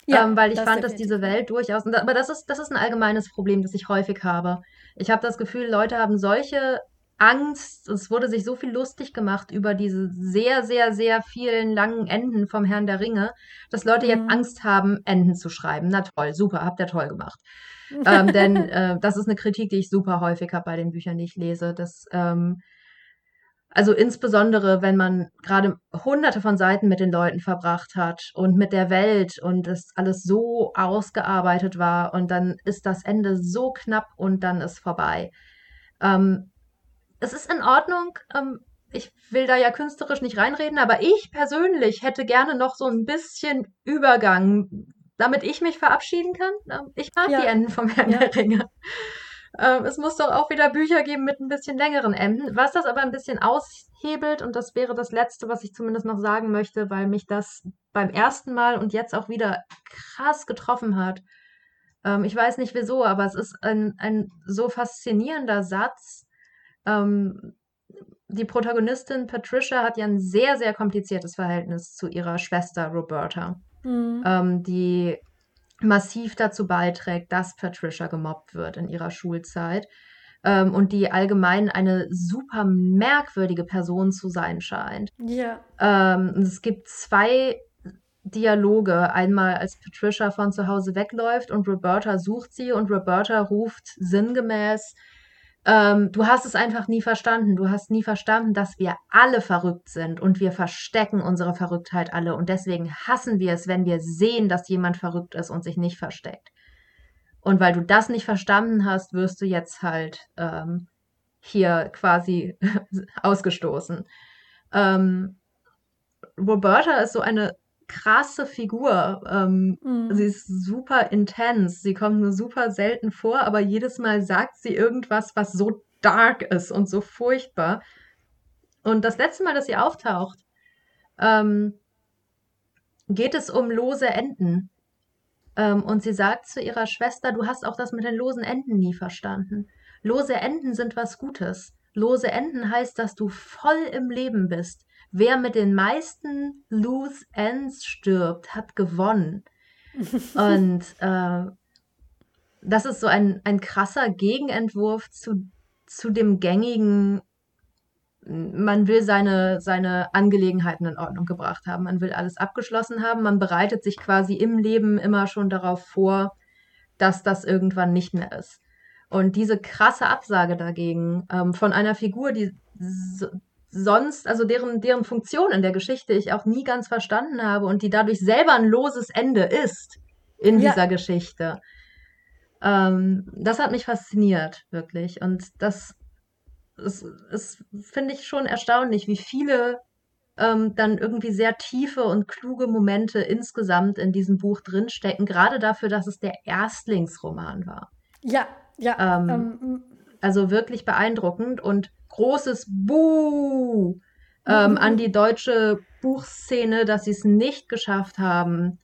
Ja, ähm, weil ich das fand, dass diese Welt durchaus. Aber das ist, das ist ein allgemeines Problem, das ich häufig habe. Ich habe das Gefühl, Leute haben solche Angst. Es wurde sich so viel lustig gemacht über diese sehr, sehr, sehr vielen langen Enden vom Herrn der Ringe, dass Leute mhm. jetzt Angst haben, Enden zu schreiben. Na toll, super, habt ihr toll gemacht. ähm, denn äh, das ist eine Kritik, die ich super häufig habe bei den Büchern, die ich lese. Dass ähm, also insbesondere, wenn man gerade hunderte von Seiten mit den Leuten verbracht hat und mit der Welt und das alles so ausgearbeitet war und dann ist das Ende so knapp und dann ist vorbei. Ähm, es ist in Ordnung. Ähm, ich will da ja künstlerisch nicht reinreden, aber ich persönlich hätte gerne noch so ein bisschen Übergang, damit ich mich verabschieden kann. Ähm, ich mag ja. die Enden vom Herrn ja. der Ringe. Ähm, es muss doch auch wieder Bücher geben mit ein bisschen längeren Enden. Was das aber ein bisschen aushebelt, und das wäre das Letzte, was ich zumindest noch sagen möchte, weil mich das beim ersten Mal und jetzt auch wieder krass getroffen hat. Ähm, ich weiß nicht wieso, aber es ist ein, ein so faszinierender Satz. Ähm, die Protagonistin Patricia hat ja ein sehr, sehr kompliziertes Verhältnis zu ihrer Schwester Roberta, mhm. ähm, die massiv dazu beiträgt, dass Patricia gemobbt wird in ihrer Schulzeit ähm, und die allgemein eine super merkwürdige Person zu sein scheint. Ja. Ähm, es gibt zwei Dialoge. Einmal, als Patricia von zu Hause wegläuft und Roberta sucht sie und Roberta ruft sinngemäß, ähm, du hast es einfach nie verstanden. Du hast nie verstanden, dass wir alle verrückt sind und wir verstecken unsere Verrücktheit alle. Und deswegen hassen wir es, wenn wir sehen, dass jemand verrückt ist und sich nicht versteckt. Und weil du das nicht verstanden hast, wirst du jetzt halt ähm, hier quasi ausgestoßen. Ähm, Roberta ist so eine krasse Figur. Ähm, mhm. Sie ist super intens. Sie kommt nur super selten vor, aber jedes Mal sagt sie irgendwas, was so dark ist und so furchtbar. Und das letzte Mal, dass sie auftaucht, ähm, geht es um lose Enden. Ähm, und sie sagt zu ihrer Schwester, du hast auch das mit den losen Enden nie verstanden. Lose Enden sind was Gutes. Lose Enden heißt, dass du voll im Leben bist. Wer mit den meisten Loose Ends stirbt, hat gewonnen. Und äh, das ist so ein, ein krasser Gegenentwurf zu, zu dem gängigen, man will seine, seine Angelegenheiten in Ordnung gebracht haben, man will alles abgeschlossen haben, man bereitet sich quasi im Leben immer schon darauf vor, dass das irgendwann nicht mehr ist. Und diese krasse Absage dagegen ähm, von einer Figur, die so, sonst, also deren, deren Funktion in der Geschichte ich auch nie ganz verstanden habe und die dadurch selber ein loses Ende ist in ja. dieser Geschichte. Ähm, das hat mich fasziniert, wirklich. Und das ist, ist finde ich, schon erstaunlich, wie viele ähm, dann irgendwie sehr tiefe und kluge Momente insgesamt in diesem Buch drinstecken, gerade dafür, dass es der Erstlingsroman war. Ja, ja. Ähm, ähm, also wirklich beeindruckend und großes Buh ähm, an die deutsche Buchszene, dass sie es nicht geschafft haben,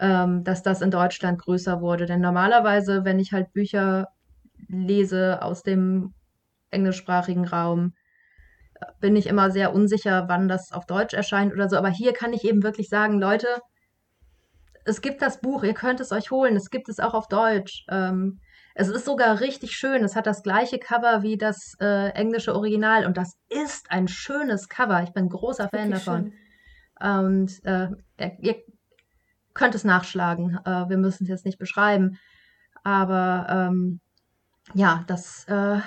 ähm, dass das in Deutschland größer wurde. Denn normalerweise, wenn ich halt Bücher lese aus dem englischsprachigen Raum, bin ich immer sehr unsicher, wann das auf Deutsch erscheint oder so. Aber hier kann ich eben wirklich sagen, Leute, es gibt das Buch, ihr könnt es euch holen, es gibt es auch auf Deutsch. Ähm, es ist sogar richtig schön. Es hat das gleiche Cover wie das äh, englische Original und das ist ein schönes Cover. Ich bin großer Fan davon. Schön. Und äh, ihr könnt es nachschlagen. Äh, wir müssen es jetzt nicht beschreiben. Aber ähm, ja, das äh,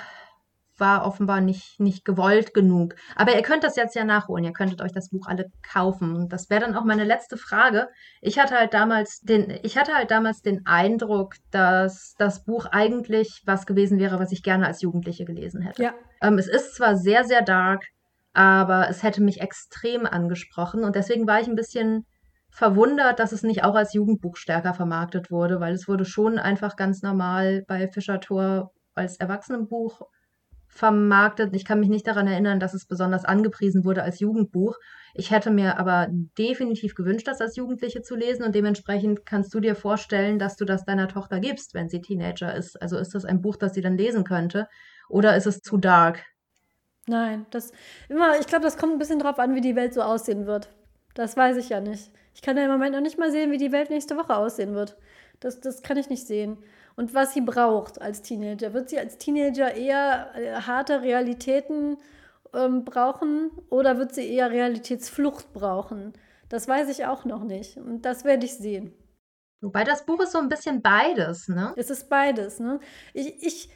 war offenbar nicht, nicht gewollt genug. Aber ihr könnt das jetzt ja nachholen. Ihr könntet euch das Buch alle kaufen. Und das wäre dann auch meine letzte Frage. Ich hatte halt damals den, ich hatte halt damals den Eindruck, dass das Buch eigentlich was gewesen wäre, was ich gerne als Jugendliche gelesen hätte. Ja. Ähm, es ist zwar sehr, sehr dark, aber es hätte mich extrem angesprochen. Und deswegen war ich ein bisschen verwundert, dass es nicht auch als Jugendbuch stärker vermarktet wurde, weil es wurde schon einfach ganz normal bei Fischer Tor als Erwachsenenbuch vermarktet. Ich kann mich nicht daran erinnern, dass es besonders angepriesen wurde als Jugendbuch. Ich hätte mir aber definitiv gewünscht, das als Jugendliche zu lesen und dementsprechend kannst du dir vorstellen, dass du das deiner Tochter gibst, wenn sie Teenager ist. Also ist das ein Buch, das sie dann lesen könnte oder ist es zu dark? Nein, das immer, ich glaube, das kommt ein bisschen drauf an, wie die Welt so aussehen wird. Das weiß ich ja nicht. Ich kann ja im Moment noch nicht mal sehen, wie die Welt nächste Woche aussehen wird. Das, das kann ich nicht sehen und was sie braucht als Teenager. Wird sie als Teenager eher äh, harte Realitäten ähm, brauchen oder wird sie eher Realitätsflucht brauchen? Das weiß ich auch noch nicht und das werde ich sehen. Wobei das Buch ist so ein bisschen beides, ne? Es ist beides, ne? Ich, ich,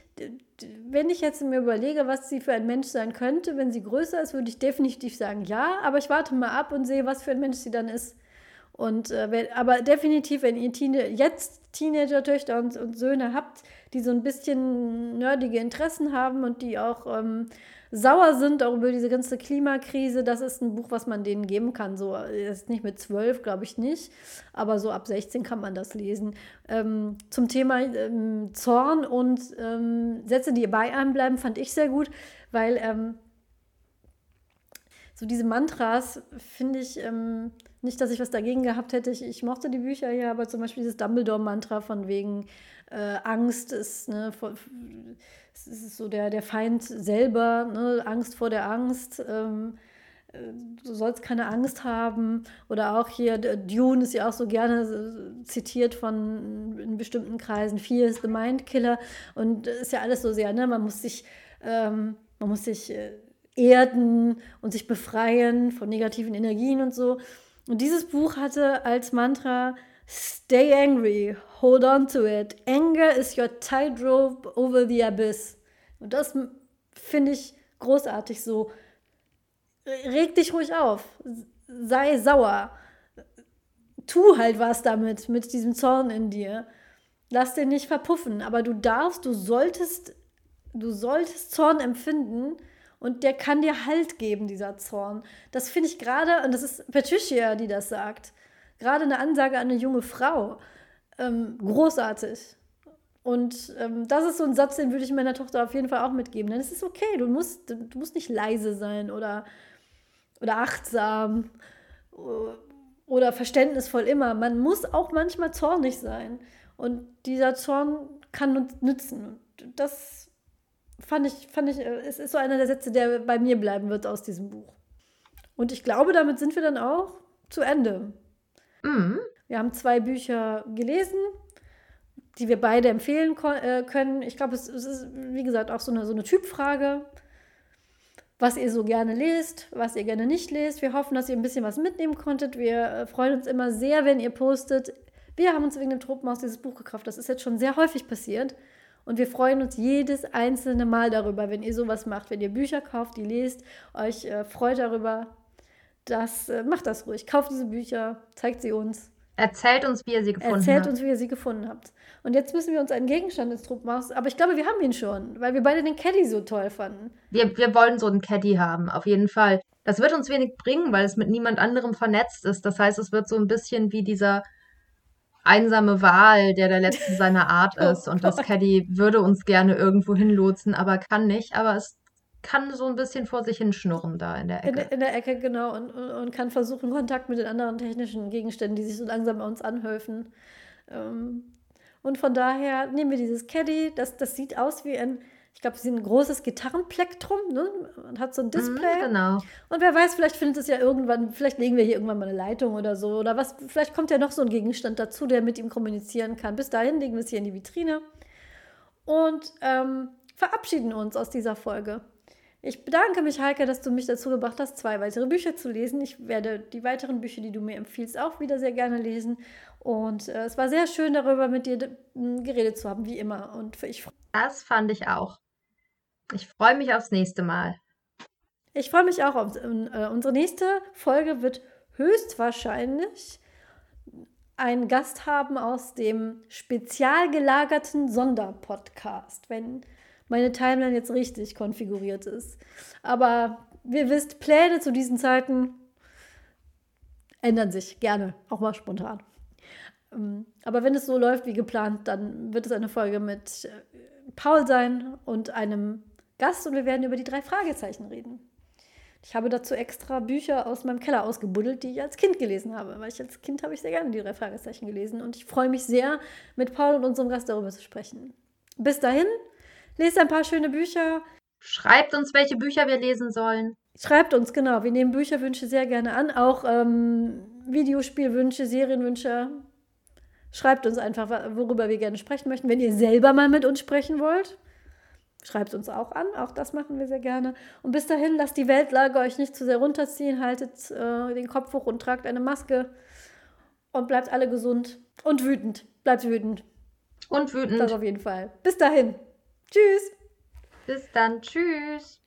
wenn ich jetzt mir überlege, was sie für ein Mensch sein könnte, wenn sie größer ist, würde ich definitiv sagen ja, aber ich warte mal ab und sehe, was für ein Mensch sie dann ist. Und äh, wenn, aber definitiv, wenn ihr Teenie jetzt Teenager-Töchter und, und, Söhne habt, die so ein bisschen nerdige Interessen haben und die auch ähm, sauer sind auch über diese ganze Klimakrise, das ist ein Buch, was man denen geben kann. So ist nicht mit zwölf, glaube ich nicht, aber so ab 16 kann man das lesen. Ähm, zum Thema ähm, Zorn und ähm, Sätze, die bei einem bleiben, fand ich sehr gut, weil ähm, so diese Mantras finde ich ähm, nicht, dass ich was dagegen gehabt hätte. Ich, ich mochte die Bücher ja, aber zum Beispiel dieses Dumbledore-Mantra von wegen äh, Angst ist, ne, vor, ist so der, der Feind selber, ne, Angst vor der Angst. Ähm, äh, du sollst keine Angst haben. Oder auch hier, Dune ist ja auch so gerne zitiert von in bestimmten Kreisen. Fear is the Mind Killer. Und ist ja alles so sehr, ne? Man muss sich, ähm, man muss sich äh, erden und sich befreien von negativen Energien und so. Und dieses Buch hatte als Mantra Stay angry, hold on to it. Anger is your tightrope over the abyss. Und das finde ich großartig so. Reg dich ruhig auf. Sei sauer. Tu halt was damit, mit diesem Zorn in dir. Lass den nicht verpuffen. Aber du darfst, du solltest, du solltest Zorn empfinden und der kann dir Halt geben, dieser Zorn. Das finde ich gerade, und das ist Patricia, die das sagt, gerade eine Ansage an eine junge Frau, ähm, großartig. Und ähm, das ist so ein Satz, den würde ich meiner Tochter auf jeden Fall auch mitgeben. Denn es ist okay, du musst, du musst nicht leise sein oder, oder achtsam oder verständnisvoll immer. Man muss auch manchmal zornig sein. Und dieser Zorn kann uns nützen. Das fand ich, fand ich, äh, es ist so einer der Sätze, der bei mir bleiben wird aus diesem Buch. Und ich glaube, damit sind wir dann auch zu Ende. Mhm. Wir haben zwei Bücher gelesen, die wir beide empfehlen äh, können. Ich glaube, es, es, ist, wie gesagt, auch so eine, so eine Typfrage, was ihr so gerne lest, was ihr gerne nicht lest. Wir hoffen, dass ihr ein bisschen was mitnehmen konntet. Wir äh, freuen uns immer sehr, wenn ihr postet. Wir haben uns wegen dem Tropenhaus dieses Buch gekauft. Das ist jetzt schon sehr häufig passiert. Und wir freuen uns jedes einzelne Mal darüber, wenn ihr sowas macht, wenn ihr Bücher kauft, die lest, euch äh, freut darüber. Das äh, macht das ruhig. Kauft diese Bücher, zeigt sie uns. Erzählt uns, wie ihr sie gefunden Erzählt habt. Erzählt uns, wie ihr sie gefunden habt. Und jetzt müssen wir uns einen Gegenstand ins Trupp machen. Aber ich glaube, wir haben ihn schon, weil wir beide den Caddy so toll fanden. Wir, wir wollen so einen Caddy haben, auf jeden Fall. Das wird uns wenig bringen, weil es mit niemand anderem vernetzt ist. Das heißt, es wird so ein bisschen wie dieser einsame Wal, der der letzte seiner Art Oh ist und das. Caddy würde uns gerne irgendwo hinlotsen, aber kann nicht, aber es kann so ein bisschen vor sich hinschnurren da in der In, Ecke. der- in der Ecke, genau, und, und, kann versuchen, Kontakt mit den anderen technischen Gegenständen, die sich so langsam an uns anhäufen. Ähm, und von daher nehmen wir dieses Caddy, das, das sieht aus wie ein, ich glaube, es ist ein großes Gitarrenplektrum, ne? Man hat so ein Mhm, Display. genau. Und wer weiß, vielleicht findet es ja irgendwann, vielleicht legen wir hier irgendwann mal eine Leitung oder so. Oder was, vielleicht kommt ja noch so ein Gegenstand dazu, der mit ihm kommunizieren kann. Bis dahin legen wir es hier in die Vitrine und ähm, verabschieden uns aus dieser Folge. Ich bedanke mich, Heike, dass du mich dazu gebracht hast, zwei weitere Bücher zu lesen. Ich werde die weiteren Bücher, die du mir empfiehlst, auch wieder sehr gerne lesen. Und äh, es war sehr schön, darüber mit dir m, geredet zu haben, wie immer. Und ich, Das fand ich auch. Ich freue mich aufs nächste Mal. ich freue mich auch auf äh, unsere nächste Folge wird höchstwahrscheinlich einen Gast haben aus dem spezial gelagerten Sonderpodcast, wenn meine Timeline jetzt richtig konfiguriert ist. Aber wir wisst, Pläne zu diesen Zeiten ändern sich gerne, auch mal spontan. Ähm, Aber wenn es so läuft wie geplant, dann wird es eine Folge mit äh, Paul sein und einem Gast und wir werden über die drei Fragezeichen reden. Ich habe dazu extra Bücher aus meinem Keller ausgebuddelt, die ich als Kind gelesen habe, weil ich als Kind habe ich sehr gerne die drei Fragezeichen gelesen und ich freue mich sehr, mit Paul und unserem Gast darüber zu sprechen. Bis dahin, lest ein paar schöne Bücher, Schreibt uns, welche Bücher wir lesen sollen. schreibt uns, genau, wir nehmen Bücherwünsche sehr gerne an, auch ähm, Videospielwünsche, Serienwünsche. Schreibt uns einfach, worüber wir gerne sprechen möchten. Wenn ihr selber mal mit uns sprechen wollt, schreibt uns auch an. Auch das machen wir sehr gerne. Und bis dahin, lasst die Weltlage euch nicht zu sehr runterziehen. Haltet äh, den Kopf hoch und tragt eine Maske. Und bleibt alle gesund und wütend. Bleibt wütend. Und Das wütend. auf jeden Fall. Bis dahin. Tschüss. Bis dann. Tschüss.